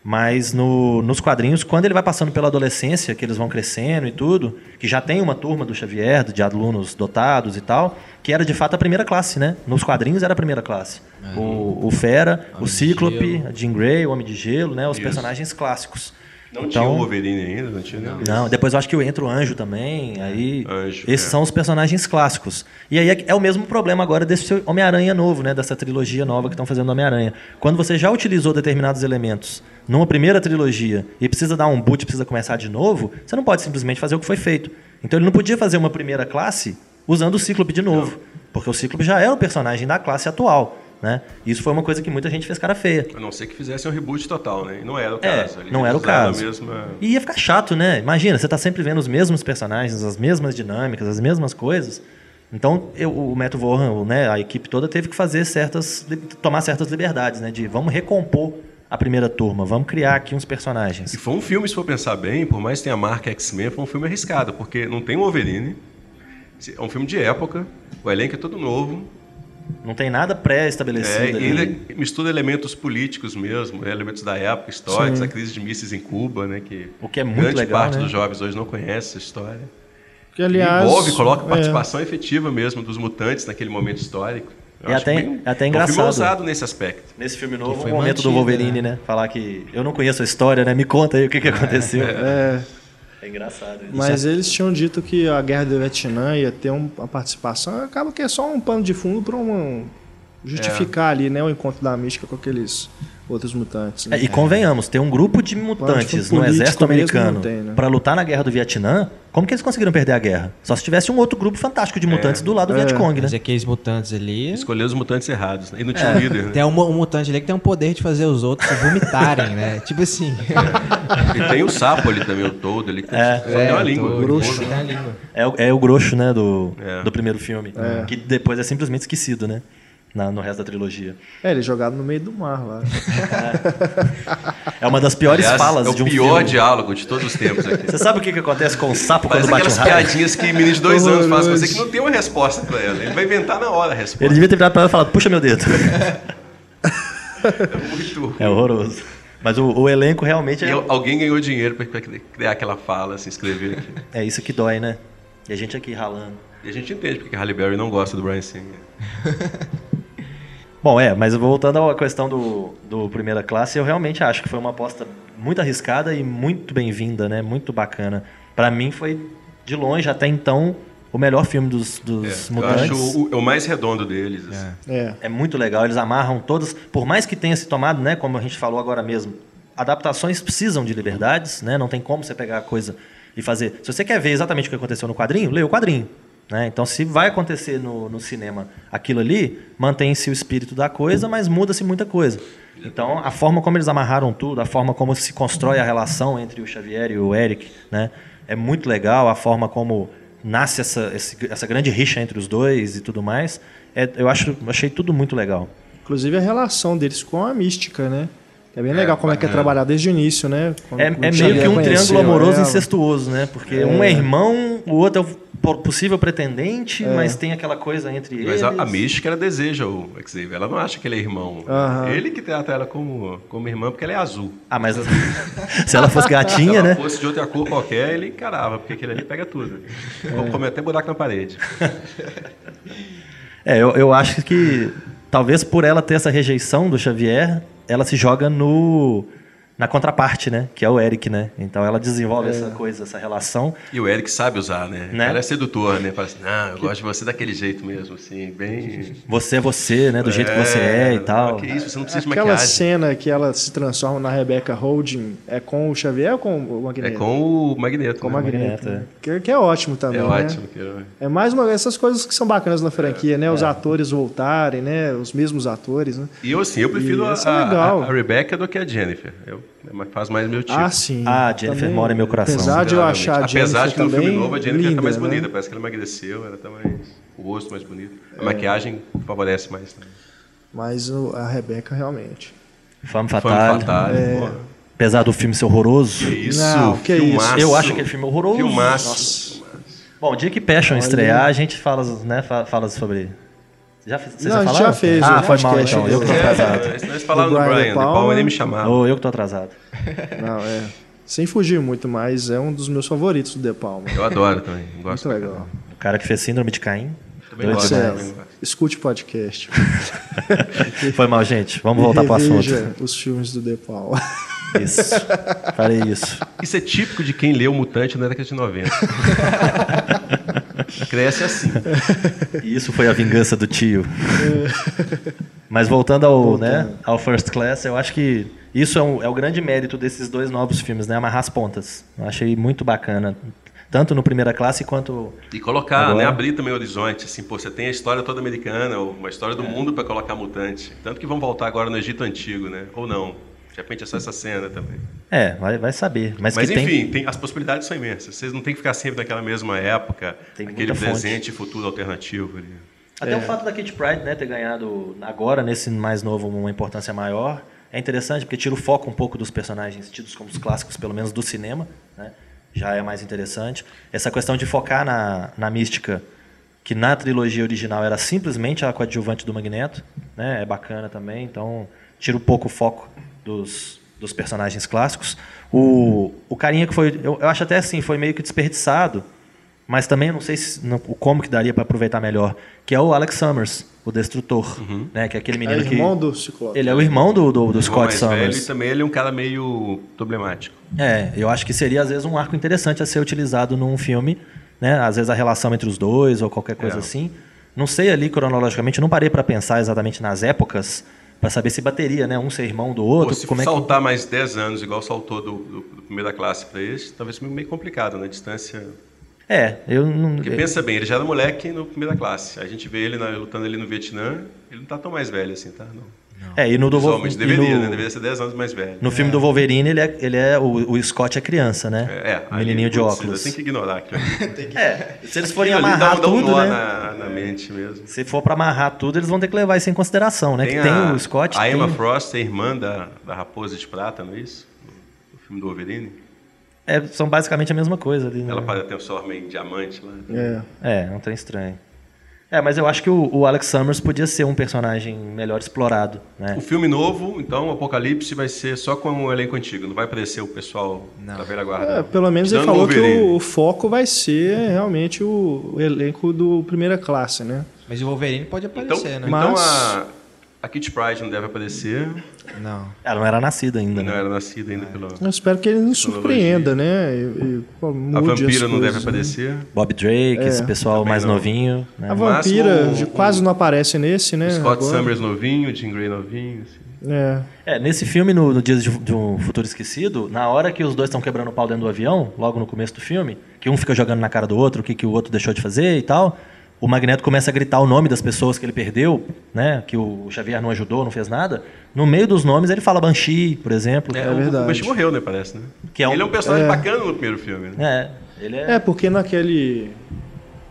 Mas no- nos quadrinhos, quando ele vai passando pela adolescência, que eles vão crescendo e tudo, que já tem uma turma do Xavier, de alunos dotados e tal, que era de fato a primeira classe, né? Nos quadrinhos era a primeira classe. O, o Fera, o Homem de Cíclope, Jean Grey, o Homem de Gelo, né? Os Isso. personagens clássicos. Não Então- tinha o Wolverine ainda, não tinha nem Não, depois eu acho que entra o Anjo também. Aí Anjo, esses é. são os personagens clássicos. E aí é, é o mesmo problema agora desse Homem-Aranha novo, né? Dessa trilogia nova que estão fazendo do Homem-Aranha. Quando você já utilizou determinados elementos numa primeira trilogia e precisa dar um boot, precisa começar de novo, você não pode simplesmente fazer o que foi feito. Então ele não podia fazer uma primeira classe usando o Cíclope de novo. Porque o Cíclope já era o personagem da classe atual. Né? Isso foi uma coisa que muita gente fez cara feia. A não ser que fizessem um reboot total, né? E não era o É, caso. Ele não era o caso. mesma- E ia ficar chato, né? Imagina, você tá sempre vendo os mesmos personagens, as mesmas dinâmicas, as mesmas coisas. Então, eu, o Matt Vaughan, né, a equipe toda teve que fazer certas, tomar certas liberdades, né? De vamos recompor a primeira turma, vamos criar aqui uns personagens. E foi um filme, se for pensar bem, por mais que tenha a marca X-Men, foi um filme arriscado, porque não tem o Wolverine, é um filme de época, o elenco é todo novo, Não tem nada é, pré-estabelecido e ainda ali. mistura elementos políticos mesmo, né, elementos da época, históricos, a crise de mísseis em Cuba, né, que O que é muito grande legal, parte né? dos jovens hoje não conhece essa história. Que, aliás, Envolve, coloca é, participação efetiva mesmo dos mutantes naquele momento histórico. Eu É até- bem- é até É um engraçado. filme ousado nesse aspecto. Nesse filme novo, foi o momento do mantido, Wolverine, né? Falar que eu não conheço a história, né? Me conta aí o que, que aconteceu. é, É engraçado isso. mas eles tinham dito que a guerra do Vietnã ia ter um- uma participação. Acaba que é só um pano de fundo para um, justificar ali, né, o encontro da mística com aqueles outros mutantes. né? É, e convenhamos, ter um grupo de mutantes fundo no exército americano né? pra lutar na guerra do Vietnã, como que eles conseguiram perder a guerra? Só se tivesse um outro grupo fantástico de mutantes do lado do É. Vietcong, né? Mas aqueles mutantes ali. Escolher os mutantes errados. Né? E não É. tinha um líder. Né? Tem um, um mutante ali que tem um poder de fazer os outros vomitarem, né? [laughs] Tipo assim. E tem o sapo ali também, o todo ali, que É. tem uma língua. todo, Grosso. tem a língua. É, o- é o grosso, né, do, É. do primeiro filme. Que depois é simplesmente esquecido, né? Na- no resto da trilogia. É, ele é jogado no meio do mar lá. É uma das piores Aliás, falas é o de um pior filme. diálogo de todos os tempos aqui. Você sabe o que, que acontece com o sapo Parece quando bate um raio? piadinhas que menino de dois [laughs] anos faz com você que não tem uma resposta pra ela. Ele vai inventar na hora a resposta. Ele devia ter virado pra ela e falado, puxa meu dedo. [laughs] É muito ruim. É horroroso. Mas o, o elenco realmente é, alguém ganhou dinheiro pra, pra criar aquela fala, se inscrever aqui. [laughs] é isso que dói, né? E a gente aqui ralando. E a gente entende porque Halle Berry não gosta do Brian Singer. Bom, é, mas voltando à questão do, do Primeira Classe, eu realmente acho que foi uma aposta muito arriscada e muito bem-vinda, né? Muito bacana. Pra mim foi, de longe, até então, o melhor filme dos, dos É, eu mutantes. acho o, o mais redondo deles. assim. É. É muito legal, eles amarram todas, por mais que tenha se tomado, né, como a gente falou agora mesmo, adaptações precisam de liberdades, né? Não tem como você pegar a coisa e fazer. Se você quer ver exatamente o que aconteceu no quadrinho, lê o quadrinho. Né? Então, se vai acontecer no, no cinema aquilo ali, mantém-se o espírito da coisa, mas muda-se muita coisa. Então, a forma como eles amarraram tudo, a forma como se constrói a relação entre o Xavier e o Eric, né? é muito legal. A forma como nasce essa, essa grande rixa entre os dois e tudo mais. É, eu acho, achei tudo muito legal. Inclusive a relação deles com a mística, né? É bem legal como é que é bacana. trabalhado desde o início, né? Quando É, é meio que um conheceu triângulo amoroso ela. incestuoso, né? Porque um é irmão, o outro é o po- possível pretendente, mas tem aquela coisa entre Mas eles. a, a Mística, ela deseja o Xavier. Ela não acha que ele é irmão. Aham. Ele que trata ela como, como irmã porque ela é azul. Ah, mas [laughs] se ela fosse [laughs] Se gatinha, ela né? fosse de outra cor qualquer, ele encarava, porque aquele ali pega tudo. Come até buraco na parede. [laughs] É, eu, eu acho que talvez por ela ter essa rejeição do Xavier, ela se joga no na contraparte, né? Que é o Eric, né? Então ela desenvolve essa coisa, essa relação. E o Eric sabe usar, né? Né? O cara é sedutor, né? Fala assim, não, eu gosto de você daquele jeito mesmo, assim, bem... Você é você, né? Do jeito que você é e tal. Que isso, você não precisa de Aquela maquiagem. cena que ela se transforma na Rebecca Holding é com o Xavier ou com o É Magneto? com o Magneto. Com o né? Magneto. Magneto, né? Que, que é ótimo também, É né? ótimo. que- É mais uma essas coisas que são bacanas na franquia, né? É. Os atores voltarem, né? Os mesmos atores, né? E eu, assim, eu prefiro a, é a, a Rebecca do que a Jennifer. Eu, é- faz mais meu tipo. Ah, sim. Ah, a Jennifer Também, mora em meu coração. Apesar de eu achar a Apesar Jennifer de que no filme novo a Jennifer linda, tá mais né? bonita. Parece que ela emagreceu, ela tá mais... O rosto mais bonito. É. A maquiagem favorece mais também. Mas o- a Rebecca realmente. Fatale. Fatale, É. Apesar do filme ser horroroso, Que isso, Não, que filmaço. Eu acho aquele filme horroroso. Filmaço. Bom, o dia que Passion Olha. estrear, a gente fala, né, fa- fala sobre. Já, vocês Não, a gente falaram? já fez, Ah, o foi mal podcast então. Eu que tô do- atrasado. É, nós falaram Do Brian Brian, De de Palma. Palma nem me chamaram. Ou eu que tô atrasado. [laughs] Não, é. Sem fugir muito, mas é um dos meus favoritos do De Palma. Eu adoro também. Muito Gosto pra legal. O cara que fez Síndrome de Caim. Também gosto. Demais. escute o podcast. [laughs] Foi mal, gente. Vamos voltar pro Reveja assunto. os filmes do De Palma. [laughs] Isso. Falei isso. Isso é típico de quem leu Mutante na década de 90. Cresce assim. E [laughs] Isso foi a vingança do tio. [laughs] Mas voltando ao, né, ao First Class, eu acho que isso é, um- é o grande mérito desses dois novos filmes, né? Amarrar as pontas. Eu achei muito bacana. Tanto no Primeira Classe quanto. E colocar, Agora- né, abrir também o horizonte, assim, pô, você tem a história toda americana, ou uma história do mundo para colocar mutante. Tanto que vão voltar agora no Egito Antigo, né? Ou não. De repente é só essa cena também. É, vai, vai saber. Mas, Mas que tem- enfim, tem- as possibilidades são imensas. Vocês não tem que ficar sempre naquela mesma época, Tem aquele presente e futuro alternativo ali. Até o fato da Kate Pride né, ter ganhado agora, nesse mais novo, uma importância maior, é interessante porque tira o foco um pouco dos personagens tidos como os clássicos, pelo menos do cinema, né? já é mais interessante. Essa questão de focar na, na mística, que na trilogia original era simplesmente a coadjuvante do Magneto, né? é bacana também, então tira um pouco o foco dos, dos personagens clássicos. O, o carinha que foi, eu, eu acho até assim, foi meio que desperdiçado, mas também eu não sei se, não- como que daria para aproveitar melhor, que é o Alex Summers, o Destrutor, né? Que é aquele É menino que irmão do Ciclope. ele é o irmão do, do, do Scott mais velho, e Summers. também ele é um cara meio problemático. É, eu acho que seria às vezes um arco interessante a ser utilizado num filme, né? Às vezes a relação entre os dois ou qualquer coisa É. assim. Não sei ali cronologicamente, eu não parei para pensar exatamente nas épocas para saber se bateria, né? Um ser irmão do Ou outro, se como é que saltar mais 10 anos, igual saltou do, do, do primeira classe para esse, talvez seja meio complicado, né? Distância. É, eu não Porque pensa bem, ele já era moleque no primeira classe. A gente vê ele na- lutando ali no Vietnã, ele não tá tão mais velho assim, tá? Não. É, e no do Vol- Visualmente e deveria, no- né? Deveria ser 10 anos mais velho. No filme do Wolverine, ele é, ele é o, o Scott é criança, né? É, é, O menininho de putz, óculos. Tem que ignorar aquilo. ali. [laughs] É, se eles forem Aquilo ali amarrar dá, dá um tudo, nó né? na, na mente mesmo. Se for pra amarrar tudo, eles vão ter que levar isso em consideração, né? que tem a, o Scott, A tem... Emma Frost é irmã da, da Raposa de Prata, não é isso? No filme do Wolverine. É, são basicamente a mesma coisa ali, né? Ela parece ter um sorma em diamante lá. É. É, não tem estranho. É, mas eu acho que o, o Alex Summers podia ser um personagem melhor explorado, né? O filme novo, então, o Apocalipse, vai ser só com o elenco antigo. Não vai aparecer o pessoal da velha guarda. É, não. pelo menos ele falou que o, o foco vai ser realmente o, o elenco do primeira classe, né? Mas o Wolverine pode Então, aparecer, né? então Mas- a, a Kit Pride não deve aparecer. Não. Ela não era nascida ainda, Não né? era nascida ainda pelo... Eu espero que ele nos surpreenda, né? E, e, pô, mude A as vampira não deve coisas, né? aparecer. Bob Drake, esse pessoal Também mais não. novinho, né? A vampira máximo, quase não aparece nesse, né? Scott agora. Summers novinho, Jim Grey novinho. assim. É. É, nesse filme, no, no Dias de, de um Futuro Esquecido, na hora que os dois estão quebrando o pau dentro do avião, logo no começo do filme, que um fica jogando na cara do outro o que, que o outro deixou de fazer e tal, o Magneto começa a gritar o nome das pessoas que ele perdeu, né? Que o Xavier não ajudou, não fez nada. No meio dos nomes ele fala Banshee, por exemplo. É, o- verdade. O Banshee morreu, né, parece, né? Que é um- Ele é um personagem é. bacana no primeiro filme, né? É, ele é... É, porque naquele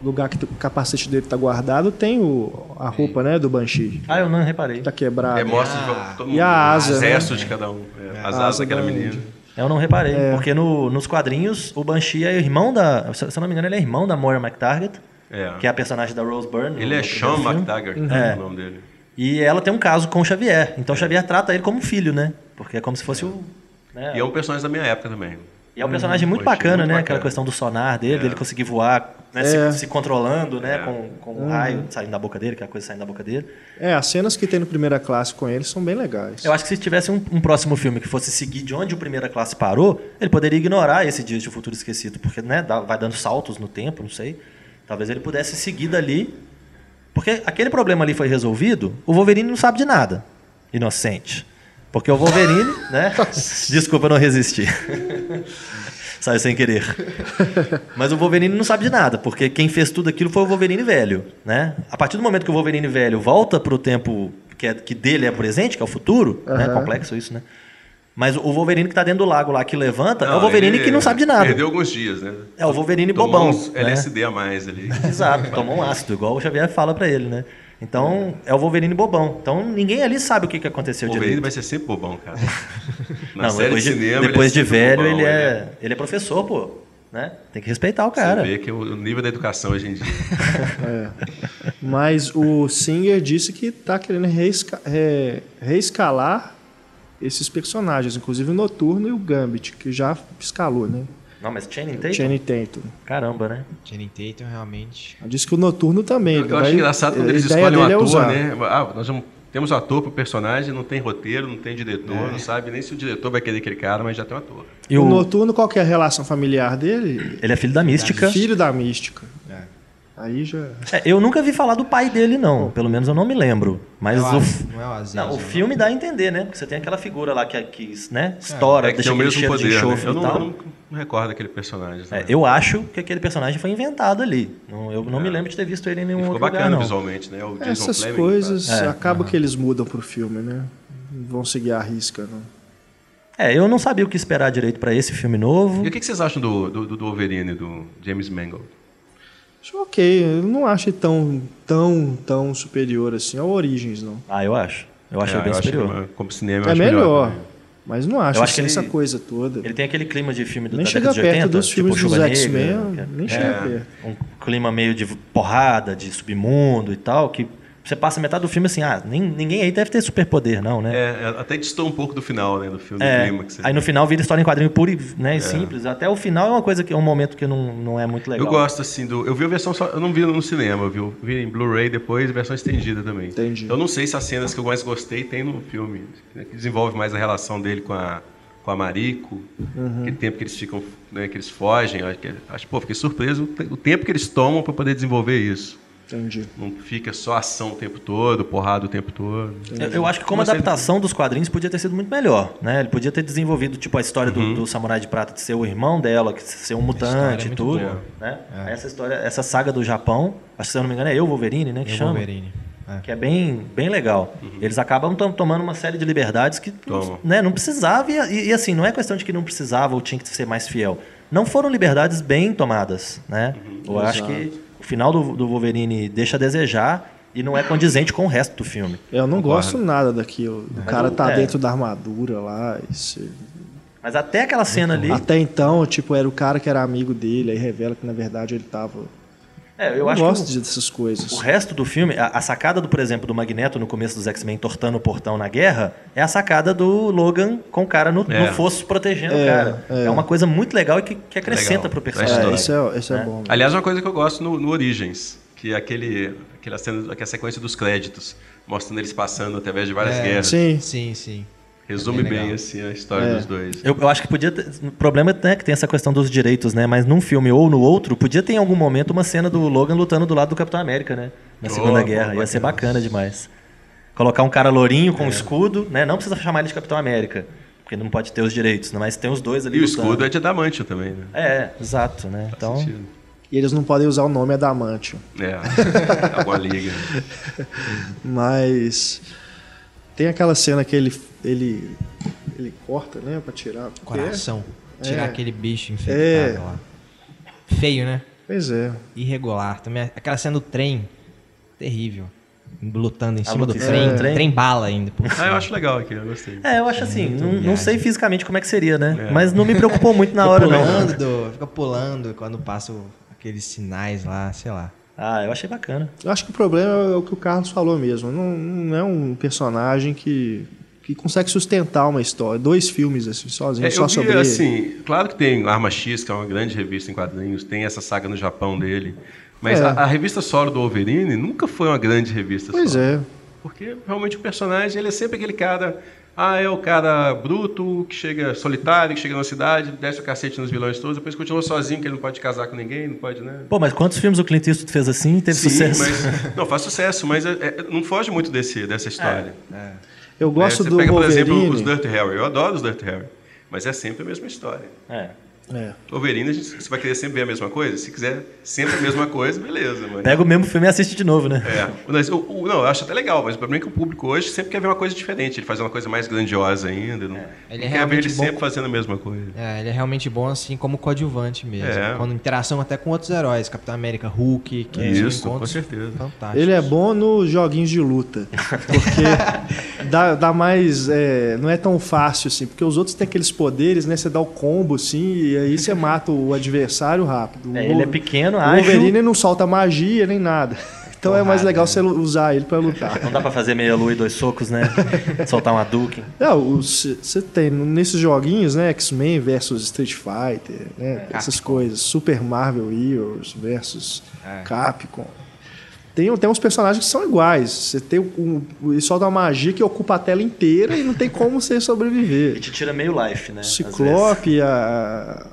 lugar que o capacete dele tá guardado tem o, a roupa, né, do Banshee. Ah, eu não reparei. Tá quebrado. É, mostra Ah. todo E mundo, a asa, os né? restos de cada um. É, as A asas asa daquela da- menina. Eu não reparei, É. porque no- nos quadrinhos o Banshee é irmão da... Se se eu não me engano, ele é irmão da Moira McTarget, É. que é a personagem da Rose Byrne. Ele é Sean primeiro filme. McTaggart, É. é o nome dele. E ela tem um caso com o Xavier. Então o Xavier trata ele como filho, né? Porque é como se fosse o. né? E é um personagem da minha época também. E é um personagem muito Banshee, bacana, muito né? bacana. Aquela questão do sonar dele, É. dele conseguir voar, né? É. Se, se controlando, né? É. Com, com o raio saindo da boca dele, que é a coisa saindo da boca dele. É, as cenas que tem no primeira classe com ele são bem legais. Eu acho que se tivesse um, um próximo filme que fosse seguir de onde o Primeira Classe parou, ele poderia ignorar esse Dias de Futuro Esquecido, porque né, dá- vai dando saltos no tempo, não sei. Talvez ele pudesse seguir dali. Porque aquele problema ali foi resolvido, o Wolverine não sabe de nada. Inocente. Porque o Wolverine, [laughs] né? Desculpa, eu não resisti. [laughs] Saiu sem querer. Mas o Wolverine não sabe de nada, porque quem fez tudo aquilo foi o Wolverine velho, né? A partir do momento que o Wolverine velho volta para o tempo que, é, que dele é presente, que é o futuro, né? Aham. Complexo isso, né? Mas o Wolverine que tá dentro do lago lá, que levanta, é o Não, Wolverine que não sabe de nada. Perdeu alguns dias, né? É o Wolverine Tomou bobão, uns né? LSD a mais ali. [laughs] Exato, tomou um ácido, igual o Xavier fala pra ele, né? Então, é o Wolverine bobão. Então, ninguém ali sabe o que, que aconteceu O Wolverine direito. vai ser sempre bobão, cara. [laughs] Na Não, série depois de cinema, depois ele é de velho, bobão, ele, é, ele é professor, pô. Né? Tem que respeitar o cara. Você vê que o nível da educação hoje em dia. [laughs] Mas o Singer disse que tá querendo reesca- re- reescalar esses personagens, inclusive o Noturno e o Gambit, que já escalou, né? Não, mas Channing Tatum? Channing Tatum. Caramba, né? Channing Tatum realmente. Disse que o Noturno também. Eu, eu acho engraçado quando eles escolhem um é ator, usar. né? Ah, nós vamos, temos um ator pro personagem, não tem roteiro, não tem diretor, É. não sabe nem se o diretor vai querer aquele cara, mas já tem um ator. E O o, Noturno, qual que é a relação familiar dele? ele é filho da Mística. Filho da Mística. É. Aí já... É, eu nunca vi falar do pai dele, não. Pelo menos eu não me lembro. Mas é o, não é o Aziz, não, o né? filme dá a entender, né? Porque você tem aquela figura lá que, que né, estoura, É que deixa o mesmo de poder, né? enxofre Eu e não, tal. eu não, não recordo daquele personagem. É, sabe? eu acho que aquele personagem foi inventado ali. Não- eu não me lembro de ter visto ele em nenhum Ficou outro bacana lugar, visualmente, né? O Jason Essas Fleming, coisas É, acabam que eles mudam pro filme, né? Vão seguir a risca, não. É, eu não sabia o que esperar direito pra esse filme novo. E o que que vocês acham do, do, do Wolverine, do James Mangold? Acho ok, eu não acho ele tão, tão, tão superior assim ao Origens, não. Ah, eu acho. Eu acho É, ele bem eu acho superior. que, como cinema, eu É acho melhor, também. mas não acho, Eu acho assim, que essa ele- coisa toda. Ele tem aquele clima de filme do Nem chega década de perto 80, dos filmes tipo dos X-Men, que é- nem chega perto. um clima meio de porrada, de submundo e tal, que você passa metade do filme assim, ah, nem- ninguém aí deve ter superpoder, não, né? É, é, até distou um pouco do final, né? Do filme, É, do clímax. aí no final vira história em quadrinho puro e, né, e simples. Até o final é uma coisa que é um momento que não, não é muito legal. Eu gosto, assim, do. Eu vi a versão só. Eu não vi no cinema, eu vi, eu vi em Blu-ray depois, versão estendida também. Entendi. Eu não sei se as cenas que eu mais gostei tem no filme. né, Que desenvolve mais a relação dele com a, com a Mariko. Uhum. Aquele tempo que eles ficam. Né, que eles fogem. Acho, que, acho pô, fiquei surpreso o tempo que eles tomam para poder desenvolver isso. Entendi. Não fica só ação o tempo todo, porrada o tempo todo. Eu, eu acho que como adaptação dos quadrinhos podia ter sido muito melhor, né? Ele podia ter desenvolvido tipo a história Uhum. do, do Samurai de Prata de ser o irmão dela, que ser um história é mutante e tudo, boa. né? Essa história, essa saga do Japão, acho que se eu não me engano é eu Wolverine, né, que E o chama. Wolverine. que é bem, bem legal. Eles acabam tom- tomando uma série de liberdades que Tomam. né, não precisava, e, e- e assim, não é questão de que não precisava ou tinha que ser mais fiel. Não foram liberdades bem tomadas, né? Eu acho que o final do, do Wolverine deixa a desejar e não é condizente com o resto do filme. Eu não Concordo. gosto nada daquilo. O cara tá é. dentro da armadura lá. e se- Mas até aquela cena ali. Até então, tipo, era o cara que era amigo dele, aí revela que na verdade ele tava. É, eu Eu acho gosto que o- dessas coisas. O resto do filme, a, a sacada, do, por exemplo, do Magneto no começo dos X-Men tortando o portão na guerra, é a sacada do Logan com o cara no, É. no fosso protegendo É, o cara. é. É. uma coisa muito legal e que, que acrescenta Legal. pro Da personagem. É, isso é, isso é bom. Aliás, uma coisa que eu gosto no, no Origins, que é aquele, aquela, cena, aquela sequência dos créditos, mostrando eles passando através de várias É. guerras. Sim, Sim, sim. Resume É bem bem, assim, a história É. dos dois. Eu, eu acho que podia ter. O problema é que tem essa questão dos direitos, né? Mas num filme ou no outro, podia ter em algum momento uma cena do Logan lutando do lado do Capitão América, né? Na Oh, Segunda Guerra. Ia ser bacana. demais. Colocar um cara lourinho É. com escudo, né? Não precisa chamar ele de Capitão América. Porque não pode ter os direitos, né? mas tem os dois ali. E o lutando. escudo é de Adamantium também, né? É, exato, né? Faz Então. sentido. e eles não podem usar o nome Adamantium. É, [laughs] alguma liga. Mas tem aquela cena que ele ele ele corta, né, Pra tirar. Coração. Tirar É. aquele bicho infectado É. lá. Feio, né? Pois é. Irregular. Também aquela cena do trem. Terrível. Lutando em A cima do trem. trem? Trem bala ainda. por Ah, eu acho legal aqui, eu gostei. É, eu acho assim, não, não sei fisicamente como é que seria, né? É. Mas não me preocupou muito na hora, não. pulando do- fica pulando quando passa aqueles sinais lá, sei lá. Ah, eu achei bacana. Eu acho que o problema é o que o Carlos falou mesmo. Não, não é um personagem que, que consegue sustentar uma história. Dois filmes assim, sozinho, É, só vi, sobre ele. assim, claro que tem Arma X, que é uma grande revista em quadrinhos, tem essa saga no Japão dele, mas É. a, a revista solo do Wolverine nunca foi uma grande revista Pois solo. é. Porque realmente o personagem, ele é sempre aquele cara, ah, é o cara bruto, que chega solitário, que chega na cidade, desce o cacete nos vilões todos, depois continua sozinho, que ele não pode casar com ninguém, não pode, né? Pô, mas quantos filmes o Clint Eastwood fez assim e teve Sim, sucesso? mas [laughs] não faz sucesso, mas é- é- não foge muito desse, dessa história. Eu gosto? Você do pega, por Wolverine. exemplo, os Dirt Harry. Eu adoro os Dirt Harry, mas é sempre a mesma história. É. É. Wolverine, gente- você vai querer sempre ver a mesma coisa? Se quiser sempre a mesma coisa, beleza. Mas... Pega o mesmo filme e assiste de novo, né? É. Mas, o- o- não, eu acho até legal, mas o problema é que o público hoje sempre quer ver uma coisa diferente. Ele faz uma coisa mais grandiosa ainda. Não, Ele é não quer ver realmente ele bom sempre com- fazendo a mesma coisa. É, ele é realmente bom assim como coadjuvante mesmo. É. Quando interação até com outros heróis, Capitão América, Hulk, que Isso, com certeza. fantásticos. Ele é bom nos joguinhos de luta. Porque [laughs] dá, dá mais. é, não é tão fácil assim. Porque os outros têm aqueles poderes, né? Você dá o combo assim, e aí você mata o adversário rápido. É, O- ele é pequeno, O ágil. Wolverine não solta magia nem nada. [laughs] Então é mais Porrada, legal né? você usar ele pra lutar. Não dá pra fazer meia lua e dois socos, né? [laughs] Soltar uma Duke. Não, você tem nesses joguinhos, né? X-Men versus Street Fighter, né? Essas coisas. Super Marvel Heroes versus É. Capcom. Tem, tem uns personagens que são iguais. Você tem um, um, ele solta uma magia que ocupa a tela inteira e não tem como você E sobreviver. [laughs] te tira meio life, né? Ciclope, a,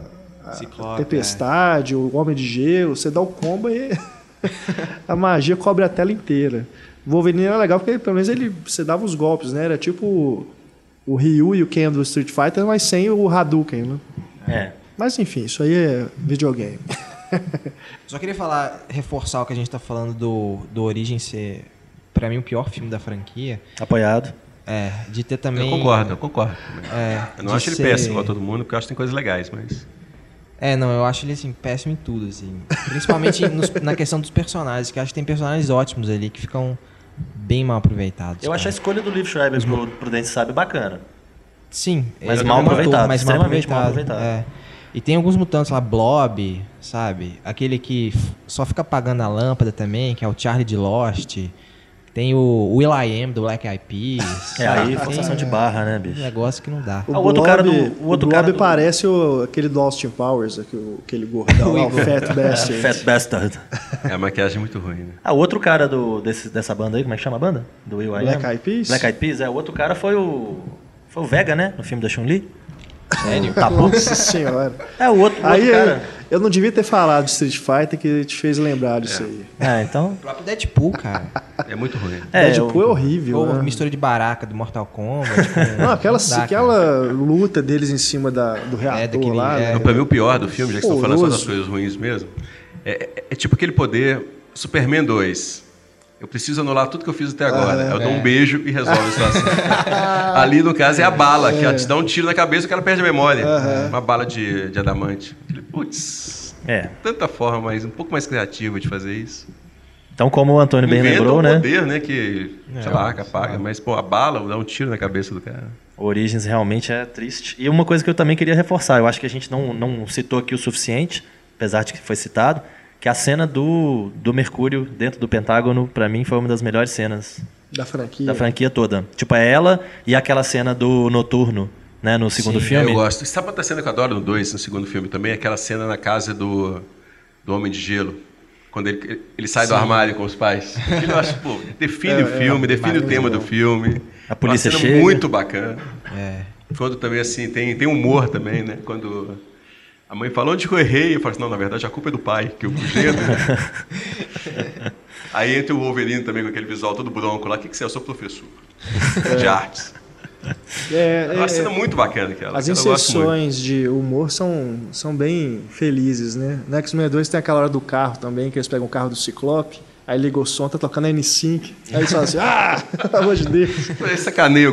a Ciclope, Tempestade, o Homem de Gelo, você dá o combo e [laughs] a magia cobre a tela inteira. O Wolverine era legal porque pelo menos ele, você dava os golpes, né? Era tipo o, o Ryu e o Ken do Street Fighter, mas sem o Hadouken, né? É. Mas enfim, isso aí é videogame. [laughs] [laughs] Só queria falar, reforçar o que a gente tá falando do, do Origem ser, pra mim, o pior filme da franquia. Apoiado. É, de ter também. Eu concordo, eu concordo. É, eu não acho ele ser- péssimo igual todo mundo, porque eu acho que tem coisas legais, mas. É, não, eu acho ele assim, péssimo em tudo, assim. Principalmente [laughs] nos- na questão dos personagens, que eu acho que tem personagens ótimos ali que ficam bem mal aproveitados. Eu acho a cara. escolha do Liv Schreiber pro Prudence Sabe bacana. Sim, Mas ele mal é ator, aproveitado, mas mal extremamente mal aproveitado. aproveitado. É. E tem alguns mutantes lá, Blob, sabe? Aquele que só fica apagando a lâmpada também, que é o Charlie de Lost. Tem o Will I Am do Black Eyed Peas. É aí, Tem forçação de barra, né, um bicho? negócio que não dá. Ah, o outro cara do- o outro Blob cara do- parece o, aquele do Austin Powers, aquele, aquele gordão lá, [laughs] o Fat Bastard. Fat Bastard. É a maquiagem muito ruim, né? Ah, o outro cara do, desse, dessa banda aí, como é que chama a banda? Do Will I Am? Black Eyed Peas? Black Eyed Peas, é. O outro cara foi o... Foi o Vega, né? No filme da Chun-Li. Sério? Tabu. Nossa senhora. É, o outro, o Aí outro eu, cara. eu não devia ter falado de Street Fighter que te fez lembrar disso aí. É, então... O próprio Deadpool, cara. É muito ruim. É, Deadpool é eu- horrível. Ou né? mistura de baraca do Mortal Kombat. com- [laughs] Não, aquela, dá, cara. aquela luta deles em cima da, do reator daquele- lá. é. né? Não, pra mim, o pior do filme, já que estão falando só das coisas ruins mesmo, é, é- é tipo aquele poder Superman 2. Eu preciso anular tudo que eu fiz até agora. eu dou um beijo e resolve a situação. [laughs] Ali, no caso, é a bala, que ela te dá um tiro na cabeça e o cara perde a memória. Uma bala de, de adamante. Falei, Putz, É. tanta forma, mas um pouco mais criativa de fazer isso. Então, como o Antônio bem lembrou, um né? poder, né? Que, sei lá, que apaga. Mas, pô, a bala dá um tiro na cabeça do cara. Origins realmente é triste. E uma coisa que eu também queria reforçar, eu acho que a gente não, não citou aqui o suficiente, apesar de que foi citado, que a cena do, do Mercúrio dentro do Pentágono, pra mim, foi uma das melhores cenas Da franquia. da franquia toda. Tipo, é ela e aquela cena do Noturno, né, no segundo filme. Eu gosto. E sabe outra cena que eu adoro no 2, no segundo filme também? Aquela cena na casa do, do Homem de Gelo. Quando ele, ele sai do armário com os pais. Aquilo eu acho, pô, define o filme, define o tema do filme. A polícia Uma cena chega. muito bacana. É. Quando também, assim, tem, tem humor também, né? Quando a mãe fala, onde que eu errei? Eu falo assim, não, na verdade a culpa é do pai, que eu puxei. [laughs] Aí entra o Wolverine também com aquele visual todo bronco lá. O que, que você é? Eu sou professor de artes. É, É uma é, cena muito bacana aquela. As inserções de humor são, são bem felizes, né? No X-Men 2 tem aquela hora do carro também, que eles pegam o carro do Ciclope, aí liga o som, tá tocando N5, aí eles falam assim, ah, [laughs] pelo amor de Deus.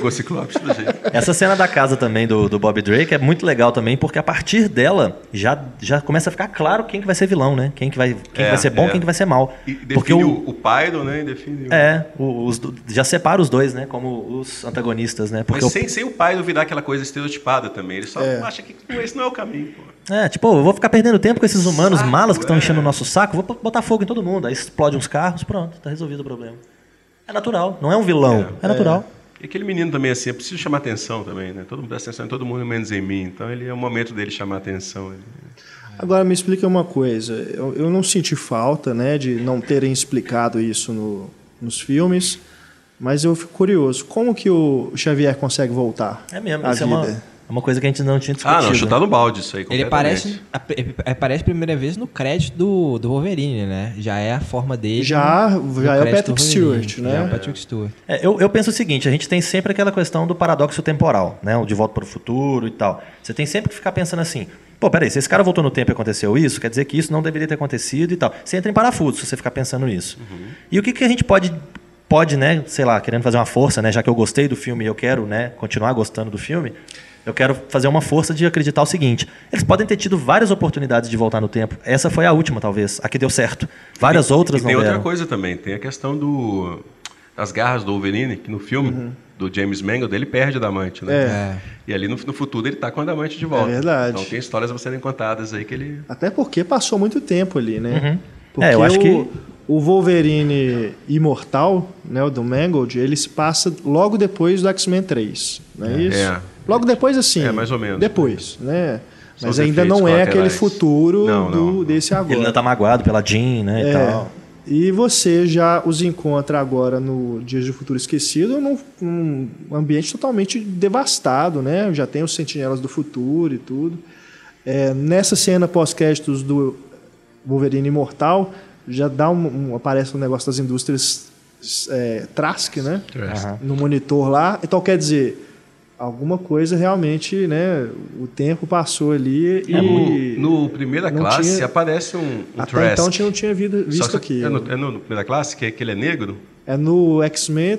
Com o Ciclope, do jeito. Essa cena da casa também do, do Bob Drake é muito legal também, porque a partir dela já, já começa a ficar claro quem que vai ser vilão, né? Quem que vai, quem que É, vai ser bom, é. quem que vai ser mal. E define porque o, o, o Pyro, né? E define o... é, o- os, já separa os dois, né? Como os antagonistas, né? Porque Mas o- sem, sem o Pyro virar aquela coisa estereotipada também. Ele só É. acha que esse não é o caminho, pô. É, tipo, eu vou ficar perdendo tempo com esses humanos Saco, malas que estão é. enchendo o nosso saco, vou botar fogo em todo mundo. Aí explode uns carros, pronto, tá resolvido o problema. É natural, não é um vilão, é, natural. E aquele menino também, assim, eu preciso chamar atenção também, né? Todo mundo presta atenção em todo mundo, menos em mim. Então ele é o momento dele chamar atenção. Ele- Agora me explica uma coisa, eu, eu não senti falta, né, de não terem explicado isso no- nos filmes, mas eu fico curioso, como que o Xavier consegue voltar É mesmo, à isso é uma, vida? É uma coisa que a gente não tinha discutido. Ah, não, chutar no balde isso aí, Ele aparece, ap- ele aparece a primeira vez no crédito do, do Wolverine, né? Já é a forma dele. Já- no já é o Patrick. Stewart, né? Já é o Patrick Stewart. É, eu, eu penso o seguinte, a gente tem sempre aquela questão do paradoxo temporal, né? O de volta para o futuro e tal. Você tem sempre que ficar pensando assim, pô, peraí, se esse cara voltou no tempo e aconteceu isso, quer dizer que isso não deveria ter acontecido e tal. Você entra em parafuso se você ficar pensando nisso. E o que, que a gente pode, pode, né, sei lá, querendo fazer uma força, né? Já que eu gostei do filme e eu quero, né, continuar gostando do filme, eu quero fazer uma força de acreditar o seguinte: eles podem ter tido várias oportunidades de voltar no tempo. Essa foi a última, talvez. A que deu certo. Várias outras e tem não outra deram. coisa também, tem a questão do das garras do Wolverine, que no filme do James Mangold ele perde o Damante, né? É. E ali no, no futuro ele tá com o Damante de volta. É verdade. Então tem histórias a serem contadas aí que ele Até porque passou muito tempo ali, né? Porque É, eu acho o, que- o Wolverine Imortal, né, o do Mangold, ele se passa logo depois do X-Men 3, não é, isso? É. Logo depois, assim. É, mais ou menos. Depois, né? São Mas ainda efeitos não é aquele futuro Não, do, não, não. desse agora. Ele ainda tá magoado pela Jean, né, e É. tal. E você já os encontra agora no Dias do Futuro Esquecido num, num ambiente totalmente devastado, né? Já tem os sentinelas do futuro e tudo. É, nessa cena pós-créditos do Wolverine Imortal, já dá um, um- aparece um negócio das indústrias é, Trask, né? Aham. No monitor lá. Então, quer dizer, alguma coisa realmente, né? O tempo passou ali e... É, no, no primeira não classe tinha- aparece um, um Até Trask. então eu não tinha Só visto que aqui. É no, é no primeira classe, que, é- que ele é negro? É no X-Men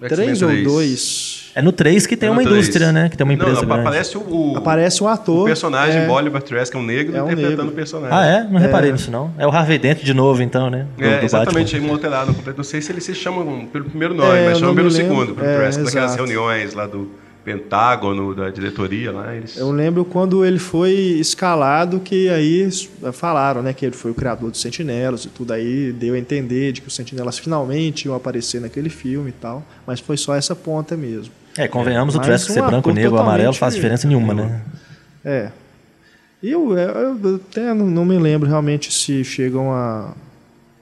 X-Men 3 ou 3. 2. É no 3 que tem É uma três. indústria, né? Que tem uma Não, empresa não, grande. aparece o, o, Aparece um ator. o personagem é, Bolivar Trask, é um negro, É um interpretando negro. o personagem. Ah, é? Não reparei nisso, não. É o Harvey Dent de novo, então, né? Do- É, do exatamente, Batman. aí alterado completo. Não sei se eles se chamam pelo primeiro nome, É, mas chamam não pelo lembro. segundo, pelo É, Trask, daquelas exato. reuniões lá do Pentágono, da diretoria lá, eles... Eu lembro quando ele foi escalado, que aí falaram né, que ele foi o criador dos Sentinelas e tudo aí, deu a entender de que os Sentinelas finalmente iam aparecer naquele filme e tal, mas foi só essa ponta mesmo. É, convenhamos, o Mas Trask ser branco, negro, totalmente- amarelo faz diferença nenhuma, né? É. Eu, eu- eu até não, não me lembro realmente se chegam a,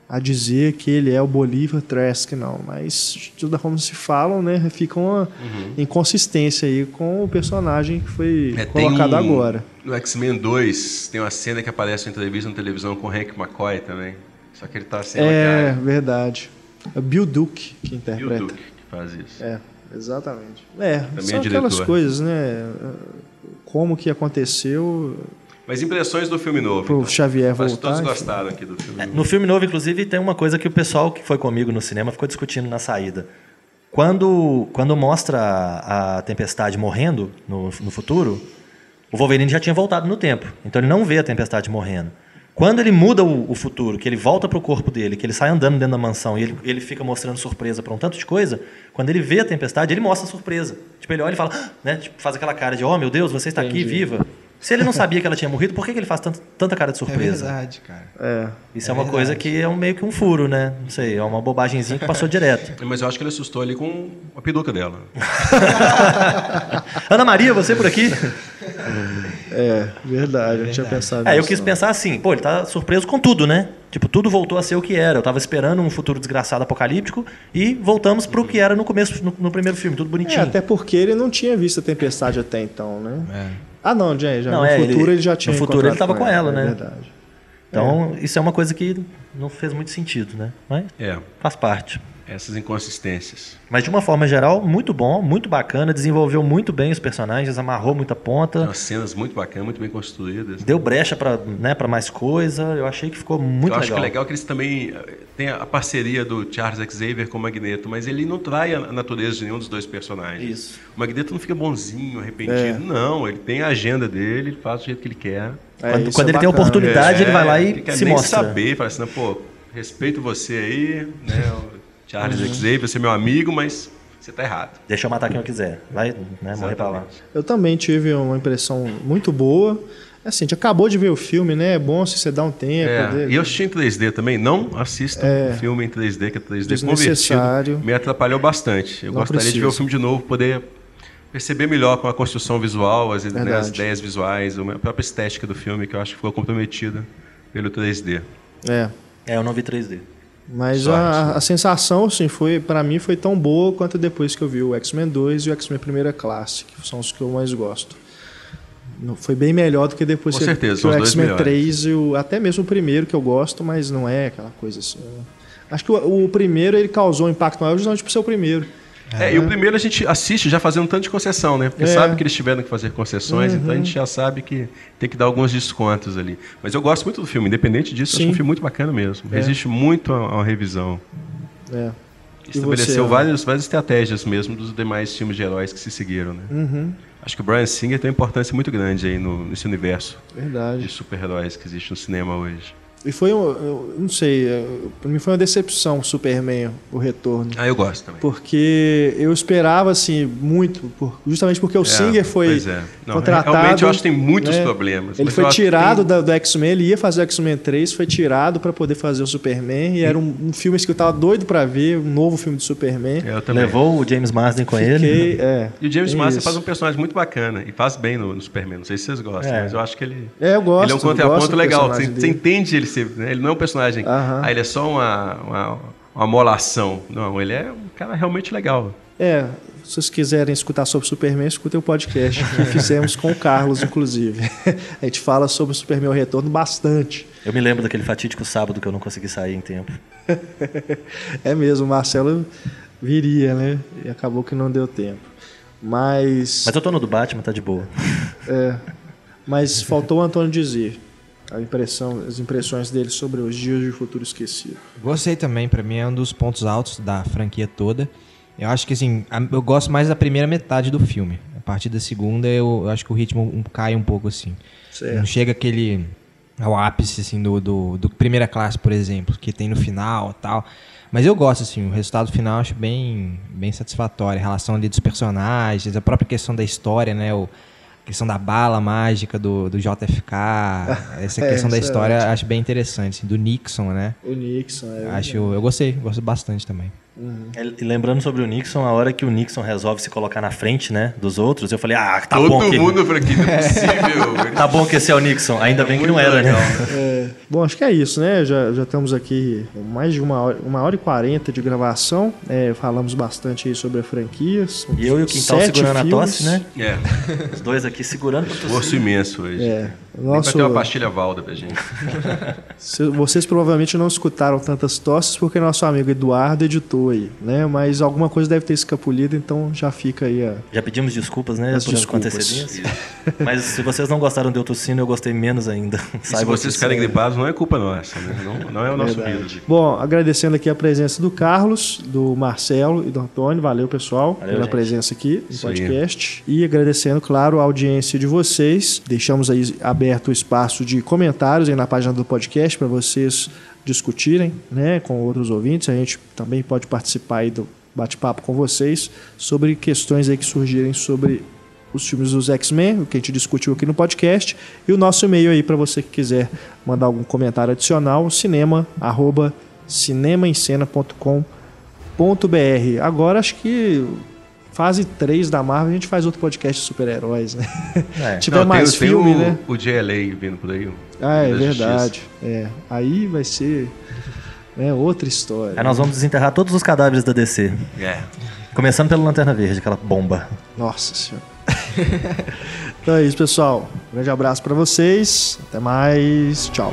a dizer que ele é o Bolívar Trask, não. Mas, de toda forma, se falam, né? Fica uma inconsistência aí com o personagem que foi É, colocado um- agora. No X-Men 2, tem uma cena que aparece em entrevista na televisão com o Hank McCoy também. Só que ele tá sem É, verdade. É Bill Duke que interpreta. Duke que faz isso. É, exatamente. É, Também são é aquelas coisas, né? Como que aconteceu. Mas impressões do filme novo. Pro então. Xavier Acho que voltar, todos enfim. gostaram aqui do filme É, novo. no filme novo, inclusive, tem uma coisa que o pessoal que foi comigo no cinema ficou discutindo na saída. Quando, quando mostra a, a Tempestade morrendo no, no futuro, o Wolverine já tinha voltado no tempo. Então ele não vê a Tempestade morrendo. Quando ele muda o, o futuro, que ele volta pro corpo dele, que ele sai andando dentro da mansão e ele, ele fica mostrando surpresa pra um tanto de coisa, quando ele vê a tempestade, ele mostra a surpresa. Tipo, ele olha e fala, "Ah", [gasps] né? Tipo, faz aquela cara de, oh meu Deus, você está aqui Entendi. viva. Se ele não sabia que ela tinha morrido, por que, que ele faz tanto- tanta cara de É surpresa? verdade, cara. É. Isso é, É uma verdade. coisa que é um, meio que um furo, né? Não sei, é uma bobagemzinha que passou direto. [laughs] Mas eu acho que ele assustou ali com a peruca dela. [laughs] Ana Maria, você por aqui? É, verdade. Eu não tinha pensado É, eu quis não. pensar assim, pô, ele tá surpreso com tudo, né? Tipo, tudo voltou a ser o que era. Eu tava esperando um futuro desgraçado apocalíptico e voltamos pro que era no começo, no, no primeiro filme, tudo É, bonitinho. até porque ele não tinha visto a tempestade até então, né? É. Ah, não, já, já Não, no é, futuro ele- ele, já tinha no futuro ele encontrado tava com ela, né? É verdade. Então, isso é uma coisa que não fez muito sentido, né? Mas É, faz parte. Essas inconsistências. Mas de uma forma geral, muito bom, muito bacana, desenvolveu muito bem os personagens, amarrou muita Tem ponta, umas cenas muito bacanas, muito bem construídas. deu brecha pra, né, pra mais coisa. Eu achei que ficou muito eu acho legal. que é legal que eles também eh, têm a parceria do Charles Xavier com o Magneto, mas ele não trai a natureza de nenhum dos dois personagens. Isso. O Magneto não fica bonzinho, arrependido. É. Não, ele tem a agenda dele, ele faz do jeito que ele quer. É, Quando- quando é ele tem a bacana. oportunidade, ele vai lá e ele quer se nem mostra. saber, fala assim, não, pô, respeito você aí, né, Charles Uhum. Xavier, você é meu amigo, mas você tá errado. Deixa eu matar quem eu quiser. Vai né, morrer pra lá. Eu também tive uma impressão muito boa. Assim, a gente acabou de ver o filme, né? É bom se você dá um tempo. É, poder- e eu assisti em 3D também. Não assistam É. o filme em 3D, que é 3D Desnecessário. convertido. Me atrapalhou bastante. Eu Não gostaria de ver o filme de novo, poder perceber melhor com a construção visual, as, né, as ideias visuais, a própria estética do filme, que eu acho que ficou comprometida pelo 3D. É. É, eu não vi 3D. Mas Sorte, a, né? a sensação, assim, foi, para mim, foi tão boa quanto depois que eu vi o X-Men 2 e o X-Men Primeira Classe, que são os que eu mais gosto. Não- Foi bem melhor do que depois Com que, certeza, que o X-Men melhores. 3 e o, até mesmo o primeiro que eu gosto, mas não é aquela coisa assim. né? Acho que o, o primeiro ele causou um impacto maior justamente por ser o primeiro. É, e o primeiro a gente assiste já fazendo um tanto de concessão, né? Porque É. sabe que eles tiveram que fazer concessões, então a gente já sabe que tem que dar alguns descontos ali. Mas eu gosto muito do filme, independente disso, eu acho Sim. um filme muito bacana mesmo. É. Resiste muito a a uma revisão. É. Estabeleceu você, várias, várias estratégias mesmo dos demais filmes de heróis que se seguiram, né? Uhum, Acho que o Brian Singer tem uma importância muito grande aí no, nesse universo de verdade. super-heróis que existe no cinema hoje. E foi, um, eu não sei, eu- pra mim foi uma decepção o Superman, o retorno. Ah, eu gosto também. Porque eu esperava, assim, muito, por- justamente porque o É, Singer foi pois é. Não, contratado. Realmente eu acho que tem muitos né? problemas. Ele foi tirado tem- da- do X-Men, ele ia fazer o X-Men 3, foi tirado pra poder fazer o Superman, e era um, um filme que eu tava doido pra ver, um novo filme do Superman. É, eu também. Levou o James Marsden com ele. Fiquei, é, E o James Marsden faz um personagem muito bacana e faz bem no, no Superman. Não sei se vocês gostam, É. mas eu acho que ele. É, eu gosto. ele é um contraponto legal. Você, você entende ele né? Ele não é um personagem. Aham. Ah, ele é só uma, uma, uma molação. Não, ele é um cara realmente legal. É, se vocês quiserem escutar sobre o Superman, escutem o podcast que fizemos com o Carlos, inclusive. [laughs] A gente fala sobre o Superman o Retorno bastante. Eu me lembro daquele fatídico sábado que eu não consegui sair em tempo. [laughs] É mesmo, o Marcelo viria, né? E acabou que não deu tempo. Mas, Mas eu tô no do Batman, tá de boa. é, mas faltou o Antônio dizer a impressão, as impressões dele sobre os dias de futuro esquecido. Gostei também, pra mim é um dos pontos altos da franquia toda. Eu acho que assim, eu gosto mais da primeira metade do filme. A partir da segunda eu, eu acho que o ritmo cai um pouco assim. Certo. Não chega aquele ao ápice assim do, do, do primeira classe, por exemplo, que tem no final, tal. Mas eu gosto assim, o resultado final eu acho bem bem satisfatório, a relação ali dos personagens, a própria questão da história, né, o questão da bala mágica do, do JFK, [laughs] essa É, questão da é história eu acho bem interessante, assim, do Nixon, né? O Nixon, é, Acho, eu gostei, gosto bastante também. E lembrando sobre o Nixon, a hora que o Nixon resolve se colocar na frente, né, dos outros, eu falei, ah, tá Todo bom que... mundo por aqui, não é possível. [laughs] Tá bom que esse é o Nixon. Ainda bem que não era, legal. né? [laughs] É, bom, acho que é isso, né? Já, já estamos aqui mais de uma hora, uma hora e quarenta de gravação. É, falamos bastante aí sobre a franquias. E eu e o Quintal segurando filmes. a tosse, né? É, Os dois aqui segurando pra esforço tossir. imenso hoje. É, Nem Vai nosso, ter uma pastilha Valda pra gente. [laughs] vocês provavelmente não escutaram tantas tosses porque nosso amigo Eduardo editou aí, né? Mas alguma coisa deve ter escapulido, então já fica aí a. Já pedimos desculpas, né? As por desculpas. antecedência. [laughs] Mas se vocês não gostaram de eu tossindo, eu gostei menos ainda. E se vocês ficarem gripados, não é culpa nossa, né? Não, não é o nosso Verdade. vírus. Bom, agradecendo aqui a presença do Carlos, do Marcelo e do Antônio. Valeu, pessoal, Valeu, pela gente. presença aqui no Isso aí. podcast. E agradecendo, claro, a audiência de vocês. Deixamos aí aberto o espaço de comentários aí na página do podcast para vocês discutirem né, com outros ouvintes. A gente também pode participar aí do bate-papo com vocês sobre questões aí que surgirem sobre os filmes dos X-Men, o que a gente discutiu aqui no podcast, e o nosso e-mail aí para você que quiser mandar algum comentário adicional, cinema, arroba, cinemaencena.com.br. Agora acho que fase 3 da Marvel a gente faz outro podcast de super-heróis, né? É. [laughs] Tiver Não, mais tem, filme, tem o, né? o JLA vindo por aí. o Ah, é verdade. É. Aí vai ser né, outra história. Aí nós vamos desenterrar todos os cadáveres da DC. É. Começando pela Lanterna Verde, aquela bomba. Nossa senhora. [laughs] então é isso, pessoal. Um grande abraço para vocês. Até mais. Tchau.